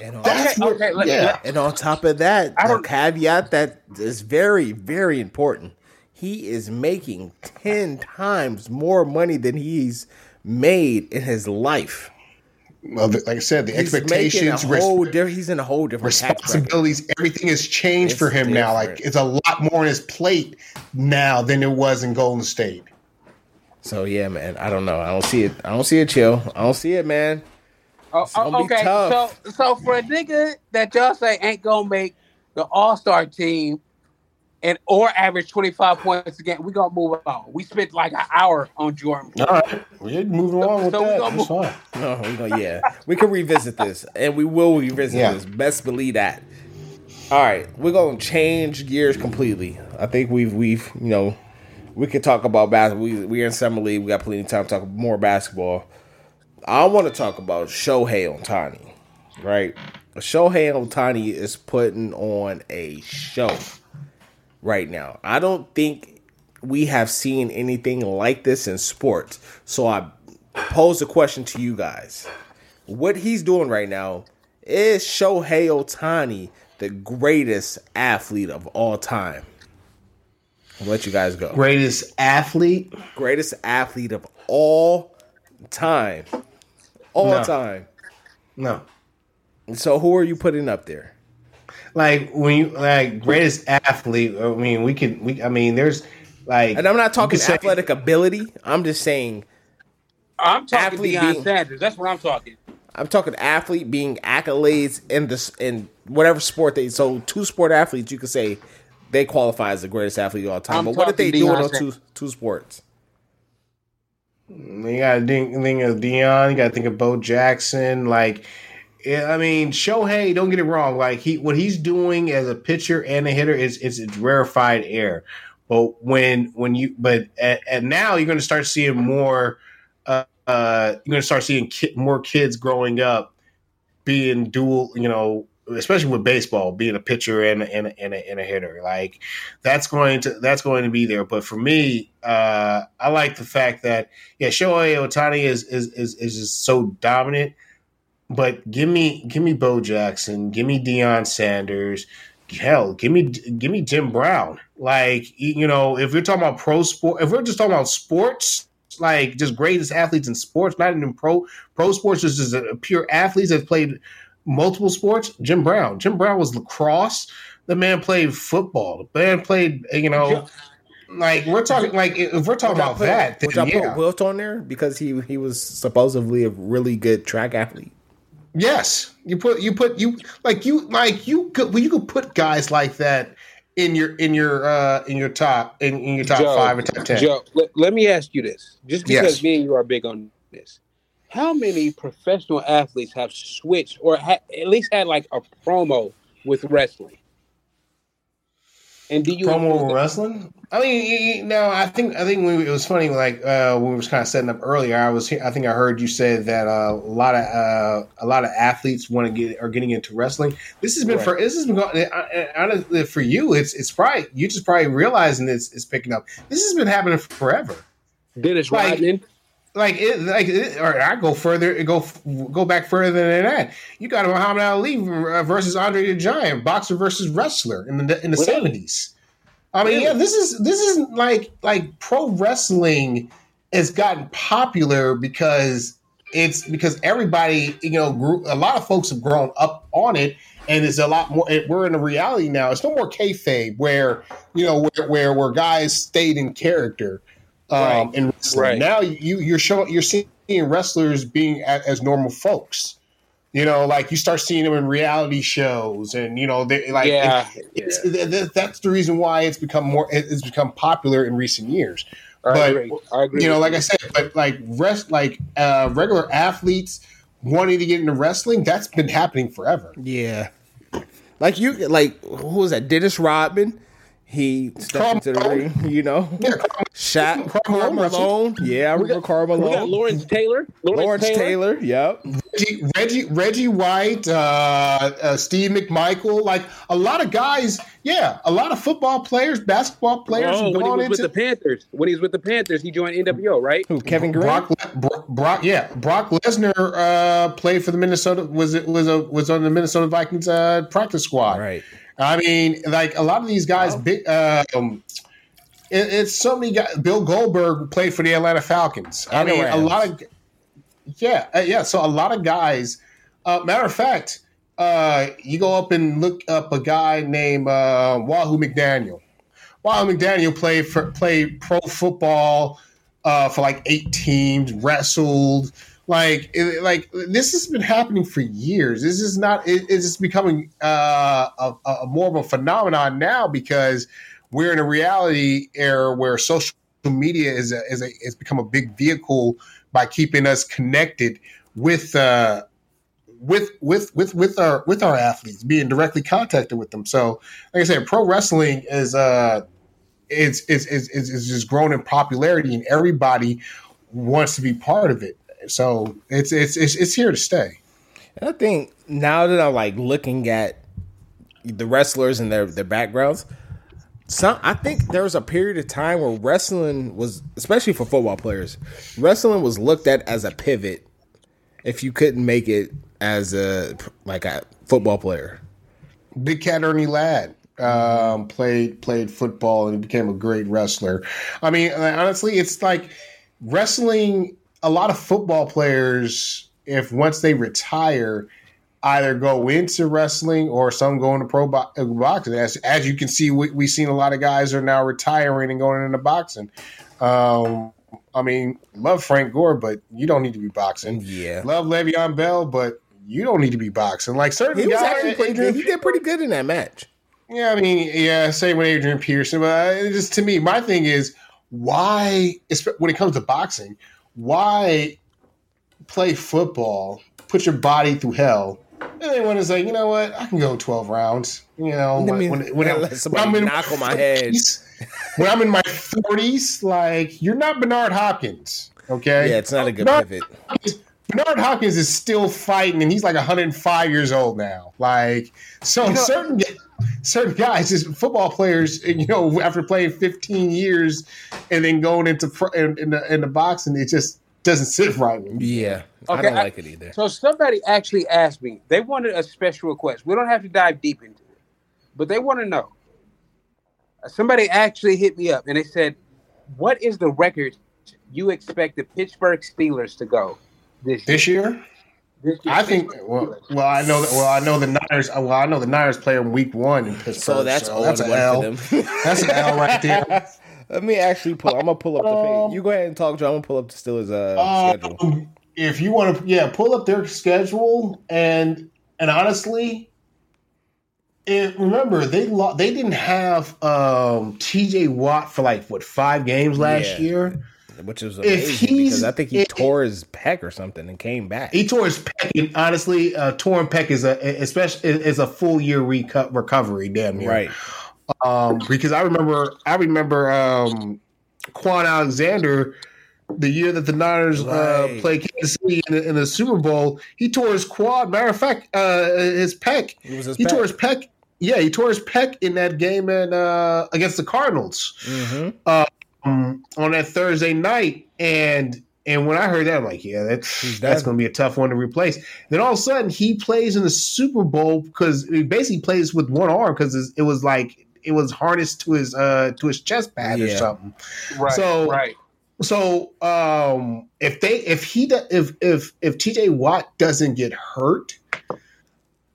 [SPEAKER 1] And on, okay, okay, yeah. and on top of that, the caveat that is very, very important. He is making ten times more money than he's made in his life.
[SPEAKER 3] Well, like I said, the he's expectations,
[SPEAKER 1] whole res- he's in a whole different
[SPEAKER 3] responsibilities. Everything has changed it's for him different. now. Like it's a lot more on his plate now than it was in Golden State.
[SPEAKER 1] So yeah, man, I don't know. I don't see it. I don't see it. Chill. I don't see it, man.
[SPEAKER 2] Oh, oh okay, so so for a nigga that y'all say ain't gonna make the All Star team and or average twenty five points a game, we gonna move on. We spent like an hour on Jordan.
[SPEAKER 3] All right, we're moving along with so that. That's fine.
[SPEAKER 1] No, we gonna, yeah, we can revisit this, and we will revisit yeah. this. Best believe that. All right, we're gonna change gears completely. I think we've we've you know we could talk about basketball. We we're in summer league. We got plenty of time to talk more basketball. I want to talk about Shohei Ohtani, right? Shohei Ohtani is putting on a show. right now. I don't think we have seen anything like this in sports. So I pose a question to you guys. What he's doing right now is Shohei Ohtani the greatest athlete of all time? I'll let you guys go.
[SPEAKER 3] Greatest athlete?
[SPEAKER 1] Greatest athlete of all time. All no. time.
[SPEAKER 3] No.
[SPEAKER 1] So who are you putting up there?
[SPEAKER 3] Like when you like greatest athlete, I mean we can we I mean there's like
[SPEAKER 1] And I'm not talking athletic say, ability. I'm just saying
[SPEAKER 2] I'm talking Deion being, Sanders. That's what I'm talking.
[SPEAKER 1] I'm talking athlete being accolades in this in whatever sport they so two sport athletes you could say they qualify as the greatest athlete of all time. I'm but what did they do in those two two sports?
[SPEAKER 3] You gotta think, think of Deion. you gotta think of Bo Jackson, like I mean, Shohei, don't get it wrong. Like he, what he's doing as a pitcher and a hitter is it's rarefied air. But when when you, but and now you're going to start seeing more uh, you're going to start seeing ki- more kids growing up being dual, you know, especially with baseball, being a pitcher and and, and, a, and a hitter. Like that's going to that's going to be there. But for me, uh, I like the fact that yeah, Shohei Ohtani is is is, is just so dominant. But give me give me Bo Jackson, give me Deion Sanders, hell, give me give me Jim Brown. Like you know, if we're talking about pro sport, if we're just talking about sports, like just greatest athletes in sports, not even pro pro sports, just as a pure athletes that played multiple sports. Jim Brown. Jim Brown was lacrosse. The man played football. The man played, you know, like we're talking like if we're talking about put, that, then,
[SPEAKER 1] would yeah. put Wilt on there because he he was supposedly a really good track athlete.
[SPEAKER 3] Yes, you put you put you like you like you could well, you could put guys like that in your in your uh in your top in, in your top Joe, five and top ten.
[SPEAKER 2] Joe, let, let me ask you this, just because yes. me and you are big on this. How many professional athletes have switched or ha- at least had like a promo with wrestling?
[SPEAKER 3] And do you promo wrestling? I mean, no, I think I think we, it was funny. Like uh, when we was kind of setting up earlier, I was I think I heard you say that uh, a lot of uh, a lot of athletes want to get are getting into wrestling. This has been right. for this has been going honestly for you. It's it's probably you just probably realizing this is picking up. This has been happening forever.
[SPEAKER 2] Dennis like, Rodman
[SPEAKER 3] like it, like it, or I go further, go go back further than that. You got Muhammad Ali versus Andre the Giant, boxer versus wrestler in the in the seventies. I mean, yeah, this is this is like like pro wrestling has gotten popular because it's because everybody, you know, grew, a lot of folks have grown up on it, and it's a lot more. We're in a reality now. It's no more kayfabe where you know where where, where guys stayed in character um, right. in wrestling. Right. Now you you're showing you're seeing wrestlers being as normal folks. You know, like you start seeing them in reality shows, and you know, they like yeah, it, yeah. that's the reason why it's become more it's become popular in recent years. I but agree. I agree you know, like you. I said, but like rest like uh, regular athletes wanting to get into wrestling, that's been happening forever.
[SPEAKER 1] Yeah, like you, like who was that? Dennis Rodman he stepped into the ring, you know. Yeah, Shot Karl Malone. Yeah, I remember Karl Malone. We got
[SPEAKER 2] Lawrence Taylor.
[SPEAKER 1] Lawrence, Lawrence Taylor. Taylor. Yep.
[SPEAKER 3] Reggie, Reggie, Reggie White, uh, uh, Steve McMichael, like a lot of guys. Yeah, a lot of football players, basketball players.
[SPEAKER 2] Oh, when he was into, with the Panthers. When he was with the Panthers, he joined NWO, right?
[SPEAKER 1] Who? Kevin Greene.
[SPEAKER 3] Brock, Brock, yeah, Brock Lesnar uh, played for the Minnesota. Was it was a was on the Minnesota Vikings uh, practice squad.
[SPEAKER 1] Right.
[SPEAKER 3] I mean, like a lot of these guys, wow. big. Um, it, it's so many guys. Bill Goldberg played for the Atlanta Falcons. I mean, a lot of yeah, uh, yeah. So a lot of guys. Uh, matter of fact, uh, you go up and look up a guy named uh, Wahoo McDaniel. Wahoo McDaniel played for played pro football uh, for like eight teams, wrestled. Like, it, like this has been happening for years. This is not. It, it's becoming uh, a, a more of a phenomenon now because we're in a reality era where social media is a, is a has become a big vehicle by keeping us connected with uh, with with with with our with our athletes, being directly contacted with them. So, like I said, pro wrestling is uh, it's it's it's, it's just grown in popularity, and everybody wants to be part of it. So it's it's it's, it's here to stay.
[SPEAKER 1] And I think now that I'm like looking at the wrestlers and their their backgrounds, some I think there was a period of time where wrestling was, especially for football players, wrestling was looked at as a pivot if you couldn't make it as a like a football player.
[SPEAKER 3] Big Cat Ernie Ladd um, played played football and became a great wrestler. I mean, honestly, it's like wrestling. A lot of football players, if once they retire, either go into wrestling or some go into pro bo- uh, boxing. As, as you can see, we, we've seen a lot of guys are now retiring and going into boxing. Um, I mean, love Frank Gore, but you don't need to be boxing.
[SPEAKER 1] Yeah,
[SPEAKER 3] love Le'Veon Bell, but you don't need to be boxing. Like certain
[SPEAKER 1] he was
[SPEAKER 3] guys,
[SPEAKER 1] actually pretty, he did pretty good in that match.
[SPEAKER 3] Yeah, I mean, yeah, same with Adrian Peterson, but uh, just to me, my thing is why, when it comes to boxing, why play football, put your body through hell, and then when it's like, you know what, I can go twelve rounds. You know, when, when, when,
[SPEAKER 1] when I'm in knock on my 40s, head.
[SPEAKER 3] when I'm in my forties, like you're not Bernard Hopkins, okay?
[SPEAKER 1] Yeah, it's not a good Bernard pivot.
[SPEAKER 3] Hopkins, Bernard Hopkins is still fighting, and he's like 105 years old now. Like, so you know, certain certain guys, just football players, you know, after playing 15 years and then going into in, in the in the boxing, it just doesn't sit right with
[SPEAKER 1] me. Yeah, okay, I don't like it either.
[SPEAKER 2] So somebody actually asked me. They wanted a special request. We don't have to dive deep into it, but they want to know. Somebody actually hit me up and they said, "What is the record you expect the Pittsburgh Steelers to go
[SPEAKER 3] this year?" This year? I think. Well, well, I know that. Well, I know the Niners. Well, I know the Niners play in Week One in Pittsburgh. So that's so that's an L. that's an L right there.
[SPEAKER 1] Let me actually pull. I'm gonna pull up the page. Um, you go ahead and talk, Joe. I'm gonna pull up the Steelers' uh, um, schedule.
[SPEAKER 3] If you want to, yeah, pull up their schedule and and honestly, it, remember they lo- they didn't have um, T.J. Watt for like what five games last yeah. year
[SPEAKER 1] which is amazing because I think he it, tore his pec or something and came back.
[SPEAKER 3] He tore his pec, and honestly, uh, torn pec is a especially is a full year reco- recovery. Damn near.
[SPEAKER 1] right.
[SPEAKER 3] Um, because I remember, I remember um, Kwon Alexander. The year that the Niners uh, right. uh, played Kansas City in the, in the, Super Bowl, he tore his quad. Matter of fact, uh, his pec. His he pec. tore his pec. Yeah, he tore his pec in that game in, uh, against the Cardinals. Mm-hmm. Um, on that Thursday night, and and when I heard that, I'm like, yeah, that's that's going to be a tough one to replace. Then all of a sudden, he plays in the Super Bowl because he basically plays with one arm because it was like it was harnessed to his uh to his chest pad yeah. or something.
[SPEAKER 2] Right.
[SPEAKER 3] So
[SPEAKER 2] right.
[SPEAKER 3] So um, if they if he if if if TJ Watt doesn't get hurt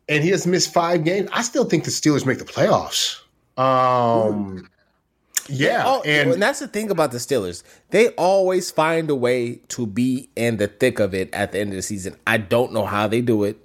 [SPEAKER 3] and he has missed five games, I still think the Steelers make the playoffs. Um, yeah,
[SPEAKER 1] all, and, and that's the thing about the Steelers. They always find a way to be in the thick of it at the end of the season. I don't know how they do it.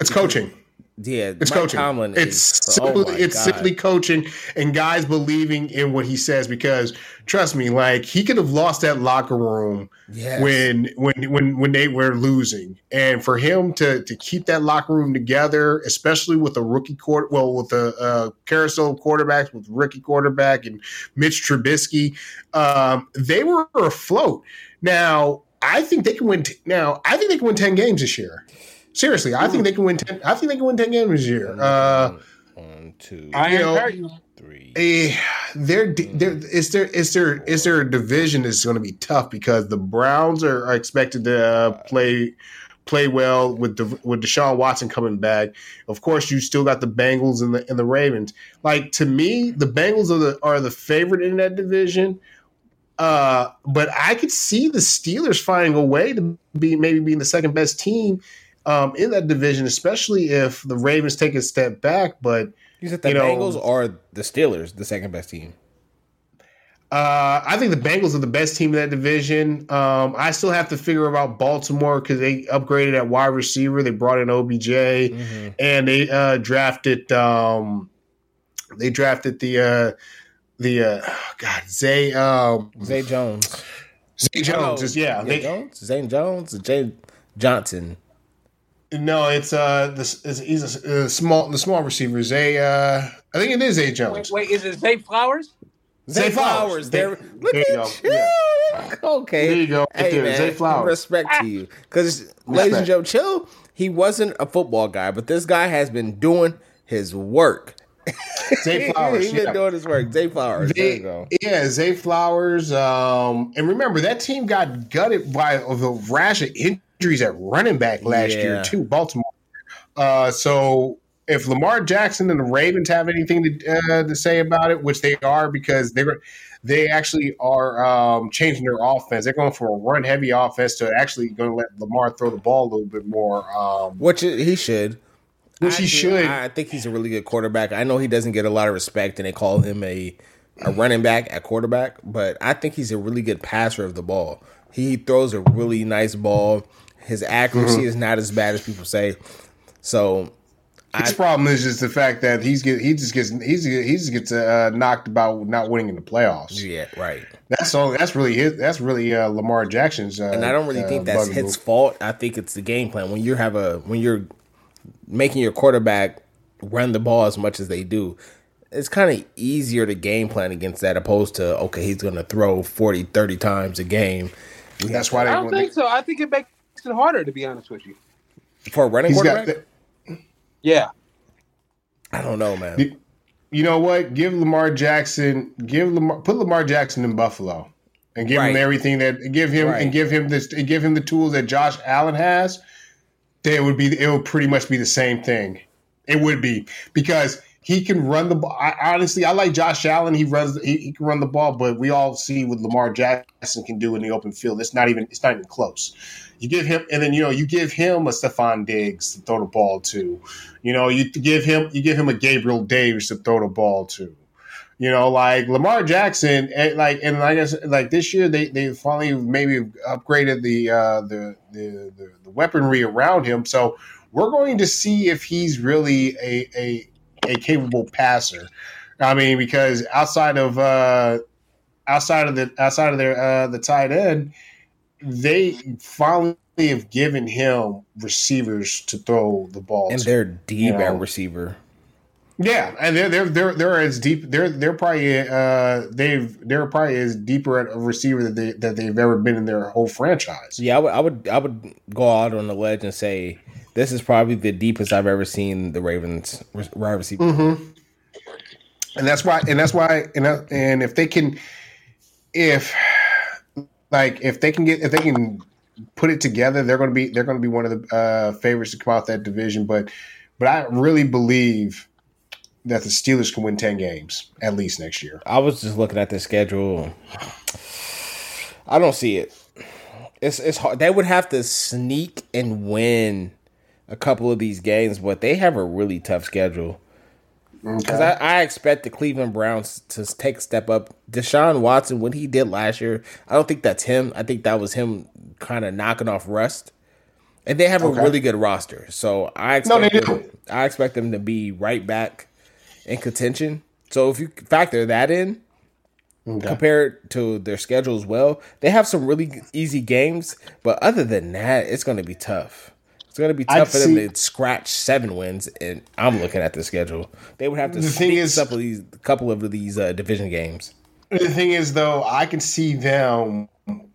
[SPEAKER 3] It's coaching.
[SPEAKER 1] Yeah,
[SPEAKER 3] it's Mike coaching. Tomlin it's is, simply, oh it's simply coaching and guys believing in what he says because trust me, like he could have lost that locker room yes. when when when when they were losing, and for him to to keep that locker room together, especially with a rookie quarter, well, with a uh, carousel quarterbacks with rookie quarterback and Mitch Trubisky, um, they were afloat. Now I think they can win. T- now I think they can win ten games this year. Seriously, I think they can win. Ten, I think they can win ten games this year. Uh,
[SPEAKER 1] One, two,
[SPEAKER 2] I you know,
[SPEAKER 3] three. A, eh, their, their, is there is there is there a division is going to be tough because the Browns are, are expected to uh, play play well with the, with Deshaun Watson coming back. Of course, you still got the Bengals and the and the Ravens. Like to me, the Bengals are the are the favorite in that division. Uh, but I could see the Steelers finding a way to be maybe being the second best team um, in that division, especially if the Ravens take a step back. But
[SPEAKER 1] you said the you know, Bengals or the Steelers, the second best team.
[SPEAKER 3] Uh, I think the Bengals are the best team in that division. Um, I still have to figure out Baltimore because they upgraded at wide receiver. They brought in OBJ mm-hmm. and they uh, drafted. Um, they drafted the uh, the uh, God Zay um,
[SPEAKER 1] Zay Jones.
[SPEAKER 3] Zay Jones is yeah.
[SPEAKER 1] Zay Jones. Zay Jones. Jay Johnson.
[SPEAKER 3] No, it's uh, this is he's a, a, small the small receiver. Zay, uh, I think it is Zay Jones.
[SPEAKER 2] Wait, wait is it Zay Flowers?
[SPEAKER 3] Zay, Zay Flowers. Flowers.
[SPEAKER 1] There, look there you at go. you. Yeah. Okay,
[SPEAKER 3] there you go.
[SPEAKER 1] Hey there. man,
[SPEAKER 3] Zay Flowers.
[SPEAKER 1] Respect to you, because ladies and gentlemen, chill. He wasn't a football guy, but this guy has been doing his work
[SPEAKER 3] Zay Flowers.
[SPEAKER 1] He's been
[SPEAKER 3] yeah.
[SPEAKER 1] doing his work. Zay Flowers. there you go.
[SPEAKER 3] Yeah, Zay Flowers. Um, and remember that team got gutted by the rash of injuries at running back last
[SPEAKER 1] Yeah.
[SPEAKER 3] year too. Baltimore. Uh, so if Lamar Jackson and the Ravens have anything to uh, to say about it, which they are because they're they actually are um, changing their offense. They're going from a run heavy offense to actually going to let Lamar throw the ball a little bit more. Um,
[SPEAKER 1] Which he should.
[SPEAKER 3] which
[SPEAKER 1] I
[SPEAKER 3] he
[SPEAKER 1] do-
[SPEAKER 3] should.
[SPEAKER 1] I think he's a really good quarterback. I know he doesn't get a lot of respect, and they call him a a running back at quarterback, but I think he's a really good passer of the ball. He throws a really nice ball. His accuracy
[SPEAKER 3] Mm-hmm.
[SPEAKER 1] is not as bad as people say. So
[SPEAKER 3] His problem is just the fact that he's get he just gets he's he just gets uh, knocked about not winning in the playoffs.
[SPEAKER 1] yeah, right.
[SPEAKER 3] That's all. That's really his. That's really uh, Lamar Jackson's. Uh,
[SPEAKER 1] And I don't really
[SPEAKER 3] uh,
[SPEAKER 1] think that's
[SPEAKER 3] bugaboo.
[SPEAKER 1] his fault. I think it's the game plan. When you have a when you're making your quarterback run the ball as much as they do, it's kind of easier to game plan against that opposed to okay, he's going to throw 40, 30 times a game.
[SPEAKER 3] That's why they.
[SPEAKER 2] I don't think so. I think it makes it harder, to be honest with you.
[SPEAKER 1] For a running
[SPEAKER 3] He's
[SPEAKER 1] quarterback?
[SPEAKER 3] The,
[SPEAKER 2] Yeah.
[SPEAKER 1] I don't know, man.
[SPEAKER 3] The- you know what? Give Lamar Jackson. Give Lamar. Put Lamar Jackson in Buffalo, and give him everything that. Give him
[SPEAKER 1] Right.
[SPEAKER 3] and give him this. And give him the tools that Josh Allen has. They would be. It would pretty much be the same thing. It would be because he can run the ball. I, honestly, I like Josh Allen. He runs. He, he can run the ball, but we all see what Lamar Jackson can do in the open field. It's not even. It's not even close. You give him, and then you know you give him a Stefon Diggs to throw the ball to. You know, you give him you give him a Gabriel Davis to throw the ball to. You know, like Lamar Jackson, and like and I said, like this year they they finally maybe upgraded the uh, the, the the the weaponry around him. So we're going to see if he's really a a, a capable passer. I mean, because outside of uh, outside of the outside of their uh, the tight end, they finally have given him receivers to throw the ball.
[SPEAKER 1] and
[SPEAKER 3] to.
[SPEAKER 1] they're deep
[SPEAKER 3] you know.
[SPEAKER 1] at receiver.
[SPEAKER 3] Yeah, and they're they're they're they're as deep. They're they're probably uh they've they're probably as deeper at a receiver that they that they've ever been in their whole franchise.
[SPEAKER 1] Yeah, I would, I would, I would go out on the ledge and say this is probably the deepest I've ever seen the Ravens wide receiver.
[SPEAKER 3] Mm-hmm. And that's why, and that's why, and and if they can, if like if they can get if they can put it together, they're going to be they're going to be one of the uh, favorites to come out that division. But but I really believe that the Steelers can win ten games at least next year.
[SPEAKER 1] I was just looking at the schedule. I don't see it. It's it's hard. They would have to sneak and win a couple of these games, but they have a really tough schedule. Because I, I expect the Cleveland Browns to take a step up. Deshaun Watson, what he did last year, I don't think that's him. I think that was him kind of knocking off rust. And they have a really good roster, so I
[SPEAKER 3] No,
[SPEAKER 1] expect
[SPEAKER 3] they
[SPEAKER 1] them,
[SPEAKER 3] do.
[SPEAKER 1] I expect them to be right back in contention. So if you factor that in, compared to their schedule as well, they have some really easy games. But other than that, it's going to be tough. It's going to be tough for them to scratch seven wins. And I'm looking at the schedule; they would have to
[SPEAKER 3] The thing
[SPEAKER 1] sneak
[SPEAKER 3] is-
[SPEAKER 1] a couple of these, couple of these uh, division games.
[SPEAKER 3] The thing is, though, I can see them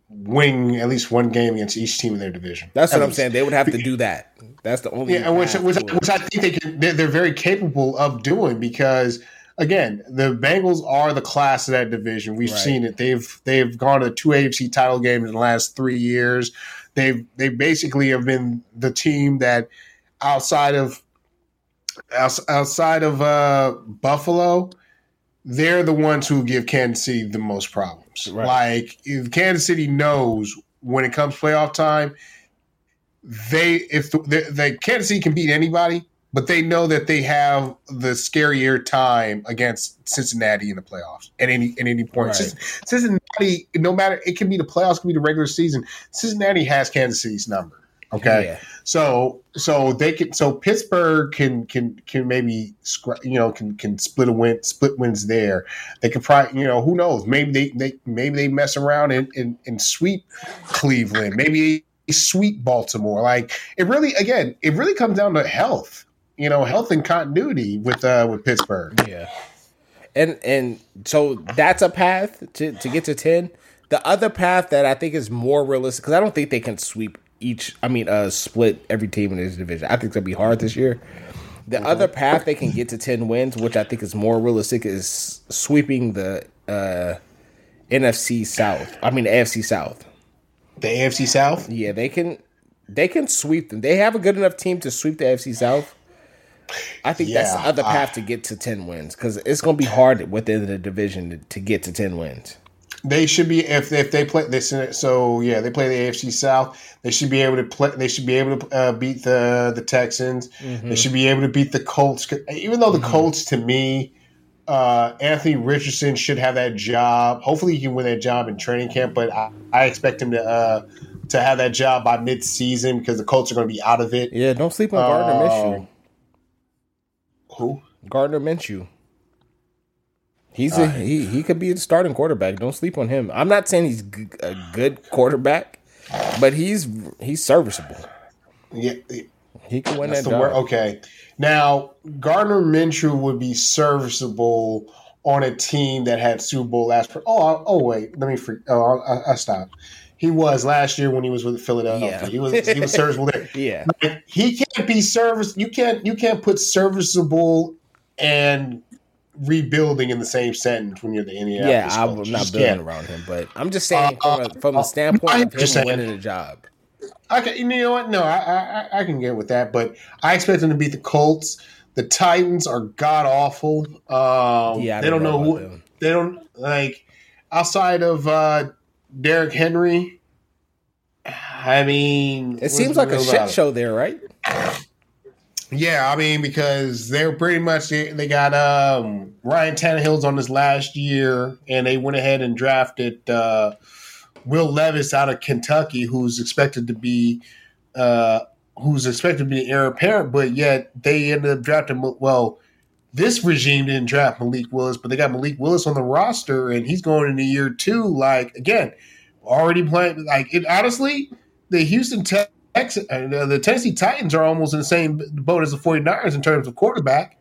[SPEAKER 3] winning at least one game against each team in their division.
[SPEAKER 1] That's
[SPEAKER 3] At
[SPEAKER 1] what I'm saying. They would have to do that. That's the only.
[SPEAKER 3] Yeah, which which, which I think they can. They're, they're very capable of doing because again, the Bengals are the class of that division. We've
[SPEAKER 1] Right.
[SPEAKER 3] seen it. They've they've gone to two AFC title games in the last three years. They've they basically have been the team that outside of outside of uh, Buffalo, they're the ones who give Kansas City the most problems.
[SPEAKER 1] Right.
[SPEAKER 3] Like Kansas City knows when it comes playoff time, they if the, the, the Kansas City can beat anybody, but they know that they have the scarier time against Cincinnati in the playoffs at any at any point.
[SPEAKER 1] Right.
[SPEAKER 3] Cincinnati, no matter it can be the playoffs, it can be the regular season. Cincinnati has Kansas City's number. Okay,
[SPEAKER 1] Yeah.
[SPEAKER 3] so so they can so Pittsburgh can can can maybe you know can can split a win split wins there. They could probably you know who knows maybe they, they maybe they mess around and, and, and sweep Cleveland maybe sweep Baltimore. Like it really again it really comes down to health. You know health and continuity with uh with Pittsburgh.
[SPEAKER 1] Yeah. And and so that's a path to, to get to 10. The other path that I think is more realistic cuz I don't think they can sweep each I mean uh split every team in this division. I think to be hard this year. The mm-hmm. other path they can get to ten wins, which I think is more realistic, is sweeping the uh, NFC South. I mean, the AFC South.
[SPEAKER 3] The AFC South.
[SPEAKER 1] Yeah, they can. They can sweep them. They have a good enough team to sweep the AFC South. I think yeah, that's the other path to get to ten wins because it's going to be hard within the division to, to, get to ten wins.
[SPEAKER 3] They should be if if they play this. So yeah, they play the AFC South. They should be able to play. They should be able to uh, beat the the Texans. Mm-hmm. They should be able to beat the Colts. Even though the mm-hmm. Colts, to me, uh, Anthony Richardson should have that job. Hopefully, he can win that job in training camp. But I, I expect him to uh, to have that job by mid season because the Colts are going to be out of it.
[SPEAKER 1] Yeah, don't sleep on Gardner uh, Minshew.
[SPEAKER 3] Who?
[SPEAKER 1] Gardner Minshew. He's a, ah. he he could be a starting quarterback. Don't sleep on him. I'm not saying he's a good quarterback, but he's he's serviceable.
[SPEAKER 3] Yeah,
[SPEAKER 1] he can win that job.
[SPEAKER 3] Word. Okay, now Gardner Minshew would be serviceable on a team that had Super Bowl last. Oh, oh, oh wait, let me. Free, oh, I, I stopped. He was last year when he was with Philadelphia. Yeah. He was he was serviceable there.
[SPEAKER 1] yeah,
[SPEAKER 3] he can't be service. You can't you can't put serviceable and rebuilding in the same sentence when you're the Indianapolis.
[SPEAKER 1] Yeah, I'm not building can't. around him, but I'm just saying uh, from, a, from uh, standpoint of him saying, winning a job.
[SPEAKER 3] Okay, you know what? No, I, I I can get with that, but I expect him to beat the Colts. The Titans are god awful. Um, yeah, they don't know, know who them. they don't like outside of uh, Derrick Henry. I mean,
[SPEAKER 1] it seems like a shit show there, right?
[SPEAKER 3] Yeah, I mean because they're pretty much they got um, Ryan Tannehill's on this last year, and they went ahead and drafted uh, Will Levis out of Kentucky, who's expected to be uh, who's expected to be heir apparent, but yet they ended up drafting well. This regime didn't draft Malik Willis, but they got Malik Willis on the roster, and he's going into year two. Like again, already playing. Like it, honestly, the Houston Texans, uh, the Tennessee Titans are almost in the same boat as the 49ers in terms of quarterback.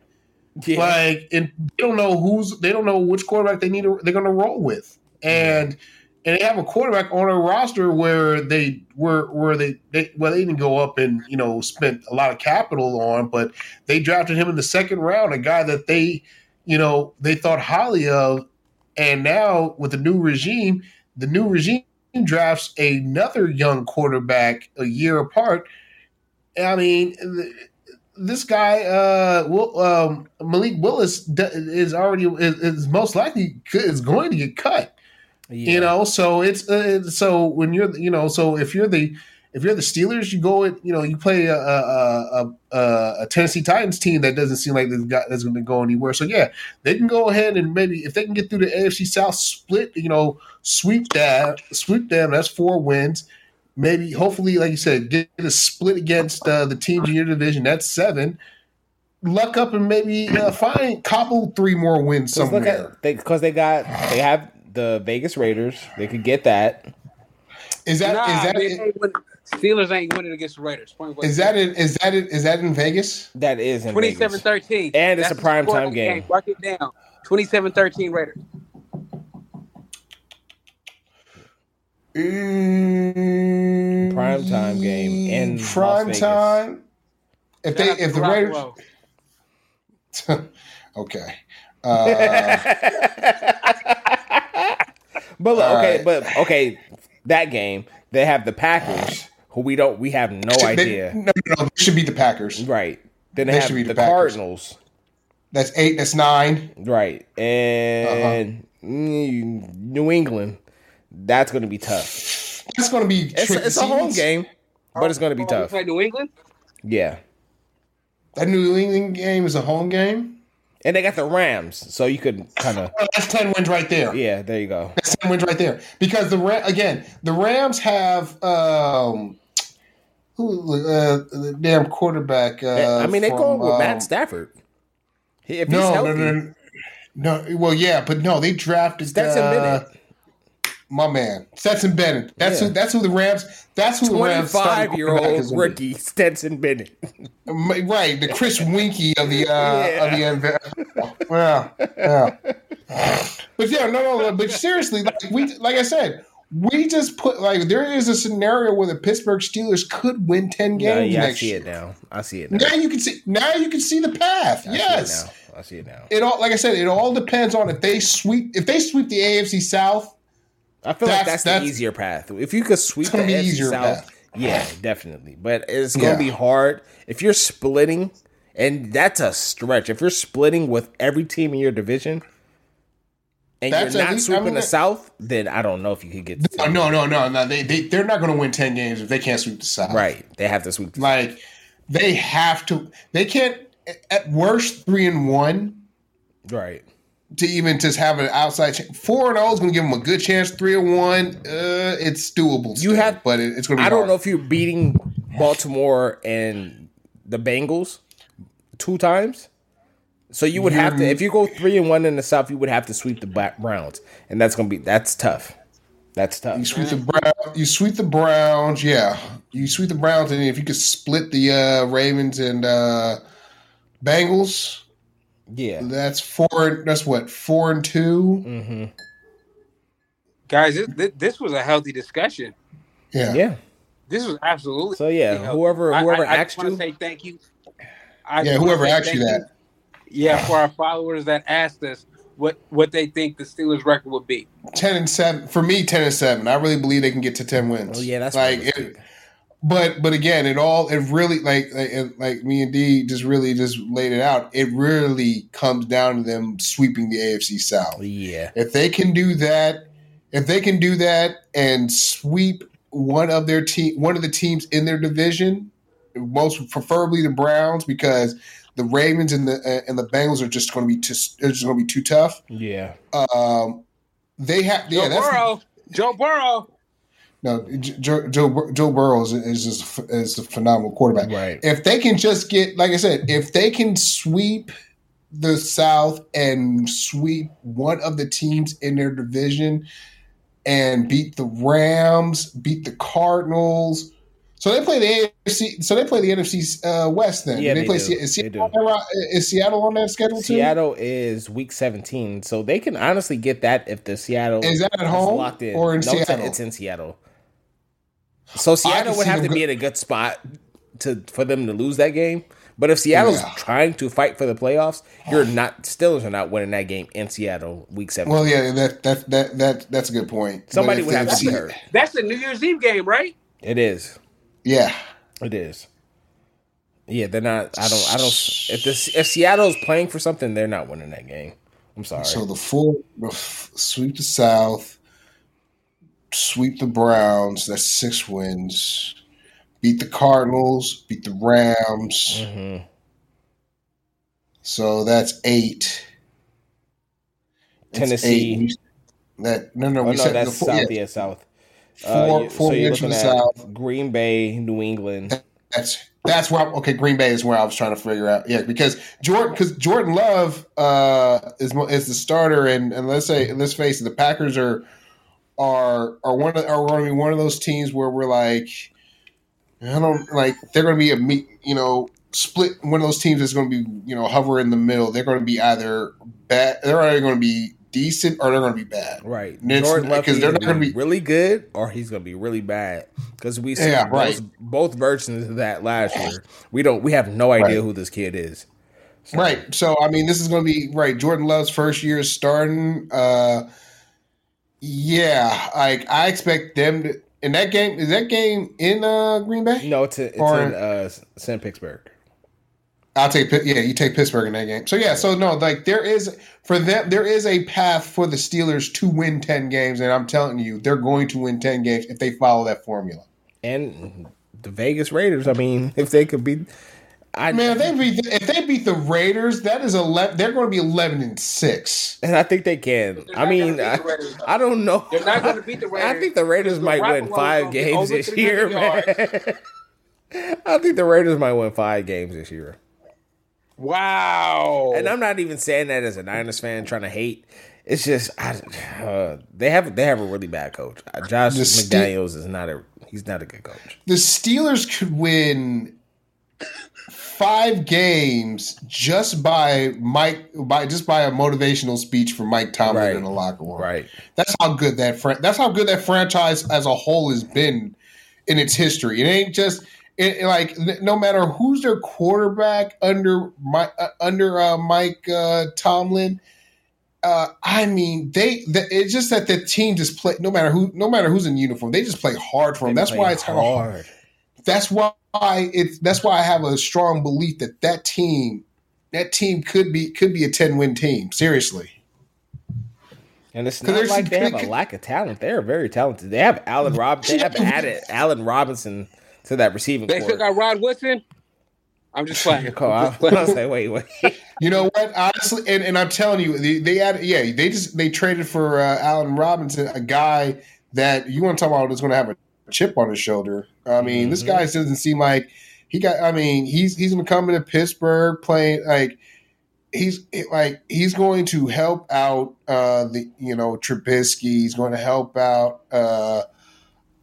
[SPEAKER 3] Yeah. Like, and they don't know who's, they don't know which quarterback they need. To, they're going to roll with, and and they have a quarterback on a roster where they were where they, they well they didn't go up and you know spent a lot of capital on, but they drafted him in the second round, a guy that they you know they thought highly of, and now with the new regime, the new regime drafts another young quarterback a year apart. I mean, this guy, uh, will, um, Malik Willis, is already is, is, most likely is going to get cut. Yeah. You know, so it's uh, so when you're you know so if you're the if you're the Steelers, you go and you know you play a a, a, a Tennessee Titans team that doesn't seem like they've got that's going to go anywhere. So yeah, they can go ahead and maybe if they can get through the AFC South split, you know, sweep that, sweep them. That's four wins. Maybe hopefully, like you said, get a split against uh, the teams in your division. That's seven. Luck up and maybe uh, find cobble three more wins somewhere.
[SPEAKER 1] Because they, they got they have the Vegas Raiders. They could get that.
[SPEAKER 3] Is that nah, is that? It,
[SPEAKER 2] Steelers ain't winning against the Raiders.
[SPEAKER 3] Is that in, is that in, is that in Vegas?
[SPEAKER 1] That is in
[SPEAKER 2] 27-13.
[SPEAKER 1] And it's That's a prime time game. game.
[SPEAKER 2] Mark it down. 27-13 Raiders.
[SPEAKER 1] Mm, prime time game in
[SPEAKER 3] prime time. If they if the Raiders okay. Uh,
[SPEAKER 1] but look, okay, right. but okay, that game they have the Packers, who we don't we have no idea.
[SPEAKER 3] no, no, no, they should be the Packers.
[SPEAKER 1] Right. Then they, they have the, the Cardinals.
[SPEAKER 3] That's eight. That's nine.
[SPEAKER 1] Right. And uh-huh. New England. That's going to be tough.
[SPEAKER 3] It's going to be.
[SPEAKER 1] It's, it's a home game, but it's going to be oh, tough.
[SPEAKER 2] Play New England.
[SPEAKER 1] Yeah.
[SPEAKER 3] That New England game is a home game.
[SPEAKER 1] And they got the Rams, so you could kind of.
[SPEAKER 3] That's ten wins right there.
[SPEAKER 1] Yeah, there you go.
[SPEAKER 3] That's ten wins right there because the Ram again the Rams have um, who uh, the damn quarterback. Uh,
[SPEAKER 1] I mean, they go with um, Matt Stafford.
[SPEAKER 3] If no, no, no, no, no. Well, yeah, but no, they drafted Stetson uh, Bennett my man, Stetson Bennett. That's yeah. who. That's who the Rams. That's who.
[SPEAKER 1] Twenty-five year old rookie Stetson Bennett.
[SPEAKER 3] right, the Chris Weinke of the uh, yeah. of the yeah, yeah. But yeah, no, no. But seriously, like we, like I said, we just put like there is a scenario where the Pittsburgh Steelers could win ten games
[SPEAKER 1] yeah, I see
[SPEAKER 3] year.
[SPEAKER 1] it now. I see it now.
[SPEAKER 3] Now you can see. Now you can see the path.
[SPEAKER 1] I see it
[SPEAKER 3] yes,
[SPEAKER 1] now. I see it now.
[SPEAKER 3] it all like I said. It all depends on if they sweep. If they sweep the AFC South,
[SPEAKER 1] I feel like
[SPEAKER 3] That's-
[SPEAKER 1] that's,
[SPEAKER 3] that's-
[SPEAKER 1] the easier path. If you could sweep the AFC South,
[SPEAKER 3] path.
[SPEAKER 1] yeah, definitely. But it's gonna
[SPEAKER 3] Yeah.
[SPEAKER 1] be hard if you're splitting, and that's a stretch. If you're splitting with every team in your division, and
[SPEAKER 3] That's
[SPEAKER 1] you're not
[SPEAKER 3] least- I
[SPEAKER 1] sweeping
[SPEAKER 3] mean,
[SPEAKER 1] the South, then I don't know if you could get
[SPEAKER 3] no, no, no, no, no. They they they're not going to win ten games if they can't sweep the South.
[SPEAKER 1] right. They have to sweep. The
[SPEAKER 3] Like they have to. They can't. At worst, three and one
[SPEAKER 1] right.
[SPEAKER 3] To even just have an outside chance. Four and zero is going to give them a good chance. Three and one, uh, it's doable.
[SPEAKER 1] You
[SPEAKER 3] still,
[SPEAKER 1] have-
[SPEAKER 3] but it, it's going to be.
[SPEAKER 1] I don't know if you're beating Baltimore and the Bengals two times. So you would have to, if you go three and one in the South, you would have to sweep the Browns, and that's gonna be that's tough. That's tough.
[SPEAKER 3] You sweep the Brown. You sweep the Browns. Yeah, you sweep the Browns, and if you could split the uh, Ravens and uh, Bengals,
[SPEAKER 1] Yeah,
[SPEAKER 3] that's four. That's what four and two.
[SPEAKER 1] hmm
[SPEAKER 2] Guys, this, this, this was a healthy discussion.
[SPEAKER 3] Yeah.
[SPEAKER 1] yeah.
[SPEAKER 2] This was absolutely.
[SPEAKER 1] So yeah,
[SPEAKER 2] healthy.
[SPEAKER 1] whoever
[SPEAKER 2] I-
[SPEAKER 1] whoever
[SPEAKER 2] I, I,
[SPEAKER 1] asked
[SPEAKER 2] just want
[SPEAKER 1] you,
[SPEAKER 2] to say thank you. I
[SPEAKER 3] Yeah, whoever asked you that.
[SPEAKER 2] Yeah, for our followers that asked us what what they think the Steelers record would be.
[SPEAKER 3] Ten and seven for me. Ten and seven. I really believe they can get to ten wins.
[SPEAKER 1] oh yeah, that's
[SPEAKER 3] like
[SPEAKER 1] realistic.
[SPEAKER 3] it, but but again, it all it really like like, like me and D just really just laid it out. It really comes down to them sweeping the AFC South.
[SPEAKER 1] yeah,
[SPEAKER 3] If they can do that, if they can do that and sweep one of their team, one of the teams in their division, most preferably the Browns, because the Ravens and the uh, and the Bengals are just going to be too, they're just going to be too tough.
[SPEAKER 1] yeah.
[SPEAKER 3] Um, they have
[SPEAKER 2] Joe
[SPEAKER 3] yeah, that's
[SPEAKER 2] Burrow, Joe Burrow.
[SPEAKER 3] No Joe Joe, Joe Burrow is, is just is a phenomenal quarterback.
[SPEAKER 1] Right.
[SPEAKER 3] If they can just get, like I said, if they can sweep the South and sweep one of the teams in their division and beat the Rams, beat the Cardinals. So they play the AFC. So they play the NFC uh, West. Then
[SPEAKER 1] Yeah,
[SPEAKER 3] they,
[SPEAKER 1] they
[SPEAKER 3] play.
[SPEAKER 1] do.
[SPEAKER 3] Is
[SPEAKER 1] They
[SPEAKER 3] Seattle,
[SPEAKER 1] do.
[SPEAKER 3] on that- is Seattle on that schedule too?
[SPEAKER 1] Seattle is week 17, so they can honestly get that if the Seattle
[SPEAKER 3] Is that at
[SPEAKER 1] is
[SPEAKER 3] home
[SPEAKER 1] locked in.
[SPEAKER 3] or in
[SPEAKER 1] no,
[SPEAKER 3] Seattle?
[SPEAKER 1] It's in Seattle. So Seattle would have
[SPEAKER 3] them
[SPEAKER 1] to be in a good spot to for them to lose that game. But if Seattle's
[SPEAKER 3] Yeah.
[SPEAKER 1] trying to fight for the playoffs, you're not Steelers are not winning that game in Seattle week seven.
[SPEAKER 3] Well, yeah, that that that that that's a good point.
[SPEAKER 1] Somebody would have to be hurt.
[SPEAKER 2] That's the New Year's Eve game, right?
[SPEAKER 1] It is.
[SPEAKER 3] Yeah,
[SPEAKER 1] It is. Yeah, they're not. I don't. I don't. If this if Seattle's playing for something, they're not winning that game. I'm sorry.
[SPEAKER 3] So the full the f- sweep the South, sweep the Browns. That's six wins. Beat the Cardinals. Beat the Rams.
[SPEAKER 1] Mhm.
[SPEAKER 3] So that's eight.
[SPEAKER 1] Tennessee.
[SPEAKER 3] eight. That no no
[SPEAKER 1] Oh
[SPEAKER 3] we
[SPEAKER 1] no,
[SPEAKER 3] said
[SPEAKER 1] that's
[SPEAKER 3] the
[SPEAKER 1] South.
[SPEAKER 3] yeah,
[SPEAKER 1] South.
[SPEAKER 3] four,
[SPEAKER 1] Uh, you-
[SPEAKER 3] four
[SPEAKER 1] so you're
[SPEAKER 3] wins from
[SPEAKER 1] looking
[SPEAKER 3] the
[SPEAKER 1] at
[SPEAKER 3] South.
[SPEAKER 1] Green Bay, New England.
[SPEAKER 3] That's that's where I'm, okay. Green Bay is where I was trying to figure out. Yeah, because Jordan because Jordan Love uh, is is the starter, and, and let's say let's face it, the Packers are are are one of, are going to be one of those teams where we're like, I don't like they're going to be a me- you know split one of those teams that's going to be you know hover in the middle. They're going to be either bad, they're either going to be decent or they're going to be bad.
[SPEAKER 1] Right.
[SPEAKER 3] It's-
[SPEAKER 1] Jordan Love
[SPEAKER 3] 'cause they're
[SPEAKER 1] going
[SPEAKER 3] not
[SPEAKER 1] to
[SPEAKER 3] gonna
[SPEAKER 1] be really good or he's going to be really bad because we see
[SPEAKER 3] Yeah,
[SPEAKER 1] both, both versions of that last year. We don't. We have no idea
[SPEAKER 3] Right.
[SPEAKER 1] who this kid is. So,
[SPEAKER 3] Right. So I mean, this is going to be right. Jordan Love's first year starting. Uh, yeah, like I expect them to. In that game, is that game in uh, Green Bay?
[SPEAKER 1] No, it's, it's
[SPEAKER 3] Or-
[SPEAKER 1] in uh, St. Pittsburgh.
[SPEAKER 3] I'll take. Yeah, you take Pittsburgh in that game. So yeah, so no, like there is for them, there is a path for the Steelers to win ten games, and I'm telling you, they're going to win ten games if they follow that formula.
[SPEAKER 1] And the Vegas Raiders, I mean, if they could beat. I,
[SPEAKER 3] Man, if they beat if they beat the Raiders, that is eleven. They're going to be eleven and six.
[SPEAKER 1] and I think they can. I mean, I,
[SPEAKER 2] Raiders.
[SPEAKER 1] I don't know.
[SPEAKER 2] They're not gonna beat the
[SPEAKER 1] I think the Raiders
[SPEAKER 2] The
[SPEAKER 1] might win five games this year,
[SPEAKER 2] yards.
[SPEAKER 1] man. I think the Raiders might win five games this year.
[SPEAKER 2] Wow.
[SPEAKER 1] And I'm not even saying that as a Niners fan trying to hate. It's just I, uh, they have they have a really bad coach. Uh, Josh
[SPEAKER 3] The Ste-
[SPEAKER 1] McDaniels is not a he's not a good coach.
[SPEAKER 3] the Steelers could win five games just by Mike by just by a motivational speech from Mike Tomlin
[SPEAKER 1] Right.
[SPEAKER 3] in the locker room.
[SPEAKER 1] Right.
[SPEAKER 3] That's how good that fran- that's how good that franchise as a whole has been in its history. It ain't just it, like no matter who's their quarterback under my uh, under uh, Mike uh, Tomlin. Uh, I mean, they. The, it's just that the team just play. No matter who, no matter who's in uniform, they just play hard for them.
[SPEAKER 1] They
[SPEAKER 3] That's why it's of hard. That's why it's. That's why I have a strong belief that that team, that team could be could be a ten win team. Seriously.
[SPEAKER 1] And it's not like they have a lack of talent. They're very talented. They have Allen Rob. They have added Allen Robinson to that receiving
[SPEAKER 2] They still
[SPEAKER 1] core.
[SPEAKER 2] got Rod Woodson. I'm just playing.
[SPEAKER 1] Oh, I, I was like, wait, wait.
[SPEAKER 3] You know what? Honestly, and, and I'm telling you, they, they had yeah, they just they traded for uh, Allen Robinson, a guy that you want to talk about is going to have a chip on his shoulder. I mean, this
[SPEAKER 1] Mhm.
[SPEAKER 3] guy doesn't seem like he got. I mean, he's he's going to come into Pittsburgh playing like he's like he's going to help out uh the you know Trubisky. He's going to help out uh,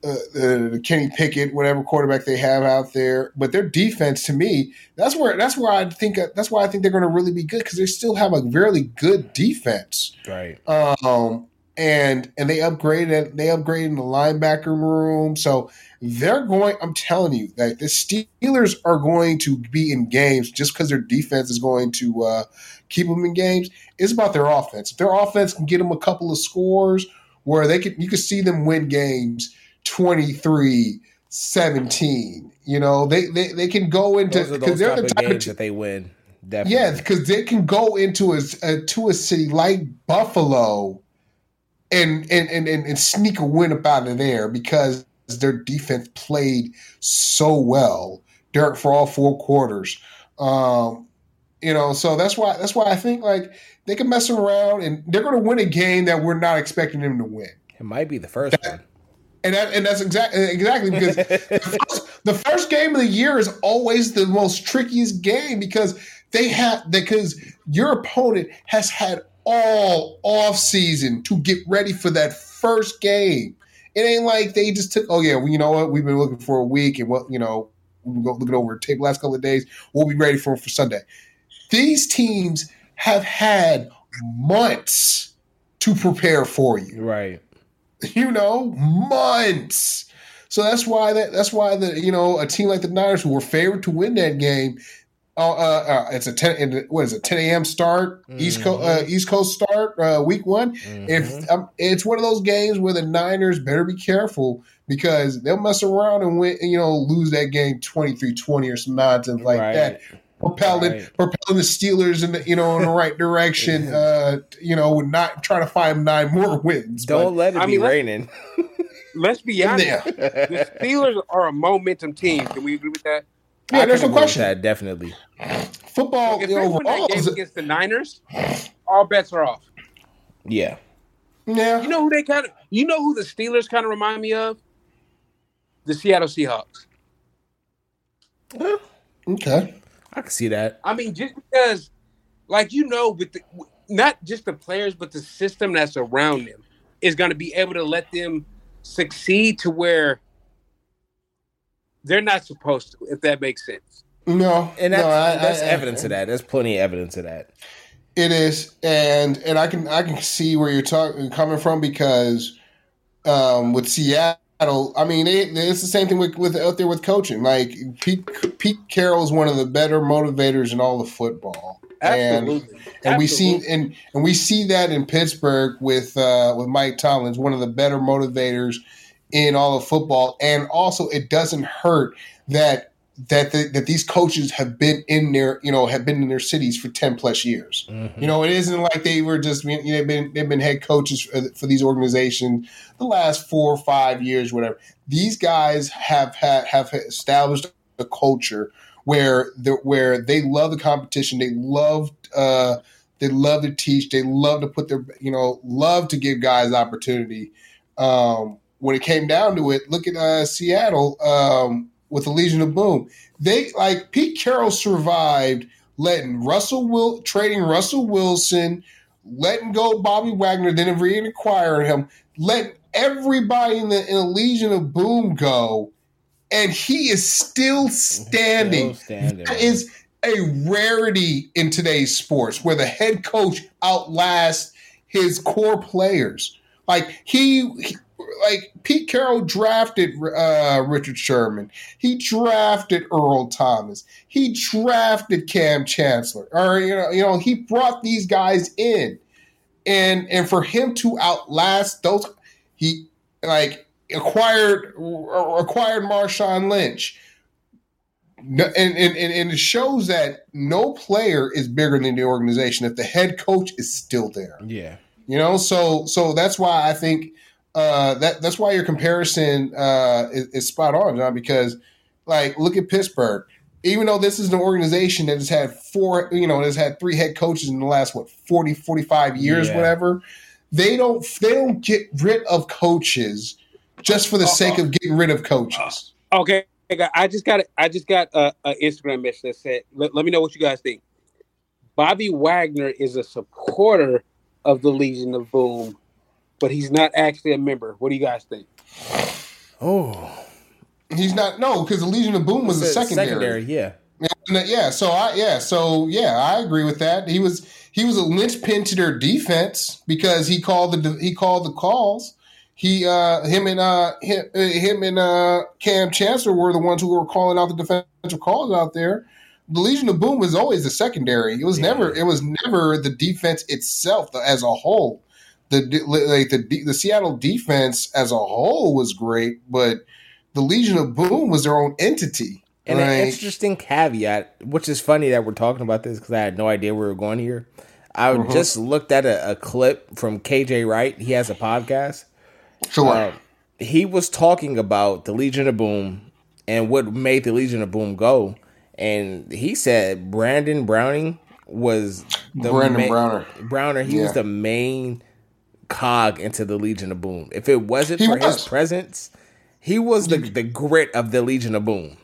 [SPEAKER 3] uh, uh Kenny Pickett, whatever quarterback they have out there. But their defense, to me, that's where that's where I think that's why I think they're going to really be good because they still have a really good defense.
[SPEAKER 1] right.
[SPEAKER 3] Um, and and they upgraded they upgraded the linebacker room, so they're going. I'm telling you that the Steelers are going to be in games just because their defense is going to uh, keep them in games. It's about their offense. If their offense can get them a couple of scores where they can, you can see them win games 23 17. You know, they they, they can go into because they're the type of
[SPEAKER 1] games
[SPEAKER 3] team.
[SPEAKER 1] that they win. Definitely.
[SPEAKER 3] Yeah, because they can go into a, a to a city like Buffalo and and, and and and sneak a win up out of there because their defense played so well during for all four quarters. Um, you know, so that's why that's why I think like they can mess around and they're going to win a game that we're not expecting them to win.
[SPEAKER 1] It might be the first one.
[SPEAKER 3] And that, and that's exactly exactly because the, first, the first game of the year is always the most trickiest game because they have because your opponent has had all off season to get ready for that first game. It ain't like they just took. Oh yeah, well, you know what? We've been looking for a week, and what you know, we've been looking over the tape last couple of days. We'll be ready for for Sunday. These teams have had months to prepare for you
[SPEAKER 1] Right.
[SPEAKER 3] you know, months. So that's why that that's why the you know a team like the Niners who were favored to win that game. Uh, uh, uh, it's a ten. What is it? Ten a.m. start, East Coast uh, East Coast start, uh, week one.
[SPEAKER 1] Mhm.
[SPEAKER 3] If um, it's one of those games where the Niners better be careful because they'll mess around and win, you know, lose that game 23-20 or some nonsense like
[SPEAKER 1] Right.
[SPEAKER 3] that propelling
[SPEAKER 1] Right.
[SPEAKER 3] propelling the Steelers in the you know in the right direction. Uh, you know, not trying to find nine more wins.
[SPEAKER 1] Don't let it
[SPEAKER 2] I
[SPEAKER 1] be
[SPEAKER 2] mean, let's-
[SPEAKER 1] raining.
[SPEAKER 2] Let's be honest.
[SPEAKER 3] Yeah.
[SPEAKER 2] The Steelers are a momentum team. Can we agree with that?
[SPEAKER 3] Yeah,
[SPEAKER 1] I
[SPEAKER 3] there's
[SPEAKER 1] can
[SPEAKER 3] no question.
[SPEAKER 1] That definitely.
[SPEAKER 3] Football
[SPEAKER 2] If they
[SPEAKER 3] know,
[SPEAKER 2] win that game against the Niners, all bets are off.
[SPEAKER 1] Yeah.
[SPEAKER 3] yeah,
[SPEAKER 2] You know who they kind of, you know who the Steelers kind of remind me of? The Seattle Seahawks.
[SPEAKER 3] okay.
[SPEAKER 1] I can see that.
[SPEAKER 2] I mean, just because, like you know, with the, not just the players, but the system that's around them is going to be able to let them succeed to where they're not supposed to, if that makes sense.
[SPEAKER 3] No,
[SPEAKER 1] And that's,
[SPEAKER 3] no, I-
[SPEAKER 1] that's
[SPEAKER 3] I- I-
[SPEAKER 1] evidence of that. There's plenty of evidence of that.
[SPEAKER 3] It is, and and I can I can see where you're talking coming from because um, with Seattle, I mean, it, it's the same thing with, with out there with coaching. Like Pete Pete Carroll is one of the better motivators in all of football, and
[SPEAKER 2] Absolutely.
[SPEAKER 3] and we see and and we see that in Pittsburgh with uh, with Mike Tomlin, one of the better motivators in all of football, and also it doesn't hurt that that the, that these coaches have been in their you know have been in their cities for ten plus years.
[SPEAKER 1] Mhm.
[SPEAKER 3] You know, it isn't like they were just you know, they've been they've been head coaches for, for these organizations the last four or five years, whatever. These guys have had have established a culture where the where they love the competition. They love uh, they love to teach. They love to put their you know love to give guys opportunity. Um, when it came down to it, look at uh, Seattle um, with the Legion of Boom. They like Pete Carroll survived letting Russell Will trading Russell Wilson, letting go Bobby Wagner, then reacquiring him, letting everybody in the in the Legion of Boom go, and he is still standing. Still standing that is a rarity in today's sports where the head coach outlasts his core players. Like he, he like Pete Carroll drafted uh, Richard Sherman. He drafted Earl Thomas. He drafted Kam Chancellor. Or you know, you know, he brought these guys in, and and for him to outlast those, he like acquired acquired Marshawn Lynch. and, and, and it shows that no player is bigger than the organization if the head coach is still there.
[SPEAKER 1] Yeah.
[SPEAKER 3] You know, so so that's why I think uh, that that's why your comparison uh, is, is, spot on, John. Because like, look at Pittsburgh. Even though this is an organization that has had four, you know, has had three head coaches in the last what 40, 45 years, yeah. whatever. They don't they don't get rid of coaches just for the uh, sake of getting rid of coaches.
[SPEAKER 2] Uh, okay, I just got I just got a, a Instagram message that said, let, let me know what you guys think. Bobby Wagner is a supporter of the Legion of Boom but he's not actually a member. What do you guys think?
[SPEAKER 1] Oh,
[SPEAKER 3] he's not. No, because the Legion of Boom was a secondary. Secondary,
[SPEAKER 1] yeah.
[SPEAKER 3] Yeah, so I yeah, so yeah, I agree with that. He was he was a linchpin to their defense because he called the he called the calls. He uh him and uh him, him and uh Kam Chancellor were the ones who were calling out the defensive calls out there. The Legion of Boom was always the secondary. It was yeah. never it was never the defense itself as a whole the like the the Seattle defense as a whole was great, but the Legion of Boom was their own entity.
[SPEAKER 1] And an interesting caveat, which is funny that we're talking about this because I had no idea we were going here. I uh-huh. just looked at a, a, clip from KJ Wright. He has a podcast.
[SPEAKER 3] Sure. Uh,
[SPEAKER 1] he was talking about the Legion of Boom and what made the Legion of Boom go. And he said Brandon Browning was
[SPEAKER 3] the Brandon main, Browner.
[SPEAKER 1] Browner. He yeah. was the main cog into the Legion of Boom. If it wasn't he for was. his presence, he was the the grit of the Legion of Boom.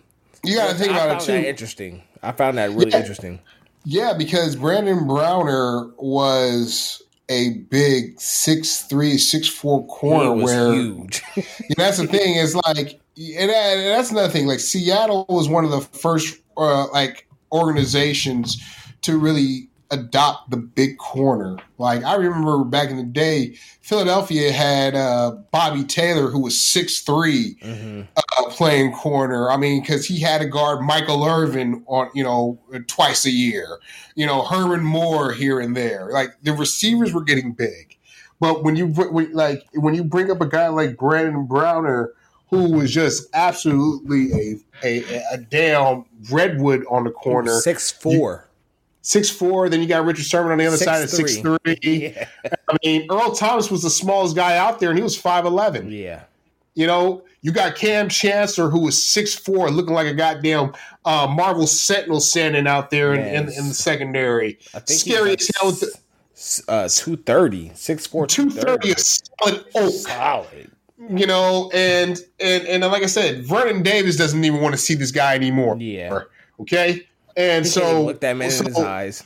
[SPEAKER 3] You got to think about it too.
[SPEAKER 1] interesting. I found that really
[SPEAKER 3] yeah.
[SPEAKER 1] interesting.
[SPEAKER 3] Yeah, because Brandon Browner was a big six three, six four corner. where
[SPEAKER 1] huge.
[SPEAKER 3] that's the thing. Is like, and that's another thing. Like Seattle was one of the first uh, like organizations to really adopt the big corner. Like I remember back in the day, Philadelphia had uh, Bobby Taylor, who was 6'3", mm-hmm. uh, playing corner. I mean, because he had to guard Michael Irvin on, you know, twice a year. You know, Herman Moore here and there. Like the receivers were getting big, but when you when, like when you bring up a guy like Brandon Browner. Who was just absolutely a, a, a damn redwood on the corner?
[SPEAKER 1] Six four
[SPEAKER 3] six four. Then you got Richard Sherman on the other six, side at six three. Yeah. I mean, Earl Thomas was the smallest guy out there, and he was five eleven.
[SPEAKER 1] Yeah.
[SPEAKER 3] You know, you got Kam Chancellor, who was six four, looking like a goddamn uh, Marvel Sentinel standing out there in, in, in, the secondary. Scary as hell.
[SPEAKER 1] Uh, 230, 6'4",
[SPEAKER 3] 230, a solid oak.
[SPEAKER 1] Solid.
[SPEAKER 3] You know, and and and like I said, Vernon Davis doesn't even want to see this guy anymore.
[SPEAKER 1] Yeah.
[SPEAKER 3] Okay. And so
[SPEAKER 1] look that man so, in his eyes.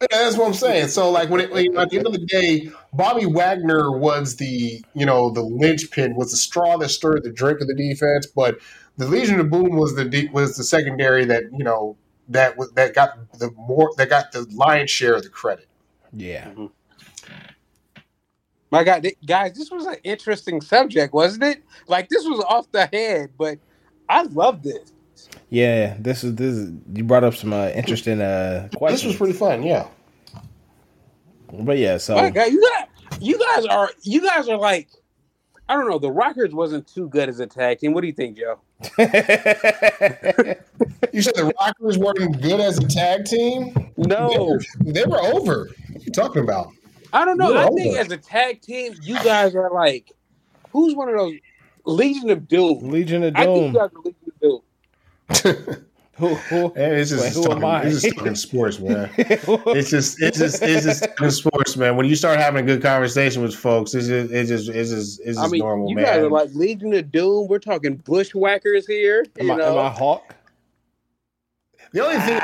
[SPEAKER 3] Yeah, that's what I'm saying. So, like, when it, you at the end of the day, Bobby Wagner was the, you know, the linchpin, was the straw that stirred the drink of the defense. But the Legion of Boom was the was the secondary that you know that that got the more that got the lion's share of the credit.
[SPEAKER 1] Yeah. Mm-hmm.
[SPEAKER 2] My God, guys, this was an interesting subject, wasn't it? Like, this was off the head, but I love this.
[SPEAKER 1] Yeah, this is this. Is, you brought up some uh, interesting uh, questions.
[SPEAKER 3] This was pretty fun. Yeah.
[SPEAKER 1] But yeah, so
[SPEAKER 2] My God, you got you guys are you guys are like I don't know. The Rockers wasn't too good as a tag team. What do you think, Joe?
[SPEAKER 3] you said the Rockers weren't good as a tag team.
[SPEAKER 2] No,
[SPEAKER 3] they were, they were over. What are you talking about?
[SPEAKER 2] I don't know. I over. think as a tag team, you guys are like, who's one of those Legion of Doom?
[SPEAKER 1] Legion of Doom. I think you guys are Legion of Doom.
[SPEAKER 3] Who, who, it's just, wait, who talking, am I? It's just talking sports, man. it's just, it's just, it's just talking sports, man. When you start having a good conversation with folks, it's just, it's just, it's just, it's just I mean, normal,
[SPEAKER 2] you
[SPEAKER 3] man.
[SPEAKER 2] guys are like Legion of Doom. We're talking bushwhackers here.
[SPEAKER 1] Am, I, am I Hawk?
[SPEAKER 3] The only thing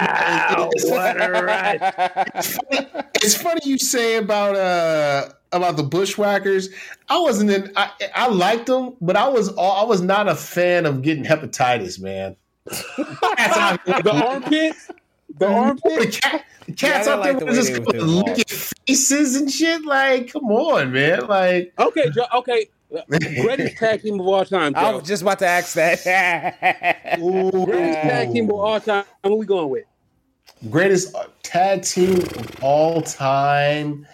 [SPEAKER 3] it's, funny, it's funny you say about uh about the Bushwhackers. I wasn't in. I, I liked them, but I was I was not a fan of getting hepatitis, man.
[SPEAKER 2] The armpits. The armpit.
[SPEAKER 3] The, cat, the cats yeah, out there like just licking faces and shit. Like, come on, man. Like,
[SPEAKER 2] okay, Joe, okay. Greatest tag team of all time. Joe.
[SPEAKER 1] I was just about to ask that.
[SPEAKER 2] Greatest tag team of all time. What we going with?
[SPEAKER 3] Greatest tag team of all time.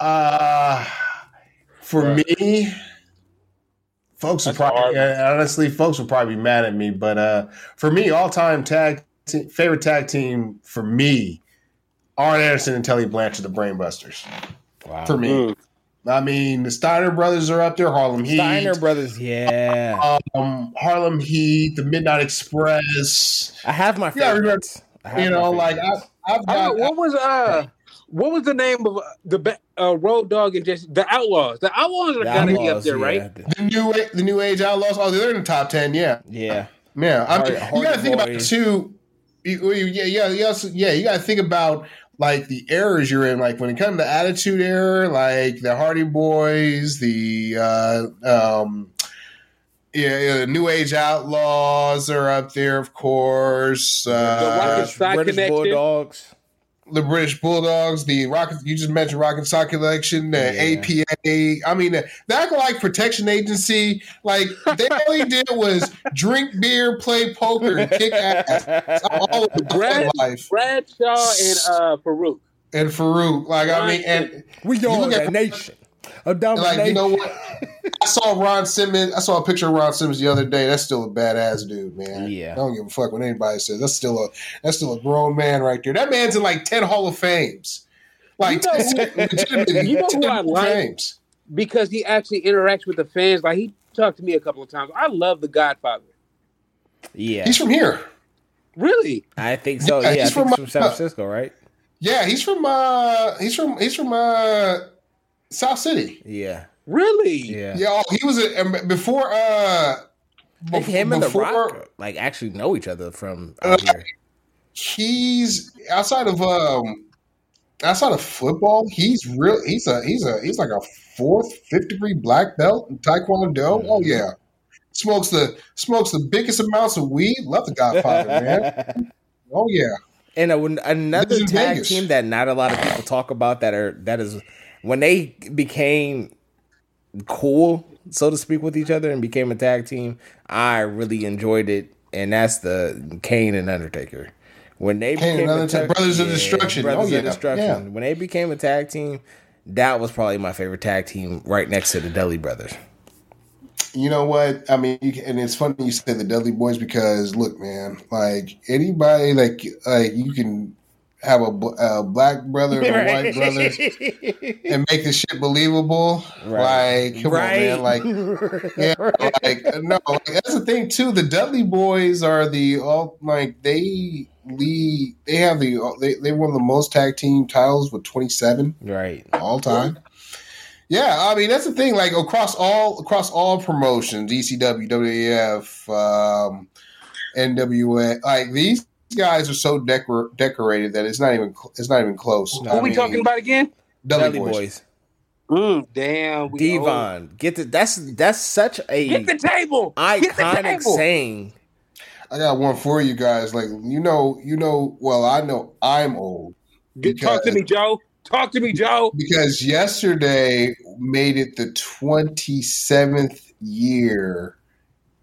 [SPEAKER 3] Uh for me, folks are probably honestly, folks will probably be mad at me, but uh for me, all time tag te- favorite tag team for me, Arn Anderson and Tully Blanchard, the Brainbusters. Wow. For me. Mm. I mean, the Steiner brothers are up there. Harlem Heat.
[SPEAKER 1] Steiner brothers, yeah.
[SPEAKER 3] Um, Harlem Heat, the Midnight Express.
[SPEAKER 1] I have my favorites.
[SPEAKER 3] Yeah, remember, you know, like I, I've got.
[SPEAKER 2] what was uh, what was the name of uh, the uh, Road Dog and just the Outlaws? The Outlaws are gonna be up there, yeah. right?
[SPEAKER 3] The new the New Age Outlaws. Oh, they're in the top ten. Yeah,
[SPEAKER 1] yeah,
[SPEAKER 3] yeah. I mean, you got to think about it too. You, yeah, yeah, yeah, yeah. You got to think about like the eras you're in. Like when it comes to Attitude Era, like the Hardy Boys, the uh, um, yeah, yeah, New Age Outlaws are up there, of course. Uh,
[SPEAKER 1] the British Connection. Bulldogs
[SPEAKER 3] the British Bulldogs, the Rocket. You just mentioned Rock 'n' Sock Connection, the yeah. APA. I mean, that like protection agency. Like they all he did was drink beer, play poker, and kick ass. all of
[SPEAKER 2] Brad, life. Bradshaw and uh, Farouk.
[SPEAKER 3] And Farouk, like I mean, and
[SPEAKER 1] we are a nation. A domination.
[SPEAKER 3] Like you know what? I saw Ron Simmons. I saw a picture of Ron Simmons the other day. That's still a badass dude, man.
[SPEAKER 1] Yeah, I
[SPEAKER 3] don't give a fuck what anybody says. That's still a that's still a grown man right there. That man's in like ten Hall of Fames. Like, you know,
[SPEAKER 2] you know who I like Fames. because he actually interacts with the fans. Like he talked to me a couple of times. I love the Godfather.
[SPEAKER 1] Yeah,
[SPEAKER 3] he's from here.
[SPEAKER 2] Really?
[SPEAKER 1] I think so. Yeah, yeah he's from, from, San Francisco, right?
[SPEAKER 3] Yeah, he's from uh he's from he's from uh South City.
[SPEAKER 1] Yeah.
[SPEAKER 2] Really?
[SPEAKER 1] Yeah.
[SPEAKER 3] Yeah. Oh, he was a, before. uh
[SPEAKER 1] like him and before, the Rock like actually know each other from out uh, here.
[SPEAKER 3] He's outside of um outside of football. He's real. He's a he's a he's like a fourth fifth degree black belt in Taekwondo. Mm-hmm. Oh yeah, smokes the smokes the biggest amounts of weed. Love the Godfather, man. oh yeah.
[SPEAKER 1] And a, another tag Vegas. team that not a lot of people talk about that are that is when they became cool, so to speak, with each other and became a tag team, I really enjoyed it. And that's the Kane and Undertaker. When they
[SPEAKER 3] Kane became and ta- Brothers yeah, of Destruction,
[SPEAKER 1] Brothers oh, yeah. of Destruction. Yeah. When they became a tag team, that was probably my favorite tag team, right next to the Dudley Brothers.
[SPEAKER 3] You know what? I mean, and it's funny you said the Dudley Boys because look, man, like anybody, like like you can have a, a black brother and a white brother and make the shit believable. Right. Like, come right. on, man. Like, yeah, like no. Like, that's the thing too. The Dudley Boys are the all like they lead. They have the they they won the most tag team titles with twenty seven.
[SPEAKER 1] Right.
[SPEAKER 3] All time. Yeah, I mean that's the thing. Like across all across all promotions, ECW, WWF, um, NWA, like these guys are so decor- decorated that it's not even it's not even close.
[SPEAKER 2] Who are we talking about again?
[SPEAKER 3] Dudley, Boys. Boys.
[SPEAKER 2] Mm, damn,
[SPEAKER 1] D-Von, get the that's that's such a
[SPEAKER 2] get the table
[SPEAKER 1] iconic the table. saying.
[SPEAKER 3] I got one for you guys. Like you know, you know. Well, I know I'm old.
[SPEAKER 2] Get, talk to me, Joe. Talk to me, Joe.
[SPEAKER 3] Because yesterday made it the 27th year.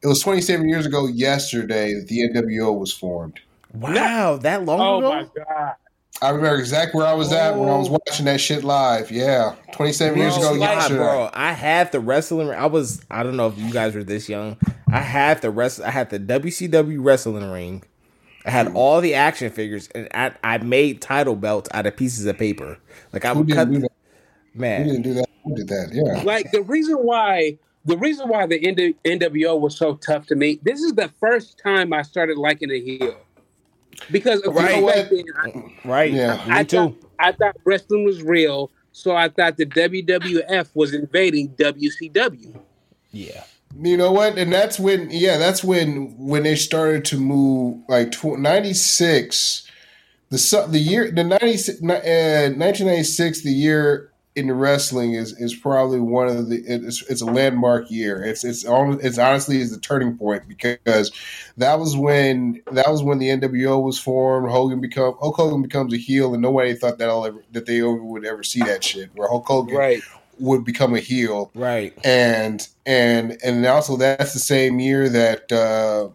[SPEAKER 3] It was 27 years ago yesterday that the NWO was formed.
[SPEAKER 1] Wow, that long
[SPEAKER 2] oh
[SPEAKER 1] ago?
[SPEAKER 2] Oh my god.
[SPEAKER 3] I remember exactly where I was at when I was oh. watching that shit live. Yeah, twenty seven years ago.
[SPEAKER 1] Yeah, bro. I had the wrestling. I was. I don't know if you guys were this young. I had the rest. I had the WCW wrestling ring. I had hmm. all the action figures, and I, I made title belts out of pieces of paper. Like I would cut. Man,
[SPEAKER 3] Who didn't do that. Who did that? Yeah.
[SPEAKER 2] Like the reason why the reason why the NWO was so tough to me. This is the first time I started liking a heel because
[SPEAKER 1] right,
[SPEAKER 2] then,
[SPEAKER 1] I, right,
[SPEAKER 3] yeah,
[SPEAKER 2] I, I thought, I thought wrestling was real, so I thought the WWF was invading WCW.
[SPEAKER 1] Yeah,
[SPEAKER 3] you know what, and that's when, yeah, that's when when they started to move like ninety six. The the year the 96, uh, 1996 the year in wrestling is is probably one of the it's, it's a landmark year. It's it's it's honestly is the turning point because that was when that was when the NWO was formed. Hogan become Hulk Hogan becomes a heel, and nobody thought that ever that they would ever see that shit. Where Hulk Hogan
[SPEAKER 2] Right.
[SPEAKER 3] would become a heel,
[SPEAKER 1] Right.
[SPEAKER 3] and and and also that's the same year that uh,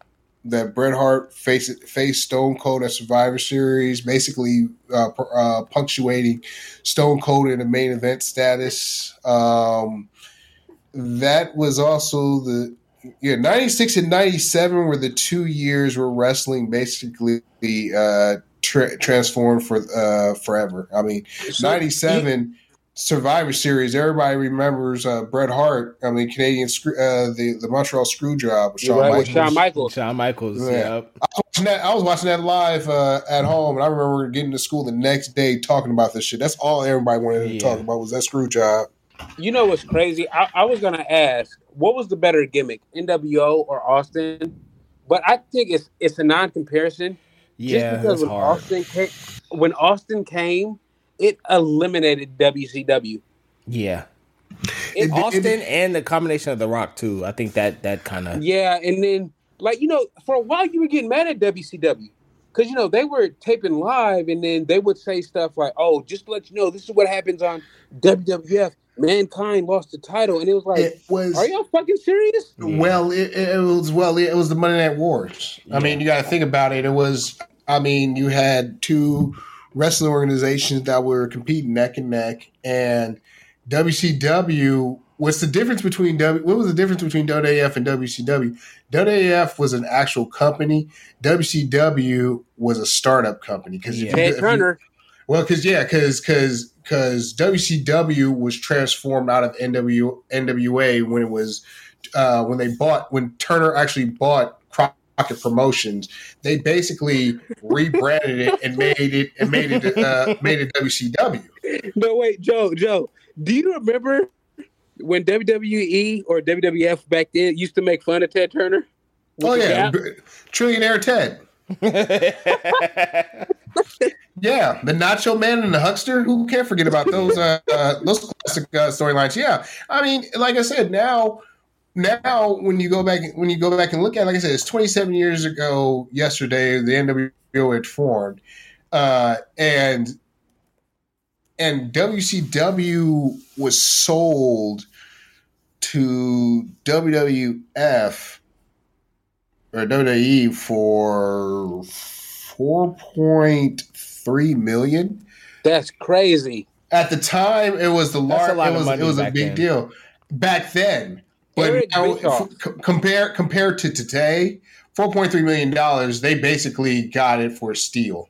[SPEAKER 3] that Bret Hart faced faced Stone Cold at Survivor Series, basically uh, uh, punctuating Stone Cold in the main event status. Um, that was also the yeah ninety six and ninety seven were the two years where wrestling basically uh, tra- transformed for uh, forever. I mean.
[SPEAKER 2] So,
[SPEAKER 3] 97 Survivor Series. Everybody remembers uh, Bret Hart. I mean, Canadian screw, uh, the the Montreal screw job with
[SPEAKER 2] You're
[SPEAKER 3] Shawn
[SPEAKER 2] right,
[SPEAKER 3] Michaels.
[SPEAKER 2] with Shawn Michaels.
[SPEAKER 1] Shawn Michaels.
[SPEAKER 3] Yeah.
[SPEAKER 1] Yep.
[SPEAKER 3] I, was watching that, I was watching that live uh, at home, and I remember getting to school the next day talking about this shit. That's all everybody wanted to talk about was that screw job.
[SPEAKER 2] You know what's crazy? I, I was gonna ask, what was the better gimmick, NWO or Austin? But I think it's it's a non-comparison.
[SPEAKER 1] Yeah.
[SPEAKER 2] just because
[SPEAKER 1] That's
[SPEAKER 2] when
[SPEAKER 1] hard.
[SPEAKER 2] Austin came, when Austin came, it eliminated WCW.
[SPEAKER 1] Yeah.
[SPEAKER 3] It- it-
[SPEAKER 1] Austin
[SPEAKER 3] it-
[SPEAKER 1] and the combination of The Rock too. I think that that kind of
[SPEAKER 2] Yeah, and then like you know, for a while you were getting mad at WCW because you know they were taping live, and then they would say stuff like, "Oh, just to let you know, this is what happens on WWF. Mankind lost the title," and it was like,
[SPEAKER 3] It was
[SPEAKER 2] "Are y'all fucking serious?"
[SPEAKER 3] Well. It, it was well. It was the Monday Night Wars. I mean, you got to think about it. It was. I mean, you had two wrestling organizations that were competing neck and neck, and WCW. What's the difference between W? What was the difference between WAF and WCW? WAF was an actual company. WCW was a startup company because
[SPEAKER 1] Yeah.
[SPEAKER 2] Ted Turner.
[SPEAKER 3] well, because yeah, because because because WCW was transformed out of NW, NWA when it was uh, when they bought when Turner actually bought Crockett Promotions. They basically rebranded it and made it and made it uh, made it WCW.
[SPEAKER 2] No, wait, Joe, Joe, do you remember when WWE or WWF back then used to make fun of Ted Turner?
[SPEAKER 3] Oh yeah. Trillionaire Ted. Yeah, the Nacho Man and the Huckster. Who can't forget about those uh, uh, those classic uh, storylines? Yeah, I mean, like I said, now now when you go back when you go back and look at, it, like I said, it's 27 years ago yesterday the NWO had formed, uh, and and WCW was sold to WWF or WWE for four point three million.
[SPEAKER 2] That's crazy.
[SPEAKER 3] At the time, it was the
[SPEAKER 1] That's
[SPEAKER 3] large. It was it was a big
[SPEAKER 1] then.
[SPEAKER 3] deal back then. But
[SPEAKER 2] Eric
[SPEAKER 3] now,
[SPEAKER 2] Bischoff.
[SPEAKER 3] compare compared to today, four point three million dollars. They basically got it for a steal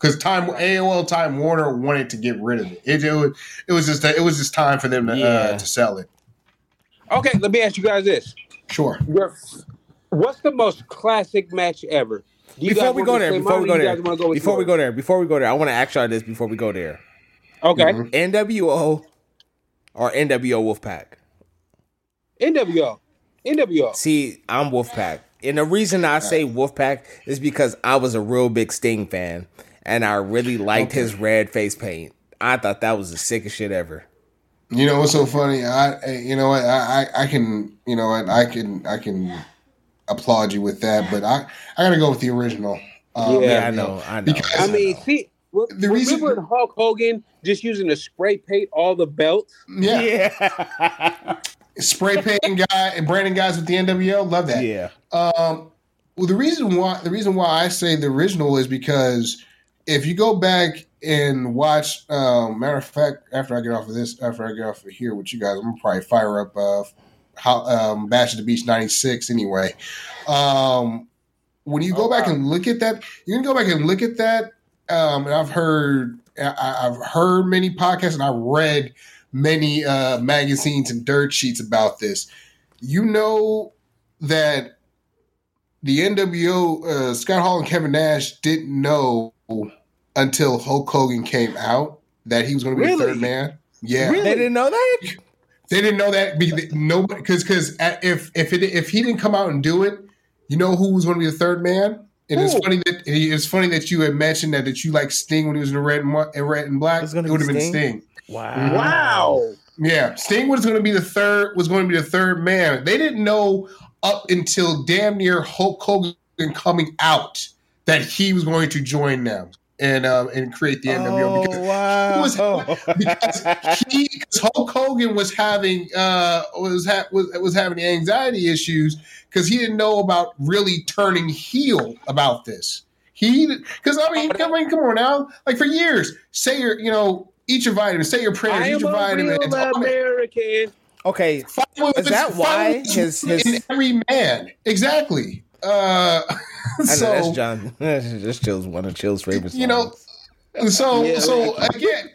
[SPEAKER 3] because time AOL Time Warner wanted to get rid of it. It, it was it was just it was just time for them to
[SPEAKER 1] Yeah.
[SPEAKER 3] uh, to sell it.
[SPEAKER 2] Okay, let me ask you guys this:
[SPEAKER 3] Sure.
[SPEAKER 2] Your- What's the most classic match ever? You
[SPEAKER 1] before we go there, before we go there,
[SPEAKER 2] go with
[SPEAKER 1] before we go there, before we go there, I want to ask y'all this before we go there.
[SPEAKER 2] Okay,
[SPEAKER 3] Mhm.
[SPEAKER 1] NWO or NWO Wolfpack?
[SPEAKER 2] NWO, NWO.
[SPEAKER 1] See, I'm Wolfpack. And the reason I say Wolfpack is because I was a real big Sting fan and I really liked
[SPEAKER 3] Okay.
[SPEAKER 1] his red face paint. I thought that was the sickest shit ever.
[SPEAKER 3] You know what's so funny? I, I- you know what? I, I, I can, you know what? I can, I can applaud you with that, but I, I gotta go with the original. Um,
[SPEAKER 2] Yeah,
[SPEAKER 1] Yeah, I know, I know.
[SPEAKER 3] Because-
[SPEAKER 2] I mean, see, re-
[SPEAKER 3] The reason-
[SPEAKER 2] remember when Hulk Hogan just using a spray paint all the belts?
[SPEAKER 3] yeah,
[SPEAKER 1] yeah.
[SPEAKER 3] spray painting guy and branding guys with the NWO, love that.
[SPEAKER 1] yeah.
[SPEAKER 3] Um, well, the reason why the reason why I say the original is because if you go back and watch, um, matter of fact, after I get off of this, after I get off of here with you guys, I'm gonna probably fire up uh, how um, Bash at the Beach '96 anyway. Um, when you go
[SPEAKER 2] Oh,
[SPEAKER 3] back
[SPEAKER 2] wow.
[SPEAKER 3] and look at that, you can go back and look at that. Um, and I've heard, I, I've heard many podcasts, and I read many uh, magazines and dirt sheets about this. You know that the NWO, uh, Scott Hall and Kevin Nash didn't know until Hulk Hogan came out that he was going to be the third man. Yeah,
[SPEAKER 2] Really?
[SPEAKER 1] They didn't know that?
[SPEAKER 3] they didn't know that. Nobody, because because if if it if he didn't come out and do it, you know who was going to be the third man. And it's funny that it's funny that you had mentioned that that you like Sting when he was in the red and red and black.
[SPEAKER 1] It's
[SPEAKER 3] It would have been
[SPEAKER 1] Sting?
[SPEAKER 3] Sting.
[SPEAKER 1] Wow.
[SPEAKER 2] Wow.
[SPEAKER 3] Yeah, Sting was going to be the third. Was going to be the third man. They didn't know up until damn near Hulk Hogan coming out that he was going to join them and um, and create the NWO
[SPEAKER 1] Oh,
[SPEAKER 3] because
[SPEAKER 1] wow.
[SPEAKER 3] was- because he because Hulk Hogan was having uh was ha- was was having anxiety issues because he didn't know about really turning heel about this. He because I mean, I mean, come on now, like for years, say your you know eat your vitamins, say your prayers,
[SPEAKER 2] I
[SPEAKER 3] eat your
[SPEAKER 2] a
[SPEAKER 3] vitamins.
[SPEAKER 2] real
[SPEAKER 3] all that.
[SPEAKER 2] American.
[SPEAKER 1] okay.
[SPEAKER 3] Fight with-
[SPEAKER 1] Is that why his- his-
[SPEAKER 3] in every man exactly? Uh,
[SPEAKER 1] I know
[SPEAKER 3] so
[SPEAKER 1] that's John. That's Chill's one of Chill's favorite songs.
[SPEAKER 3] You know, so
[SPEAKER 2] Yeah.
[SPEAKER 3] so again,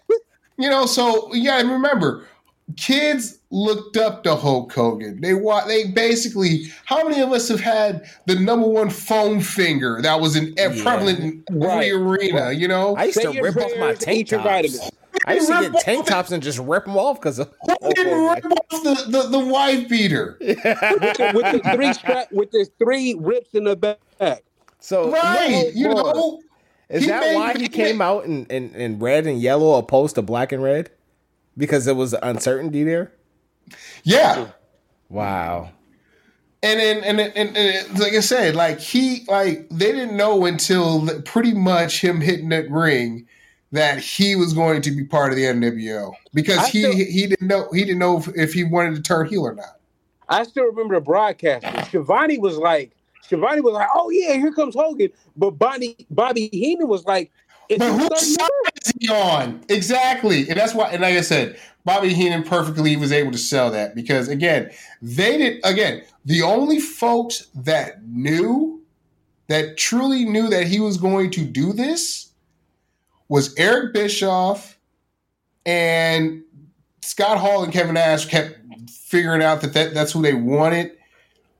[SPEAKER 3] you know, so yeah, remember, kids looked up to Hulk Hogan. They wa- they basically how many of us have had the number one foam finger that was in
[SPEAKER 1] Yeah.
[SPEAKER 3] prevalent in every
[SPEAKER 2] Right.
[SPEAKER 3] arena, you know?
[SPEAKER 1] I used
[SPEAKER 2] Say
[SPEAKER 1] to
[SPEAKER 2] your
[SPEAKER 1] rip off my
[SPEAKER 2] prayers,
[SPEAKER 1] tank
[SPEAKER 2] eat your
[SPEAKER 1] tops.
[SPEAKER 2] Vitamins.
[SPEAKER 1] I used to get tank tops and just rip them off because of.
[SPEAKER 3] Who didn't rip off the, the, the wife beater?
[SPEAKER 2] with, the, with the three strap, with the three rips in the back.
[SPEAKER 1] So
[SPEAKER 3] Right, you
[SPEAKER 2] Lord.
[SPEAKER 3] know?
[SPEAKER 1] is that
[SPEAKER 3] made-
[SPEAKER 1] why he
[SPEAKER 3] he
[SPEAKER 1] came
[SPEAKER 3] made-
[SPEAKER 1] out in, in, in red and yellow opposed to black and red? Because there was uncertainty there.
[SPEAKER 3] Yeah.
[SPEAKER 1] Wow.
[SPEAKER 3] and then and, and, and, and like I said, like he like they didn't know until pretty much him hitting that ring that he was going to be part of the NWO because he
[SPEAKER 2] still-
[SPEAKER 3] he didn't know he didn't know if, if he wanted to turn heel or not.
[SPEAKER 2] I still remember the broadcast. Schiavone was like, Schiavone was like, "Oh yeah, here comes Hogan," but Bobby Bobby Heenan was like, "It's
[SPEAKER 3] But
[SPEAKER 2] the
[SPEAKER 3] whose side is he on? Exactly, and that's why. And like I said, Bobby Heenan perfectly was able to sell that because again, they did. Again, the only folks that knew that truly knew that he was going to do this was Eric Bischoff and Scott Hall and Kevin Nash kept figuring out that, that that's who they wanted,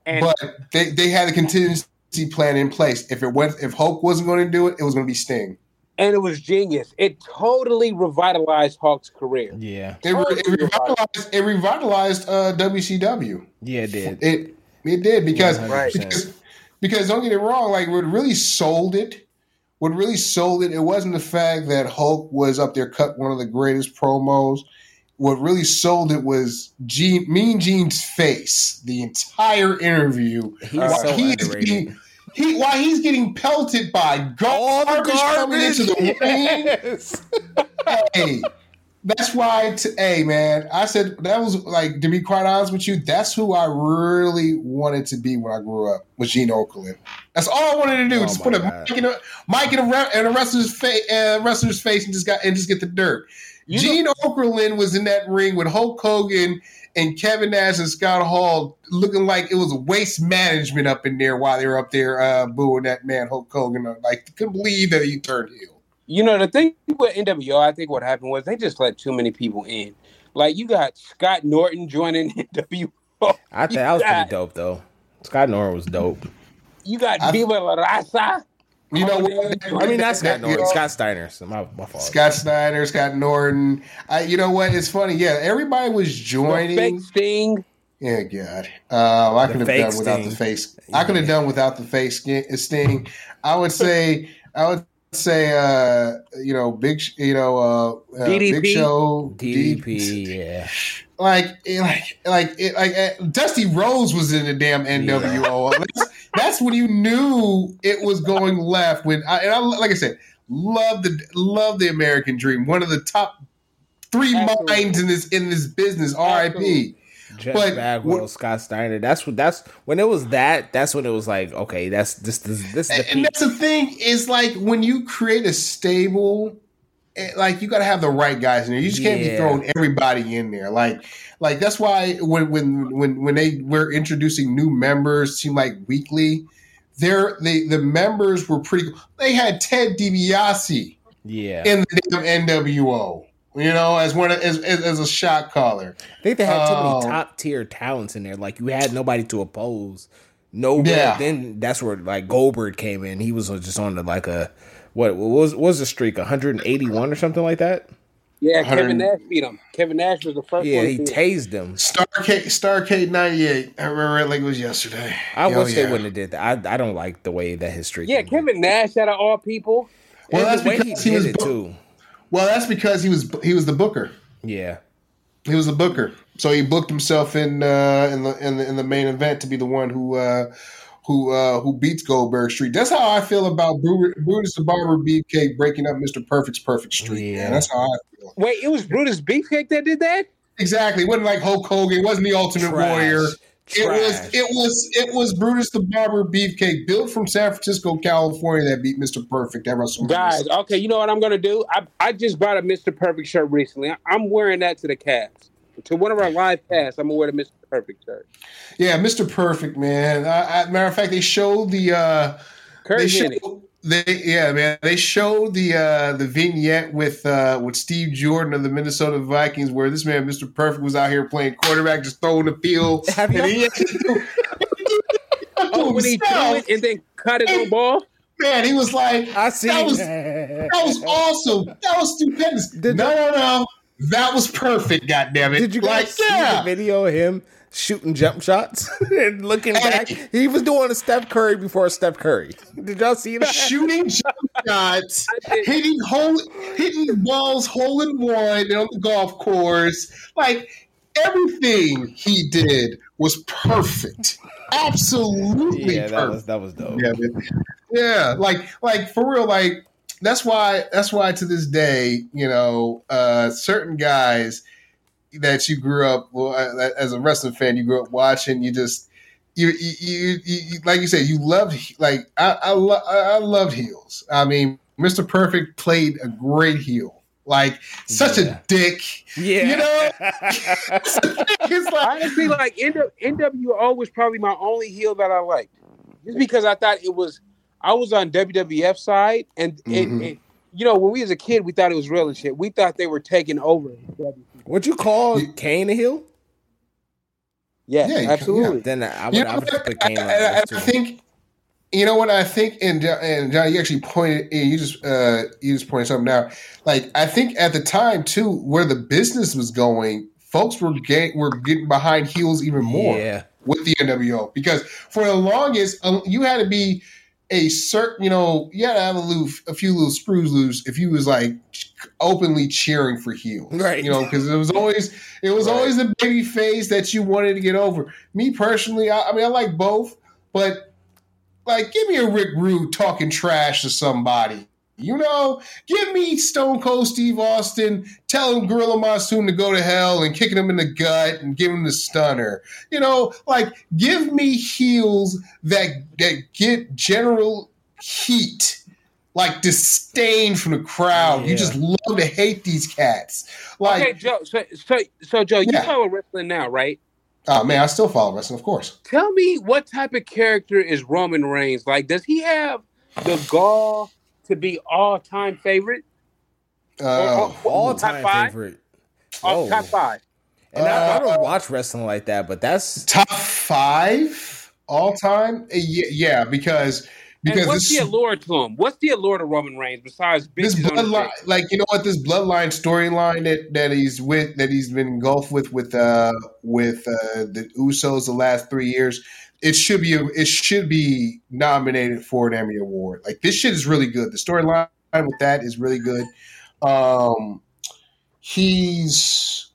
[SPEAKER 2] And
[SPEAKER 3] but they, they had a contingency plan in place. If it went, if Hulk wasn't going to do it, it was going to be Sting.
[SPEAKER 2] and it was genius. It totally revitalized Hulk's career.
[SPEAKER 1] Yeah.
[SPEAKER 3] It, re- it revitalized. It revitalized uh, WCW.
[SPEAKER 1] Yeah, it did.
[SPEAKER 3] It it did because
[SPEAKER 1] 100%.
[SPEAKER 3] because because don't get it wrong. Like what really sold it, what really sold it, it wasn't the fact that Hulk was up there cut one of the greatest promos. What really sold it was Gene, Mean Gene's face. The entire interview.
[SPEAKER 1] He's
[SPEAKER 3] while
[SPEAKER 1] so
[SPEAKER 3] he is
[SPEAKER 1] underrated.
[SPEAKER 3] getting- he while he's getting pelted by
[SPEAKER 1] All the
[SPEAKER 3] garbage, coming into the ring. Hey, that's why. T- hey, man, I said that was like to be quite honest with you. That's who I really wanted to be when I grew up was Gene Okerlund. That's all I wanted to do.
[SPEAKER 1] Oh
[SPEAKER 3] just put a mic in a mic in a, in a wrestler's face, uh, wrestler's face, and just got and just get the dirt.
[SPEAKER 2] You
[SPEAKER 3] Gene Okerlund was in that ring with Hulk Hogan and Kevin Nash and Scott Hall, looking like it was waste management up in there while they were up there uh, booing that man Hulk Hogan. Like, couldn't believe that he turned heel.
[SPEAKER 2] You know, the thing with NWO, I think what happened was they just let too many people in. Like you got Scott Norton joining NWO.
[SPEAKER 1] I think that was pretty dope though. Scott Norton was dope.
[SPEAKER 2] You got
[SPEAKER 3] I-
[SPEAKER 2] Viva La Raza.
[SPEAKER 3] You know what?
[SPEAKER 1] I mean, that's Scott
[SPEAKER 3] You
[SPEAKER 1] Norton.
[SPEAKER 3] know,
[SPEAKER 1] Scott Steiner. So my, my fault.
[SPEAKER 3] Scott Snyder, Scott Norton. I, you know what? It's funny. Yeah, everybody was
[SPEAKER 2] The
[SPEAKER 3] joining.
[SPEAKER 2] fake Sting.
[SPEAKER 3] Yeah, God. Um, I could have
[SPEAKER 1] fake
[SPEAKER 3] done without the
[SPEAKER 1] Sting.
[SPEAKER 3] face. I could have done without the face skin, sting. I would say. I would say. Uh, you know, big. You know, uh, uh,
[SPEAKER 2] DDP.
[SPEAKER 3] Big Show.
[SPEAKER 1] DDP. Yeah.
[SPEAKER 3] Like, like, like, it, like. Uh, Dusty Rhodes was in the damn NWO. That's, that's when you knew it was going left. When I, and I, like I said, love the love the American Dream. One of the top three
[SPEAKER 2] Absolutely.
[SPEAKER 3] minds in this in this business. R.I.P.
[SPEAKER 1] Jeff
[SPEAKER 3] But
[SPEAKER 1] Bagwell,
[SPEAKER 3] what-
[SPEAKER 1] Scott Steiner. That's what. That's when it was that. That's when it was like, okay, that's this. This, this
[SPEAKER 3] And, and that's the thing is like when you create a stable, eh, like you got to have the right guys in there. You just can't be throwing everybody in there. Like, like that's why when when when when they were introducing new members, seemed like weekly, they're the the members were pretty. They had Ted DiBiase
[SPEAKER 1] Yeah.
[SPEAKER 3] in the NWO. You know, as one as as, as a shot caller.
[SPEAKER 1] I think they had too
[SPEAKER 3] Oh.
[SPEAKER 1] many um, top tier talents in there. Like you had nobody to oppose. No,
[SPEAKER 3] Yeah.
[SPEAKER 1] Then that's where like Goldberg came in. He was just on the, like a what, what was what was the streak 181 or something like that.
[SPEAKER 2] Yeah, Kevin Nash beat him. Kevin Nash was the first
[SPEAKER 1] Yeah,
[SPEAKER 2] one.
[SPEAKER 1] he
[SPEAKER 2] to
[SPEAKER 1] tased them.
[SPEAKER 3] Starcade Starcade ninety eight. I remember it like it was yesterday.
[SPEAKER 1] I
[SPEAKER 3] Hell
[SPEAKER 1] wish they wouldn't have did that. I I don't like the way that history.
[SPEAKER 2] yeah,
[SPEAKER 1] ended.
[SPEAKER 2] Kevin Nash out of all people.
[SPEAKER 3] Well,
[SPEAKER 1] And
[SPEAKER 3] that's
[SPEAKER 1] the way he
[SPEAKER 3] because he
[SPEAKER 1] did
[SPEAKER 3] was
[SPEAKER 1] it
[SPEAKER 3] bu-
[SPEAKER 1] too.
[SPEAKER 3] Well, that's because he was he was the booker.
[SPEAKER 1] Yeah,
[SPEAKER 3] he was the booker, so he booked himself in uh, in the in the in the main event to be the one who uh, who uh, who beats Goldberg Street. That's how I feel about Brutus the Barber Beefcake breaking up Mr. Perfect's perfect street. Yeah, man. that's how I feel.
[SPEAKER 2] Wait, it was Brutus Beefcake that did that.
[SPEAKER 3] Exactly. It wasn't like Hulk Hogan. It wasn't the Ultimate Trash. Warrior. Trash. It was it was it was Brutus the Barber Beefcake, built from San Francisco, California, that beat Mr. Perfect at WrestleMania.
[SPEAKER 2] Guys, okay, you know what I'm gonna do? I, I just bought a Mr. Perfect shirt recently. I'm wearing that to the cast. To one of our live casts, I'm gonna wear the Mr. Perfect shirt.
[SPEAKER 3] Yeah, Mr. Perfect, man. I, I, matter of fact, they showed the uh they
[SPEAKER 2] showed,
[SPEAKER 3] they yeah, man. They showed the uh the vignette with uh with Steve Jordan of the Minnesota Vikings where this man, Mr. Perfect, was out here playing quarterback, just throwing the field.
[SPEAKER 2] Have you he oh, when he threw it and then cut it on ball?
[SPEAKER 3] Man, he was like,
[SPEAKER 1] I see.
[SPEAKER 3] That was, that was awesome. That was stupendous. Did no, no, no. That was perfect, God damn it!
[SPEAKER 1] Did you guys like, see yeah. the video of him shooting jump shots and looking back. He was doing a Steph Curry before Steph Curry. Did y'all see that?
[SPEAKER 3] Shooting jump shots, hitting hole, hitting balls hole in one on the golf course. Like everything he did was perfect. Absolutely
[SPEAKER 1] yeah,
[SPEAKER 3] that
[SPEAKER 1] perfect. was that was dope.
[SPEAKER 3] Yeah, yeah, like like for real, like that's why that's why to this day, you know, uh certain guys that you grew up well as a wrestling fan you grew up watching you just you you, you, you like you said you loved like I I, lo- I love heels. I mean Mr. Perfect played a great heel. Like such yeah. a dick
[SPEAKER 1] yeah.
[SPEAKER 3] you know? It's
[SPEAKER 2] like honestly like NWO was probably my only heel that I liked. Just because I thought it was I was on WWF side and, mm-hmm. and you know when we was a kid we thought it was real and shit. We thought they were taking over
[SPEAKER 1] would you call Kane a heel?
[SPEAKER 2] Yeah, yeah absolutely.
[SPEAKER 1] Yeah. Then I would, you know, I would put Kane.
[SPEAKER 3] I, I, I, I think you know what I think, and and John, you actually pointed, you just uh, you just pointed something out. Like I think at the time too, where the business was going, folks were getting were getting behind heels even more
[SPEAKER 1] yeah.
[SPEAKER 3] with the NWO because for the longest, um, you had to be a certain, you know, you had to have a, little, a few little screws loose if you was like openly cheering for heels,
[SPEAKER 1] right?
[SPEAKER 3] You know, because it was always it was right. always the baby face that you wanted to get over. Me personally, I, I mean, I like both, but like, give me a Rick Rude talking trash to somebody you know, give me Stone Cold Steve Austin telling Gorilla Monsoon to go to hell and kicking him in the gut and giving him the stunner. You know, like give me heels that that get general heat, like disdain from the crowd. Yeah. You just love to hate these cats. Like,
[SPEAKER 2] okay, Joe. So, so, so Joe, you yeah. follow wrestling now, right?
[SPEAKER 3] Oh man, I still follow wrestling, of course.
[SPEAKER 2] Tell me what type of character is Roman Reigns? Like, does he have the gall to be all time favorite?
[SPEAKER 3] Uh,
[SPEAKER 1] all time favorite.
[SPEAKER 2] All, top five.
[SPEAKER 1] And uh, I, I, don't watch wrestling like that, but that's
[SPEAKER 3] top five all time. Uh, yeah, yeah because because
[SPEAKER 2] and what's this, the allure to him? What's the allure to Roman Reigns besides
[SPEAKER 3] this bloodline? Like you know what this bloodline storyline that that he's with that he's been engulfed with with uh with uh the Usos the last three years it should be it should be nominated for an Emmy award. Like this shit is really good. The storyline with that is really good. Um, he's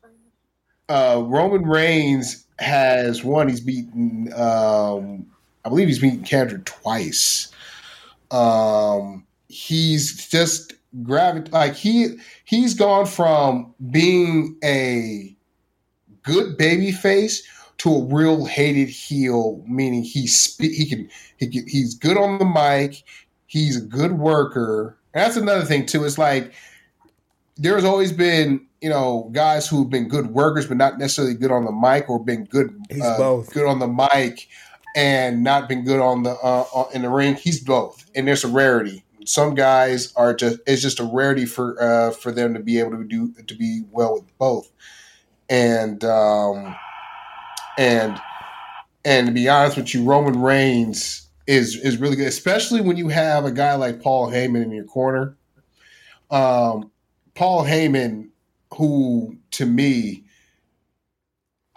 [SPEAKER 3] uh, Roman Reigns has won. He's beaten. Um, I believe he's beaten Kendrick twice. Um, he's just gravity like he he's gone from being a good baby face to a real hated heel, meaning he's he can he can, he's good on the mic, he's a good worker. And that's another thing too. It's like there's always been you know guys who've been good workers but not necessarily good on the mic or been good
[SPEAKER 1] uh, both
[SPEAKER 3] good on the mic and not been good on the uh, in the ring. He's both, and there's a rarity. Some guys are just it's just a rarity for uh, for them to be able to do to be well with both. And um, and and to be honest with you, Roman Reigns is is really good, especially when you have a guy like Paul Heyman in your corner. Um, Paul Heyman, who to me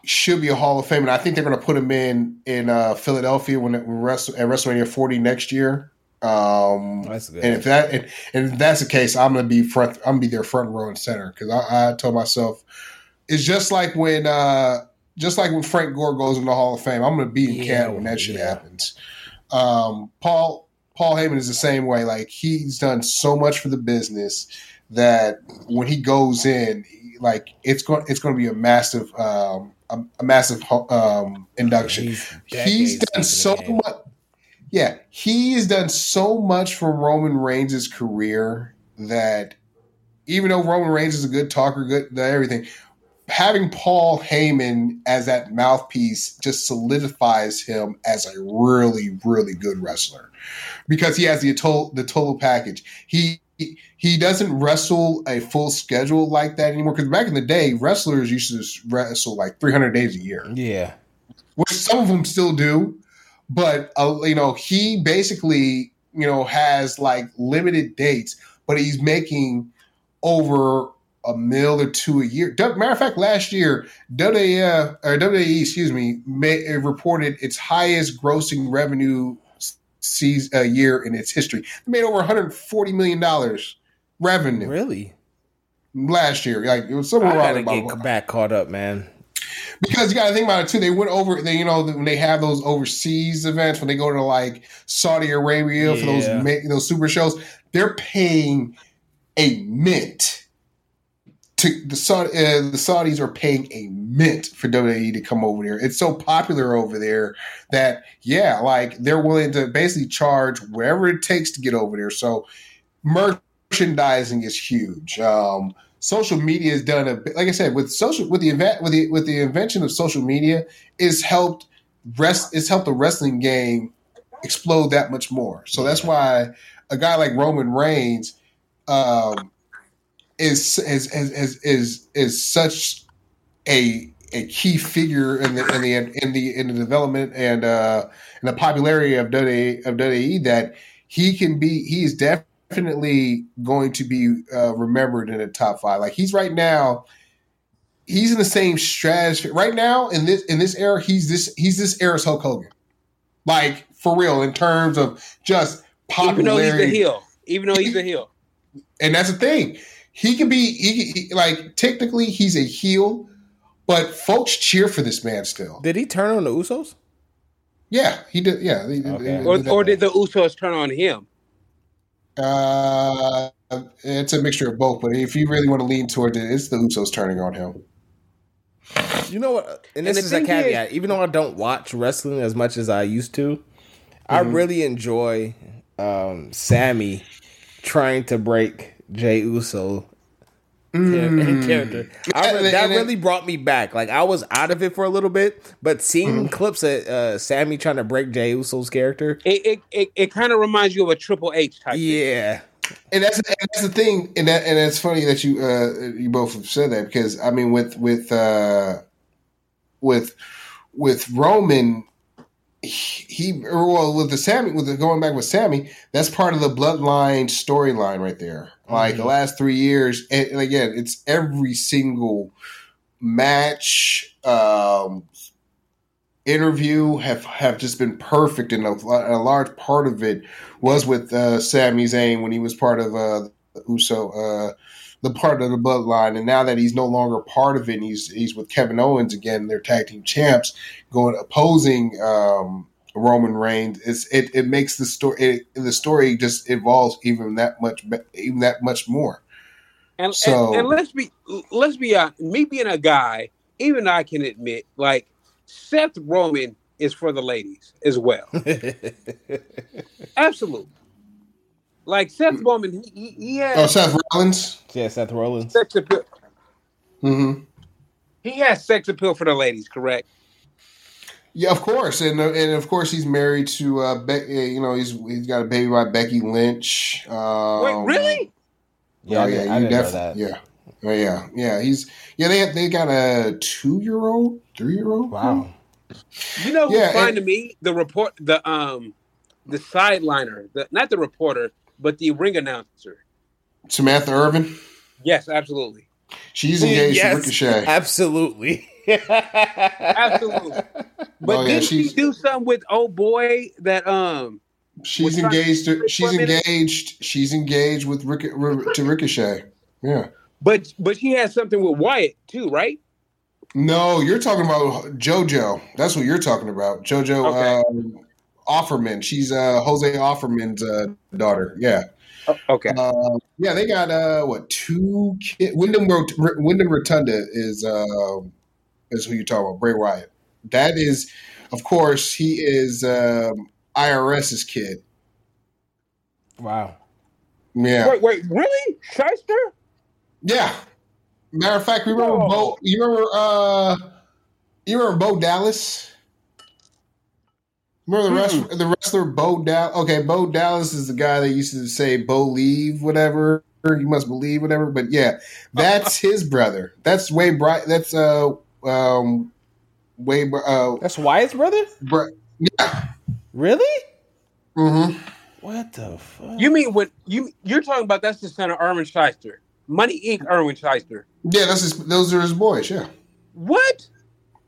[SPEAKER 3] should be a Hall of Fame, and I think they're going to put him in in uh, Philadelphia when, when Wrestle, at WrestleMania 40 next year. Um, that's good. And if that and, and if that's the case, I'm gonna be front. I'm gonna be their front row and center because I, I told myself it's just like when uh just like when Frank Gore goes in the Hall of Fame. I'm gonna be in yeah, Canton when that shit yeah. happens. Um, Paul Paul Heyman is the same way. Like he's done so much for the business that when he goes in, like it's going it's going to be a massive um, a, a massive um, induction. He's, he's done so much. Yeah, he has done so much for Roman Reigns' career that even though Roman Reigns is a good talker, good everything, having Paul Heyman as that mouthpiece just solidifies him as a really, really good wrestler because he has the total the total package. He he doesn't wrestle a full schedule like that anymore. Because back in the day, wrestlers used to wrestle like 300 days a year.
[SPEAKER 1] Yeah,
[SPEAKER 3] which some of them still do, but uh, you know he basically you know has like limited dates, but he's making over a mil or two a year. Matter of fact, last year, WWF uh, or WWE, excuse me, may, uh, reported its highest grossing revenue sees a uh, year in its history. They made over 140 million dollars revenue.
[SPEAKER 1] Really?
[SPEAKER 3] Last year, like it was somewhere
[SPEAKER 1] around. Gotta get back caught up, man.
[SPEAKER 3] Because you got to think about it too. They went over. They you know when they have those overseas events when they go to like Saudi Arabia yeah. for those those super shows, they're paying a mint to the Saudi, uh, the Saudis are paying a mint for WWE to come over there. It's so popular over there that yeah, like they're willing to basically charge whatever it takes to get over there. So merchandising is huge. Um, social media has done a like I said with social with the event with the with the invention of social media is helped rest it's helped the wrestling game explode that much more. So that's why a guy like Roman Reigns. Um, is is is is is such a a key figure in the in the in the in the development and uh in the popularity of WWE of WWE that he can be he is definitely going to be uh, remembered in the top five. Like he's right now, he's in the same stratosphere right now in this in this era. He's this he's this era's Hulk Hogan, like for real in terms of just popularity. Even though he's
[SPEAKER 2] a heel, even though he's a heel,
[SPEAKER 3] and that's the thing he can be he, he, like technically he's a heel, but folks cheer for this man still.
[SPEAKER 1] Did he turn on the Usos?
[SPEAKER 3] Yeah, he did. Yeah, he,
[SPEAKER 2] okay. he, or, did or did the Usos turn on him?
[SPEAKER 3] Uh, it's a mixture of both. But if you really want to lean toward it, it's the Usos turning on him.
[SPEAKER 1] You know what? And this and is a caveat. Is, even though I don't watch wrestling as much as I used to, mm-hmm. I really enjoy um, Sami trying to break Jey Uso mm. character. I, that really brought me back. Like I was out of it for a little bit, but seeing mm. clips of uh, Sami trying to break Jey Uso's character,
[SPEAKER 2] it it, it, it kind of reminds you of a Triple H type.
[SPEAKER 1] Yeah.
[SPEAKER 2] Thing.
[SPEAKER 3] And that's and that's the thing, and that and it's funny that you uh, you both have said that because I mean with with uh, with with Roman, he well with the Sami with the going back with Sami, that's part of the bloodline storyline right there. Like mm-hmm. the last three years, and, and, again, it's every single match, um, interview have have just been perfect, and a, a large part of it was with uh, Sami Zayn when he was part of uh, Uso. Uh, the part of the bloodline. And now that he's no longer part of it, and he's he's with Kevin Owens again, they're tag team champs, going opposing um, Roman Reigns. It's, it it makes the story it, the story just evolves even that much even that much more.
[SPEAKER 2] And so, and, and let's be let's be honest. Me being a guy, even I can admit, like Seth Roman is for the ladies as well. Absolutely. Like Seth mm. Roman, he, he has.
[SPEAKER 3] Oh, Seth Rollins.
[SPEAKER 1] Yeah, Seth Rollins.
[SPEAKER 2] Sex appeal.
[SPEAKER 3] Mm-hmm.
[SPEAKER 2] He has sex appeal for the ladies, correct?
[SPEAKER 3] Yeah, of course, and uh, and of course he's married to uh, Be- you know he's he's got a baby by Becky Lynch. Um,
[SPEAKER 2] Wait, really?
[SPEAKER 3] Yeah, oh, yeah, you definitely yeah. Oh, yeah, yeah. He's yeah. They have, they got a two year old, three year old.
[SPEAKER 1] Wow.
[SPEAKER 2] You know, yeah, fine to me the report, the um, the sideliner, the not the reporter, but the ring announcer.
[SPEAKER 3] Samantha Irvin?
[SPEAKER 2] Yes, absolutely.
[SPEAKER 3] She's engaged yes, to Ricochet.
[SPEAKER 1] Absolutely.
[SPEAKER 2] absolutely. But oh, yeah, did she do something with oh boy that um
[SPEAKER 3] She's engaged. To, she's engaged. She's engaged with Rick, to Ricochet. Yeah.
[SPEAKER 2] But but she has something with Wyatt too, right?
[SPEAKER 3] No, you're talking about JoJo. That's what you're talking about. JoJo okay. um, Offerman. She's uh, Jose Offerman's uh, daughter. Yeah.
[SPEAKER 2] Oh, okay.
[SPEAKER 3] Uh, yeah, they got uh, what two kids? Wyndham Wyndham Rotunda is uh, is who you're talking about. Bray Wyatt. That is, of course, he is um, IRS's kid.
[SPEAKER 1] Wow.
[SPEAKER 3] Yeah.
[SPEAKER 2] Wait, wait, really? Shyster?
[SPEAKER 3] Yeah. Matter of fact, you remember oh. Bo? You remember? Uh, you remember Bo Dallas? Remember the hmm. wrestler, the wrestler Bo Dallas? Okay, Bo Dallas is the guy that used to say Bo leave whatever. You must believe whatever. But yeah, that's his brother. That's way bright. That's uh um way uh
[SPEAKER 1] that's Wyatt's brother.
[SPEAKER 3] Br- yeah.
[SPEAKER 1] Really?
[SPEAKER 3] Mm-hmm.
[SPEAKER 1] What the fuck?
[SPEAKER 2] You mean what you you're talking about? That's the son of Irwin Shyster, Money Inc. Irwin Shyster.
[SPEAKER 3] Yeah, that's his. Those are his boys. Yeah.
[SPEAKER 2] What?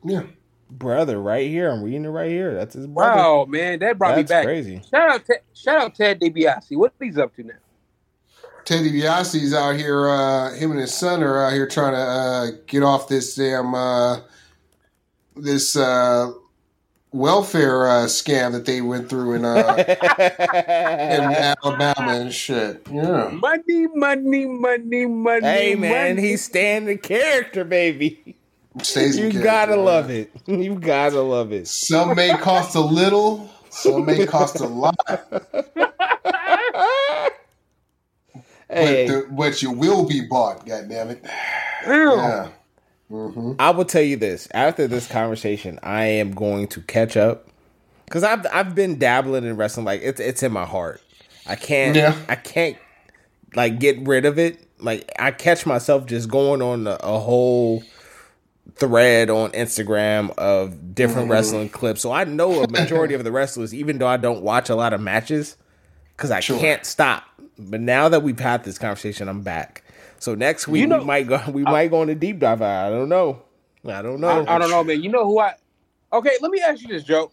[SPEAKER 3] Yeah
[SPEAKER 1] brother right here. I'm reading it right here. That's his brother.
[SPEAKER 2] Wow, man, that brought That's me back. Crazy. Shout out, shout out Ted DiBiase. What he's up to now?
[SPEAKER 3] Ted DiBiase's out here. Uh, him and his son are out here trying to uh, get off this damn uh, this uh, welfare uh, scam that they went through in, uh, in Alabama and shit. Yeah,
[SPEAKER 2] money, money, money, money.
[SPEAKER 1] Hey man,
[SPEAKER 2] money.
[SPEAKER 1] he's standing character, baby. Stays you gotta love it. You gotta love it.
[SPEAKER 3] Some may cost a little, some may cost a lot. hey, but, the, but you will be bought. God damn it! Yeah.
[SPEAKER 1] Mm-hmm. I will tell you this: after this conversation, I am going to catch up because I've I've been dabbling in wrestling. Like it's it's in my heart. I can't. Yeah. I can't like get rid of it. Like I catch myself just going on a, a whole thread on Instagram of different mm-hmm. wrestling clips. So I know a majority of the wrestlers, even though I don't watch a lot of matches, because I sure. can't stop. But now that we've had this conversation, I'm back. So next week you know, we might go. We I, might go on a deep dive. I don't know. I don't know.
[SPEAKER 2] I, I, don't know, man. You know who I? Okay, let me ask you this, Joe.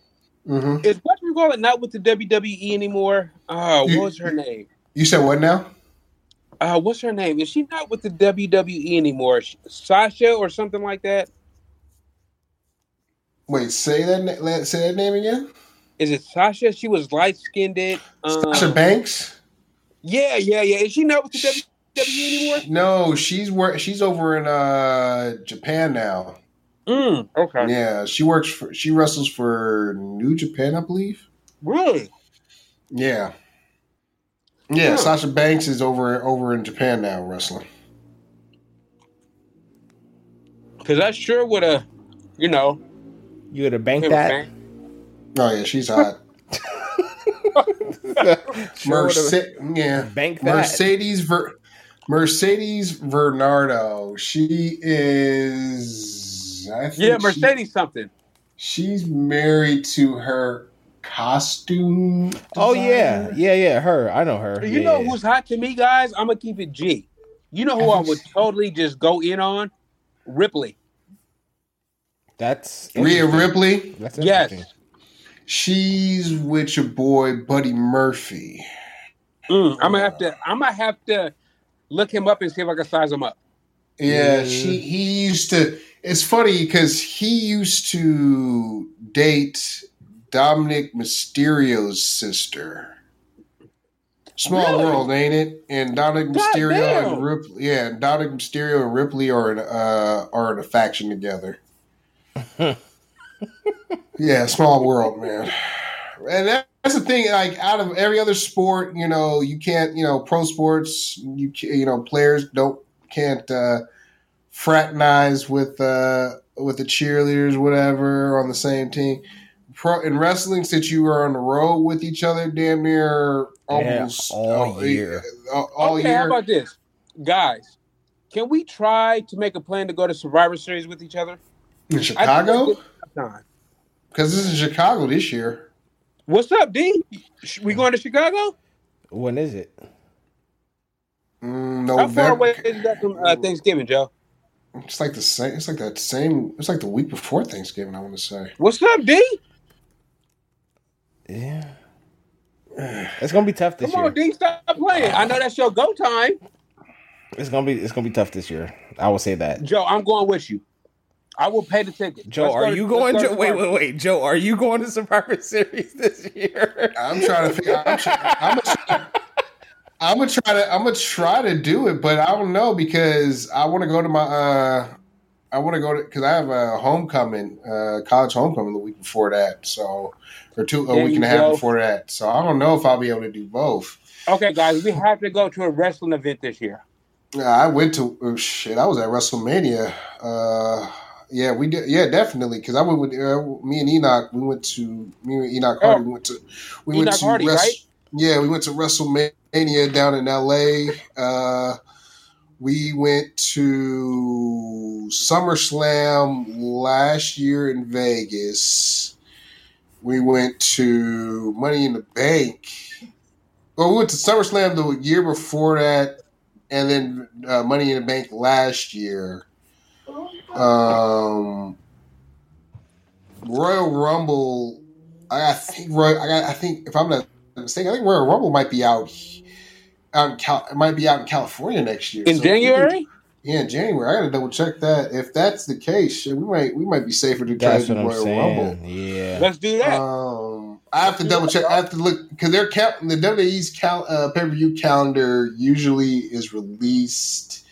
[SPEAKER 2] Mm-hmm. Is what you call it not with the WWE anymore? Uh, what was her name?
[SPEAKER 3] You said what now?
[SPEAKER 2] Uh, what's her name? Is she not with the WWE anymore? Sasha or something like that?
[SPEAKER 3] Wait, say that. Say that name again.
[SPEAKER 2] Is it Sasha? She was light skinned.
[SPEAKER 3] Um, Sasha Banks.
[SPEAKER 2] Yeah, yeah, yeah. Is she not with the WWE anymore?
[SPEAKER 3] No, she's where she's over in uh Japan now.
[SPEAKER 2] Mm, okay.
[SPEAKER 3] Yeah, she works for she wrestles for New Japan, I believe.
[SPEAKER 2] Really?
[SPEAKER 3] Yeah. Yeah, Sasha Banks is over over in Japan now wrestling.
[SPEAKER 2] Cause I sure would have, you know,
[SPEAKER 1] you would have banked that.
[SPEAKER 3] Oh yeah, she's hot. Merce- yeah,
[SPEAKER 1] bank that.
[SPEAKER 3] Mercedes Ver- Mercedes Varnado. She is.
[SPEAKER 2] yeah, Mercedes she, something.
[SPEAKER 3] She's married to her costume. Designer.
[SPEAKER 1] Oh yeah, yeah, yeah. Her, I know her.
[SPEAKER 2] You
[SPEAKER 1] yeah,
[SPEAKER 2] know yeah. who's hot to me, guys? I'm gonna keep it G. You know who I would totally just go in on? Ripley.
[SPEAKER 1] That's
[SPEAKER 3] Rhea Ripley.
[SPEAKER 2] That's yes.
[SPEAKER 3] She's with your boy Buddy Murphy.
[SPEAKER 2] Mm, I'm gonna have to. I'm gonna have to look him up and see if I can size him up.
[SPEAKER 3] Yeah, mm. she. He used to. It's funny because he used to date Dominik Mysterio's sister. Small really? world, ain't it? And Dominik Mysterio and Ripley, yeah, Dominik Mysterio and Ripley are in, uh, are in a faction together. yeah, small world, man. And that's the thing. Like out of every other sport, you know, you can't, you know, pro sports, you you know, players don't can't uh, fraternize with uh, with the cheerleaders, whatever, on the same team. Pro in wrestling, since you were on the road with each other, damn near almost
[SPEAKER 1] yeah, all, year.
[SPEAKER 3] All, all
[SPEAKER 2] okay,
[SPEAKER 3] year.
[SPEAKER 2] how about this, guys? Can we try to make a plan to go to Survivor Series with each other?
[SPEAKER 3] In Chicago? Because this is Chicago this year.
[SPEAKER 2] What's up, D? We going to Chicago?
[SPEAKER 1] When is it?
[SPEAKER 3] Mm, How
[SPEAKER 2] far away is that from uh, Thanksgiving, Joe?
[SPEAKER 3] It's like the same. It's like that same. It's like the week before Thanksgiving. I want to say.
[SPEAKER 2] What's up,
[SPEAKER 1] D? Yeah. It's gonna be tough this
[SPEAKER 2] Come
[SPEAKER 1] year.
[SPEAKER 2] Come on, D, stop playing. I know that's your go time.
[SPEAKER 1] It's gonna be it's gonna be tough this year. I will say that.
[SPEAKER 2] Joe, I'm going with you. I will pay the ticket.
[SPEAKER 1] Joe,
[SPEAKER 2] Let's
[SPEAKER 1] are
[SPEAKER 2] to-
[SPEAKER 1] you
[SPEAKER 2] let's
[SPEAKER 1] going?
[SPEAKER 2] go to
[SPEAKER 1] Joe, wait, wait, wait, Joe, are you going to Survivor Series this year?
[SPEAKER 3] I'm trying to figure. I'm, try, I'm, gonna, I'm gonna try to. I'm gonna try to do it, but I don't know because I want to go to my. uh I want to go to because I have a homecoming, uh college homecoming the week before that. So, or two a
[SPEAKER 2] There
[SPEAKER 3] week and a half
[SPEAKER 2] go.
[SPEAKER 3] before that. So I don't know if I'll be able to do both.
[SPEAKER 2] Okay, guys, we have to go to a wrestling event this year.
[SPEAKER 3] Yeah, I went to oh, shit. I was at WrestleMania. Uh, yeah, we did. Yeah, definitely. Because I went with uh, me and Enoch. We went to me and Enoch Hardy.
[SPEAKER 2] Oh.
[SPEAKER 3] We went to we went to
[SPEAKER 2] Hardy, right?
[SPEAKER 3] Yeah, we went to WrestleMania down in L.A. Uh, we went to SummerSlam last year in Vegas. We went to Money in the Bank. Well, we went to SummerSlam the year before that, and then uh, Money in the Bank last year. Um, Royal Rumble. I, I think Roy. I, got- I think if I'm not mistaken, I think Royal Rumble might be out. Out in Cal, it might be out in California next year
[SPEAKER 2] In
[SPEAKER 3] So
[SPEAKER 2] January?
[SPEAKER 3] Yeah, in January. I got to double check that. If that's the case, we might we might be safer to try
[SPEAKER 1] That's
[SPEAKER 3] to do
[SPEAKER 1] I'm
[SPEAKER 3] Royal
[SPEAKER 1] saying.
[SPEAKER 3] Rumble.
[SPEAKER 1] Yeah.
[SPEAKER 2] Let's do that.
[SPEAKER 3] Um, I have to double check. I have to look because their count the WWE's cal- uh, pay per view calendar usually is released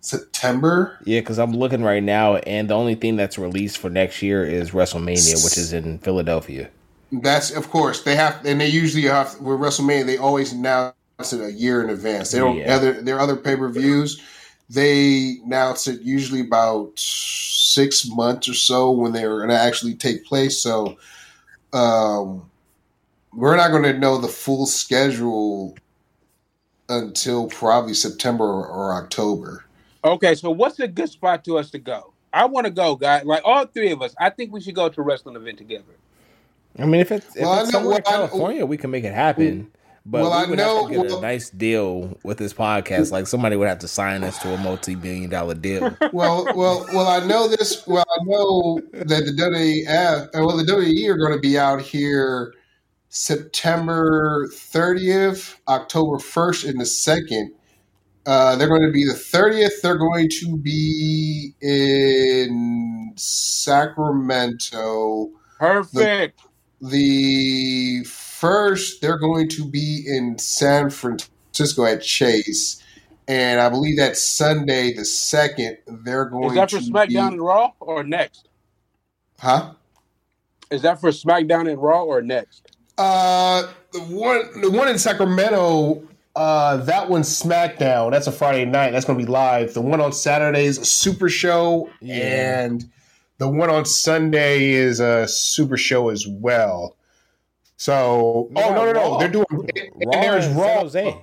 [SPEAKER 3] September.
[SPEAKER 1] Yeah, because I'm looking right now, and the only thing that's released for next year is WrestleMania, which is in Philadelphia.
[SPEAKER 3] That's of course they have, and they usually have with WrestleMania. They always announce it a year in advance. They don't
[SPEAKER 1] Yeah.
[SPEAKER 3] other their other pay per views. They announce it usually about six months or so when they're going to actually take place. So, um, we're not going to know the full schedule until probably September or, or October.
[SPEAKER 2] Okay, so what's a good spot to us to go? I want to go, guys. Like all three of us, I think we should go to a wrestling event together.
[SPEAKER 1] I mean, if it's, if
[SPEAKER 3] Well, I
[SPEAKER 1] it's
[SPEAKER 3] know-
[SPEAKER 1] somewhere in
[SPEAKER 3] well, I-
[SPEAKER 1] California, we can make it happen. But
[SPEAKER 3] Well, I
[SPEAKER 1] we would
[SPEAKER 3] know-
[SPEAKER 1] have to get
[SPEAKER 3] well-
[SPEAKER 1] a nice deal with this podcast. Like somebody would have to sign us to a multi-billion dollar deal.
[SPEAKER 3] well, well, well. I know this. Well, I know that the WWF, uh, well, the WWE are going to be out here September 30th, October 1st, and the second. Uh, they're going to be the 30th. They're going to be in Sacramento.
[SPEAKER 2] Perfect.
[SPEAKER 3] The first, they're going to be in San Francisco at Chase. And I believe that Sunday, the second, they're going
[SPEAKER 2] Is that for
[SPEAKER 3] to
[SPEAKER 2] SmackDown
[SPEAKER 3] be,
[SPEAKER 2] and Raw or next?
[SPEAKER 3] huh?
[SPEAKER 2] Is that for SmackDown and Raw or next?
[SPEAKER 3] Uh, the one, the one in Sacramento, uh, that one's SmackDown. That's a Friday night. That's going to be live. The one on Saturday is a Super Show,
[SPEAKER 1] Yeah.
[SPEAKER 3] and the one on Sunday is a Super Show as well. So,
[SPEAKER 1] Yeah,
[SPEAKER 3] oh no, no, no,
[SPEAKER 1] Raw.
[SPEAKER 3] they're doing. and there's
[SPEAKER 1] in San Jose.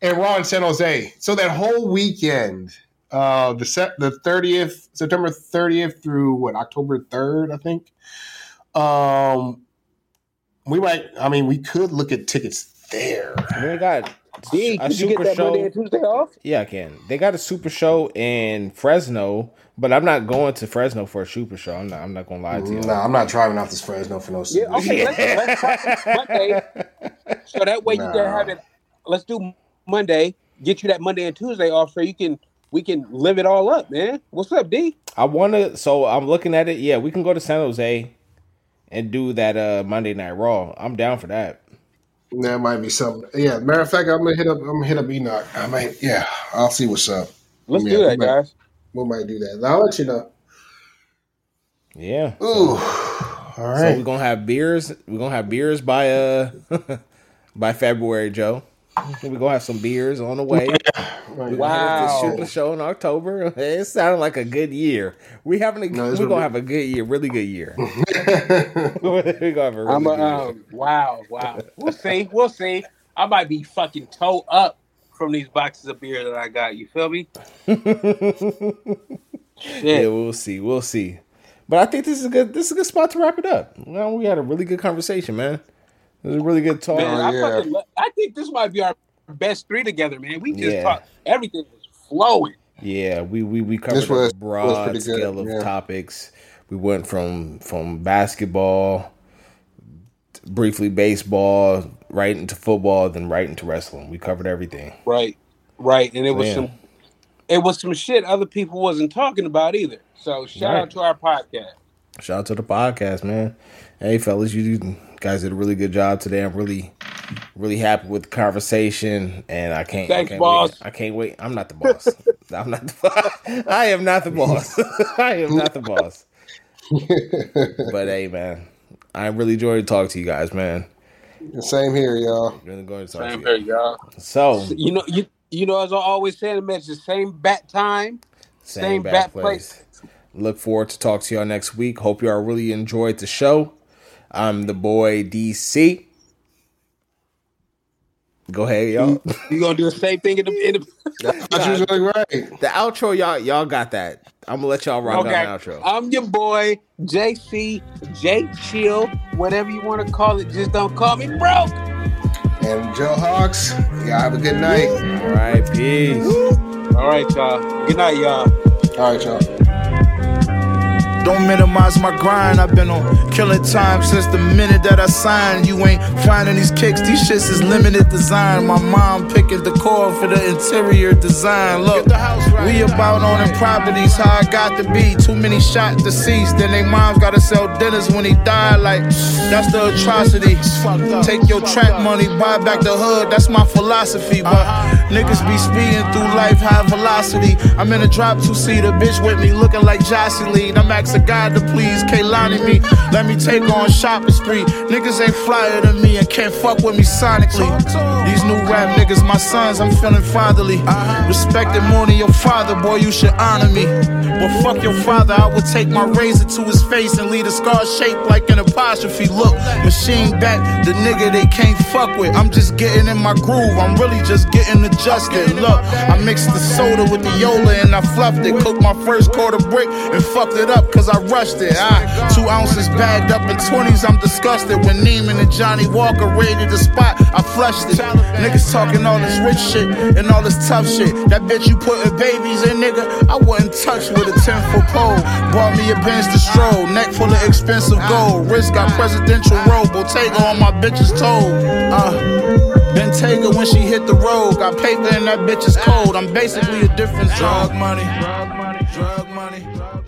[SPEAKER 3] and Raw in San Jose. So that whole weekend, uh, the set, the thirtieth, September thirtieth through what October third, I think. Um, we might. I mean, we could look at tickets there.
[SPEAKER 1] We got
[SPEAKER 2] D,
[SPEAKER 1] a
[SPEAKER 2] could you get
[SPEAKER 1] super
[SPEAKER 2] that Monday and Tuesday off?
[SPEAKER 1] Yeah, I can. They got a super show in Fresno, but I'm not going to Fresno for a super show. I'm not. I'm not gonna lie to you.
[SPEAKER 3] No, I'm not driving out this Fresno for no. Super.
[SPEAKER 2] Yeah, okay. Let's, let's try Monday, so that way you
[SPEAKER 3] Nah.
[SPEAKER 2] can have it. Let's do Monday. Get you that Monday and Tuesday off, so you can we can live it all up, man. What's up, D?
[SPEAKER 1] I want to. So I'm looking at it. Yeah, we can go to San Jose and do that uh Monday Night Raw. I'm down for that.
[SPEAKER 3] That might be something. Yeah, matter of fact, I'm gonna hit up. I'm gonna hit up Enoch. I might. Yeah, I'll see what's up.
[SPEAKER 2] Let's
[SPEAKER 3] Yeah,
[SPEAKER 2] do
[SPEAKER 3] we
[SPEAKER 2] that,
[SPEAKER 3] might-
[SPEAKER 2] guys.
[SPEAKER 3] We might do that. I'll let you know.
[SPEAKER 1] Yeah.
[SPEAKER 3] Ooh, all
[SPEAKER 1] So we're gonna have beers. We're gonna have beers by uh by February, Joe. We're gonna have some beers on the way. We're gonna have
[SPEAKER 2] Wow.
[SPEAKER 1] this super show in October. It sounded like a good year. We having a,
[SPEAKER 3] No,
[SPEAKER 1] we're gonna
[SPEAKER 3] would be-
[SPEAKER 1] have a good year, really good year. we're gonna have a really
[SPEAKER 2] I'm a,
[SPEAKER 1] good year.
[SPEAKER 2] um, wow, wow. We'll see. We'll see. I might be fucking toe up from these boxes of beer that I got. You feel me?
[SPEAKER 1] Yeah, we'll see. We'll see. But I think this is a good. This is a good spot to wrap it up. Well, we had a really good conversation, man. It was a really good talk.
[SPEAKER 2] Man, I,
[SPEAKER 3] yeah.
[SPEAKER 2] fucking, I think this might be our best three together, man. We just
[SPEAKER 1] Yeah.
[SPEAKER 2] talked. Everything was flowing.
[SPEAKER 1] Yeah, we we we covered
[SPEAKER 3] This was-
[SPEAKER 1] a broad
[SPEAKER 3] was pretty good,
[SPEAKER 1] scale of
[SPEAKER 3] yeah.
[SPEAKER 1] topics. We went from from basketball, briefly baseball, right into football, then right into wrestling. We covered everything.
[SPEAKER 2] Right, right, and it was yeah. some, it was some shit other people wasn't talking about either. So shout right. out to our podcast.
[SPEAKER 1] Shout out to the podcast, man. Hey, fellas, you guys did a really good job today. I'm really, really happy with the conversation, and I can't.
[SPEAKER 2] Thanks,
[SPEAKER 1] I can't
[SPEAKER 2] boss.
[SPEAKER 1] Wait. I can't wait. I'm not the boss. I'm not. The, boss. I am not the boss. I am not the boss. but hey, man, I really enjoyed talking to you guys, man.
[SPEAKER 3] Same here, y'all.
[SPEAKER 1] Really going to talk
[SPEAKER 2] same
[SPEAKER 1] to
[SPEAKER 2] here, y'all.
[SPEAKER 1] So
[SPEAKER 2] you know, you you know, as I always say man, it's the same bat time, same, same bat, bat place. place.
[SPEAKER 1] Look forward to talk to y'all next week. Hope y'all really enjoyed the show. I'm the boy DC. Go ahead, y'all.
[SPEAKER 2] You gonna do the same thing in the, in
[SPEAKER 3] the That's usually right.
[SPEAKER 1] The outro, y'all, y'all got that. I'm gonna let y'all rock okay. on the outro.
[SPEAKER 2] I'm your boy JC J Chill, whatever you want to call it. Just don't call me broke.
[SPEAKER 3] And Joe Hawks, y'all have a good night.
[SPEAKER 1] All right, peace.
[SPEAKER 2] All right, y'all. Good night, y'all.
[SPEAKER 3] All right, y'all.
[SPEAKER 4] Don't minimize my grind. I've been on killing time since the minute that I signed. You ain't finding these kicks. These shits is limited design. My mom picking the core for the interior design. Look, right, we about owning properties. How I got to be. Too many shot deceased. Then they moms gotta sell dinners when he died. Like that's the atrocity. Take your trap money, buy back the hood. That's my philosophy. But uh-huh. Niggas be speeding through life high velocity. I'm in a drop two seater, bitch with me looking like Jocelyn. I'm asking God to please Kaylani me. Let me take on shopping spree. Niggas ain't flyer than me and can't fuck with me sonically. These new rap niggas, my sons, I'm feeling fatherly. Respect more than your father, boy, you should honor me. But fuck your father, I would take my razor to his face and leave a scar shaped like an apostrophe. Look, machine back, the nigga they can't fuck with. I'm just getting in my groove, I'm really just getting adjusted. Look, I mixed the soda with the Yola and I fluffed it. Cooked my first quarter brick and fucked it up cause I rushed it. Ah, two ounces bagged up in 20s, I'm disgusted. When Neiman and Johnny Walker raided the spot, I flushed it. Niggas talking all this rich shit and all this tough shit. That bitch you putting babies in, nigga, I wouldn't touch with a 10 foot pole. Bought me a Benz to stroll, neck full of expensive gold. Wrist got presidential robe, Bottega on my bitch's toe. Uh. Bentayga when she hit the road. Got paper and that bitch is cold. I'm basically a different drug money. Drug money. Drug money. Drug money.